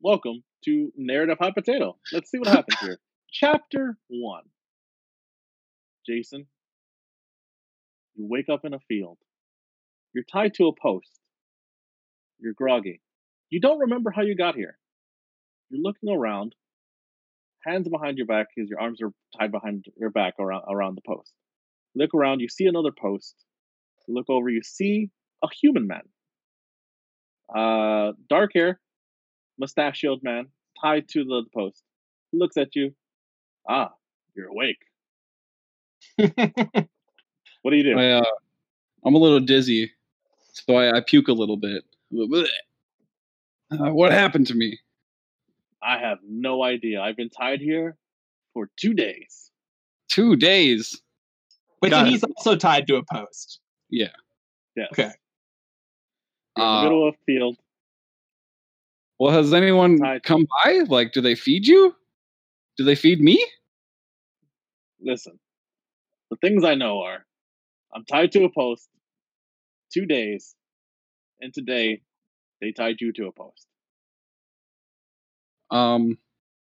Welcome to Narrative Hot Potato. Let's see what happens here. Chapter one. Jason, you wake up in a field. You're tied to a post. You're groggy. You don't remember how you got here. You're looking around, hands behind your back because your arms are tied behind your back around around the post. Look around, you see another post. You look over, you see a human man. Uh, dark hair, mustachioed man, tied to the post. He looks at you. Ah, you're awake. What do you do? I, uh, I'm a little dizzy, so I, I puke a little bit. Uh, what happened to me? I have no idea. I've been tied here for two days. Two days. But Got so it. he's also tied to a post. Yeah. Yeah. Okay. You're Uh, middle of a field. Well, has anyone come by? Like, do they feed you? Do they feed me? Listen, the things I know are I'm tied to a post two days, and today they tied you to a post. Um,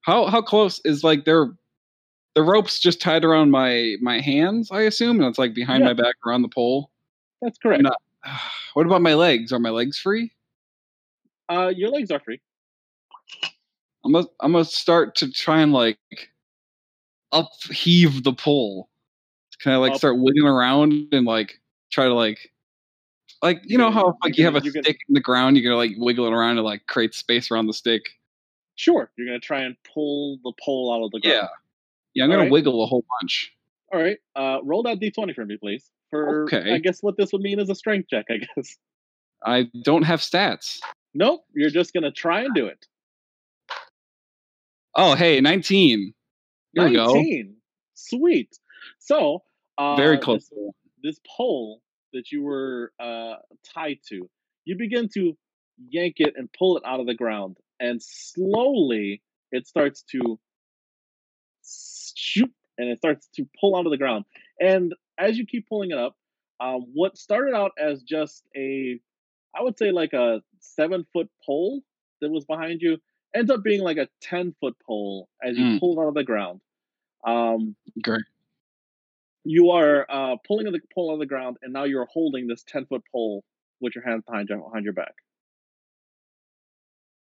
how how close is like their the ropes just tied around my my hands? I assume, and it's like behind Yeah. my back around the pole. That's correct. No. What about my legs? Are my legs free? Uh, your legs are free. I'm gonna I'm gonna start to try and like upheave the pole. Can I like Up- start wiggling around and like try to like like you know how like you have a gonna- you're gonna- stick in the ground, you're gonna like wiggle it around to like create space around the stick. Sure, you're gonna try and pull the pole out of the ground. Yeah. Yeah, I'm gonna Alright. wiggle a whole bunch. All right. Uh, roll that d20 for me, please. For Okay. I guess what this would mean is a strength check. I guess. I don't have stats. Nope. You're just gonna try and do it. Oh hey, 19. Here we go. 19. Sweet. So uh, Very close. This, this pole that you were uh, tied to, you begin to yank it and pull it out of the ground, and slowly it starts to shoot, and it starts to pull out of the ground. And as you keep pulling it up, um, what started out as just a, I would say like a seven foot pole that was behind you, ends up being like a ten foot pole as you Mm. pull it out of the ground. Um, Great. you are uh, pulling the pole out of the ground, and now you're holding this ten foot pole with your hands behind your behind your back.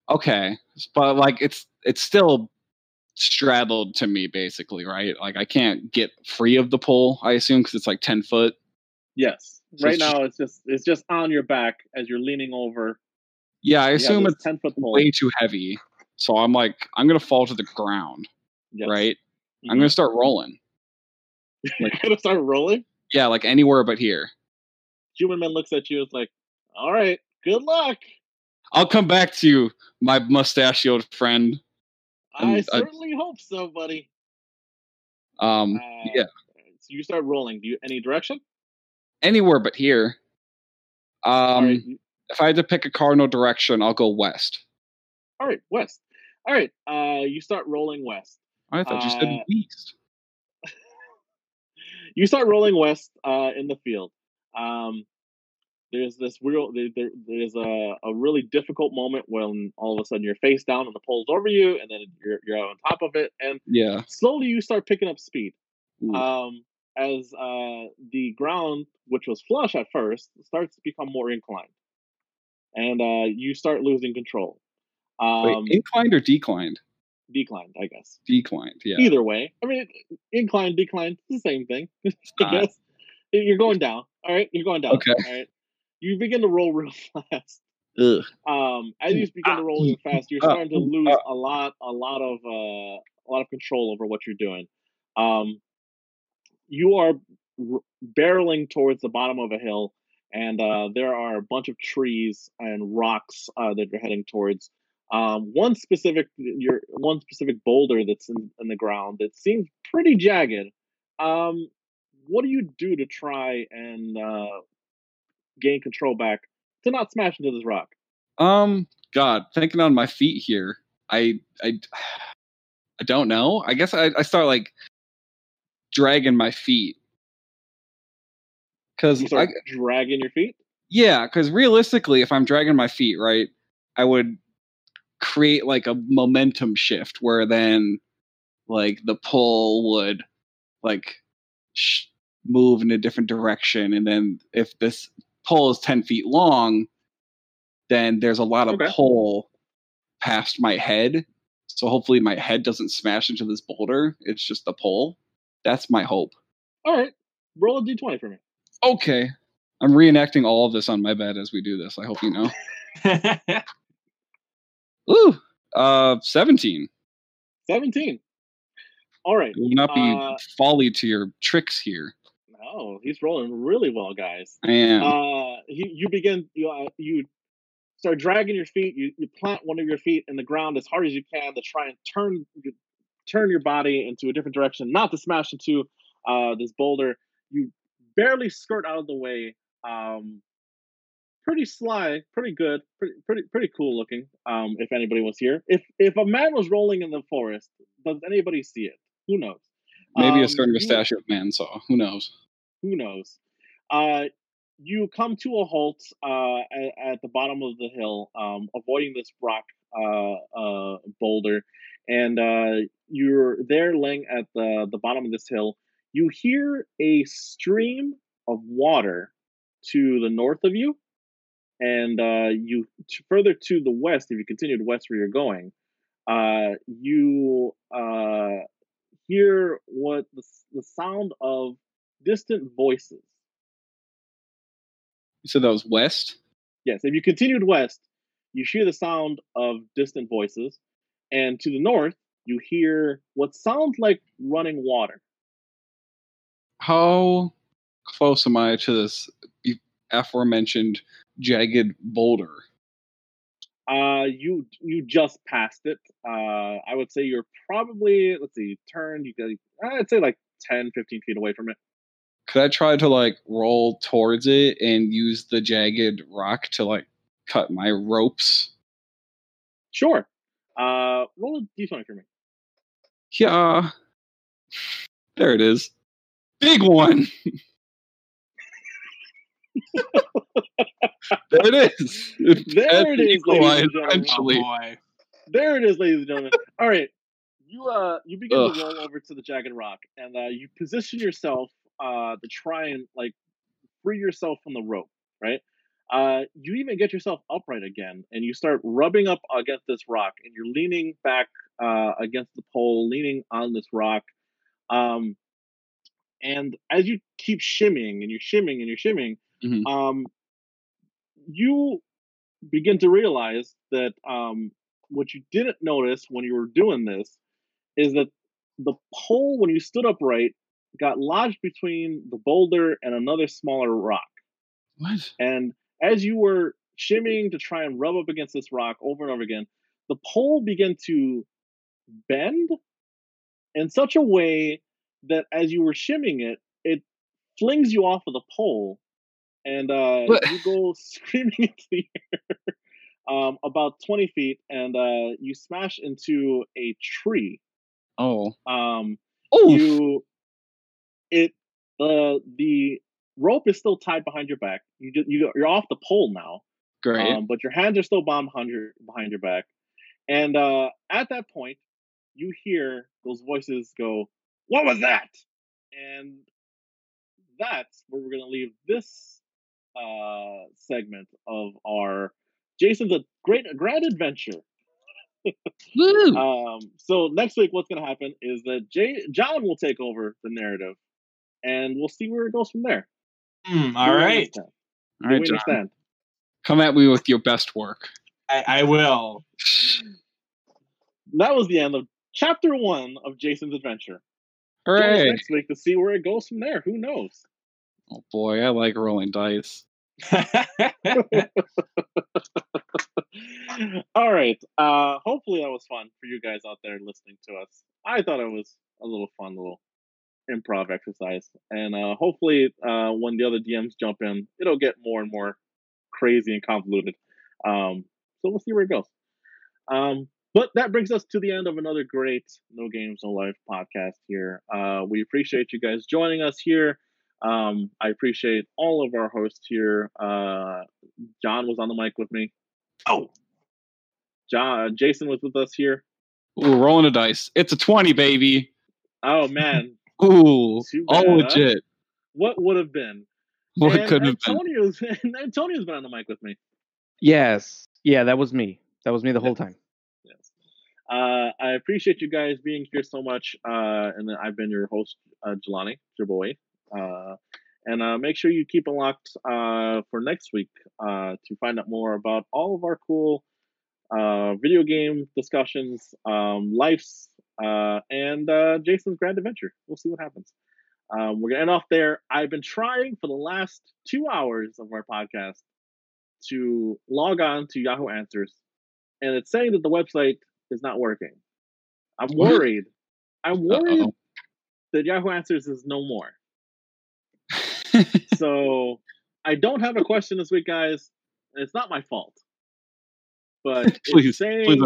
Okay, but like it's it's still straddled to me basically, right? Like I can't get free of the pole. I assume because it's like ten foot. Yes, So right it's just- now it's just it's just on your back as you're leaning over. Yeah, I assume it's ten foot way too heavy. So I'm like, I'm gonna fall to the ground, Yes. right? Mhm. I'm gonna start rolling. You're gonna start rolling. Yeah, like anywhere but here. Human Man looks at you. It's like, all right, good luck. I'll come back to you, my mustachioed friend. I I- certainly hope so, buddy. Um, Uh, yeah. So you start rolling. Do you any direction? anywhere but here. Um, right. If I had to pick a cardinal direction, I'll go west. All right. West. All right. Uh, you start rolling west. I thought you said Uh, east. You start rolling west uh, in the field. Um, there's this real. There, there, there's a, a really difficult moment when all of a sudden you're face down and the pole's over you, and then you're you're on top of it, and Yeah. slowly you start picking up speed. Ooh. um, as uh, the ground, which was flush at first, starts to become more inclined, and uh, you start losing control. Wait, Um, inclined or declined? declined, I guess. Declined. Yeah. Either way, I mean, inclined, declined, it's the same thing. I guess you're going down. All right, you're going down. Okay. All right, you begin to roll real fast. Ugh. Um, as you begin to roll real fast, you're starting to lose ah. a lot, a lot of, uh, a lot of control over what you're doing. Um, you are r- barreling towards the bottom of a hill, and uh, there are a bunch of trees and rocks uh, that you're heading towards. Um, one specific, your one specific boulder that's in, in the ground that seems pretty jagged. Um, what do you do to try and uh, gain control back to not smash into this rock? Um, God, thinking on my feet here, I, I, I don't know. I guess I, I start like dragging my feet because You I, start dragging your feet. yeah, because realistically, if I'm dragging my feet, right, I would create like a momentum shift where then like the pull would like sh- move in a different direction, and then if this pole is ten feet long, then there's a lot of Okay. pull past my head. So hopefully my head doesn't smash into this boulder. It's just the pole. That's my hope. All right, roll a d20 for me. Okay. I'm reenacting all of this on my bed as we do this. I hope you know. Ooh, uh, 17. 17. All right. Will not be Uh, folly to your tricks here. Oh, he's rolling really well, guys. I am. Uh, he, you begin, you, uh, you start dragging your feet. You, you plant one of your feet in the ground as hard as you can to try and turn turn your body into a different direction, not to smash into uh, this boulder. You barely skirt out of the way. Um, pretty sly, pretty good, pretty pretty pretty cool looking. Um, if anybody was here, if if a man was rolling in the forest, does anybody see it? Who knows? Maybe a Um, certain you- mustachioed man saw. Who knows? who knows? Uh, you come to a halt uh, at, at the bottom of the hill, um, avoiding this rock uh, uh, boulder, and uh, you're there laying at the, the bottom of this hill. You hear a stream of water to the north of you, and uh, you further to the west. If you continue to west where you're going, uh, you uh, hear what the, the sound of distant voices. So that was west? Yes, if you continued west, you hear the sound of distant voices, and to the north, you hear what sounds like running water. How close am I to this aforementioned jagged boulder? Uh, you you just passed it. Uh, I would say you're probably let's see, turned. You got I'd say like 10, 15 feet away from it. Could I try to like roll towards it and use the jagged rock to like cut my ropes? Sure. Uh, roll a d20 for me. Yeah. There it is. Big one. there it is. There it is, ladies and gentlemen. eventually. Oh boy. there it is, ladies and gentlemen. All right, you uh, you begin Ugh. to roll over to the jagged rock, and uh, you position yourself uh to try and like free yourself from the rope, right? Uh, you even get yourself upright again, and you start rubbing up against this rock, and you're leaning back uh against the pole, leaning on this rock. Um, and as you keep shimmying and you're shimming and you're shimming, Mhm. um, you begin to realize that um, what you didn't notice when you were doing this is that the pole, when you stood upright, got lodged between the boulder and another smaller rock. What? And as you were shimmying to try and rub up against this rock over and over again, the pole began to bend in such a way that as you were shimming it, it flings you off of the pole and uh, you go screaming into the air um, about 20 feet and uh, you smash into a tree. Oh. Um, Oh. you it uh, the rope is still tied behind your back. You just, you you're off the pole now, Great. um, but your hands are still bound behind your behind your back. And uh, at that point, you hear those voices go, "What was that?" And that's where we're gonna leave this uh, segment of our Jason's a great a grand adventure. Woo. Um, so next week, what's gonna happen is that Jay John will take over the narrative, and we'll see where it goes from there. Do all we right, understand? Do right, we John. understand? Come at me with your best work. I, I will. That was the end of chapter one of Jason's adventure. Hooray. next week to see where it goes from there. Who knows? Oh boy, I like rolling dice. All right. Uh, hopefully that was fun for you guys out there listening to us. I thought it was a little fun little improv exercise, and uh, hopefully uh, when the other DMs jump in, it'll get more and more crazy and convoluted. Um, so we'll see where it goes. Um, but that brings us to the end of another great No Games No Life podcast here. Uh, we appreciate you guys joining us here. Um, I appreciate all of our hosts here. Uh, John was on the mic with me. oh, John, Jason was with us here. Ooh, rolling the dice. It's a 20, baby. Oh man, Ooh, all legit. what would have been? What and could have been. Antonio's Antonio's been on the mic with me. Yes. Yeah, that was me. That was me the whole time. Uh, I appreciate you guys being here so much. Uh, and I've been your host, uh, Jelani, your boy. Uh, and uh, make sure you keep it locked uh, for next week uh, to find out more about all of our cool uh, video game discussions, um, lives, uh, and uh, Jason's grand adventure. We'll see what happens. Um, we're gonna end off there. I've been trying for the last two hours of our podcast to log on to Yahoo Answers, and it's saying that the website is not working. I'm worried. I'm worried Uh-oh. that Yahoo Answers is no more. So I don't have a question this week, guys. It's not my fault, but Please, it's saying please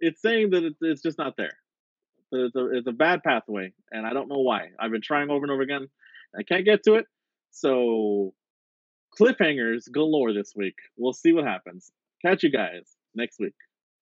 it's saying that it, it's just not there. It's a, it's a bad pathway, and I don't know why. I've been trying over and over again. I can't get to it. So cliffhangers galore this week. We'll see what happens. Catch you guys next week.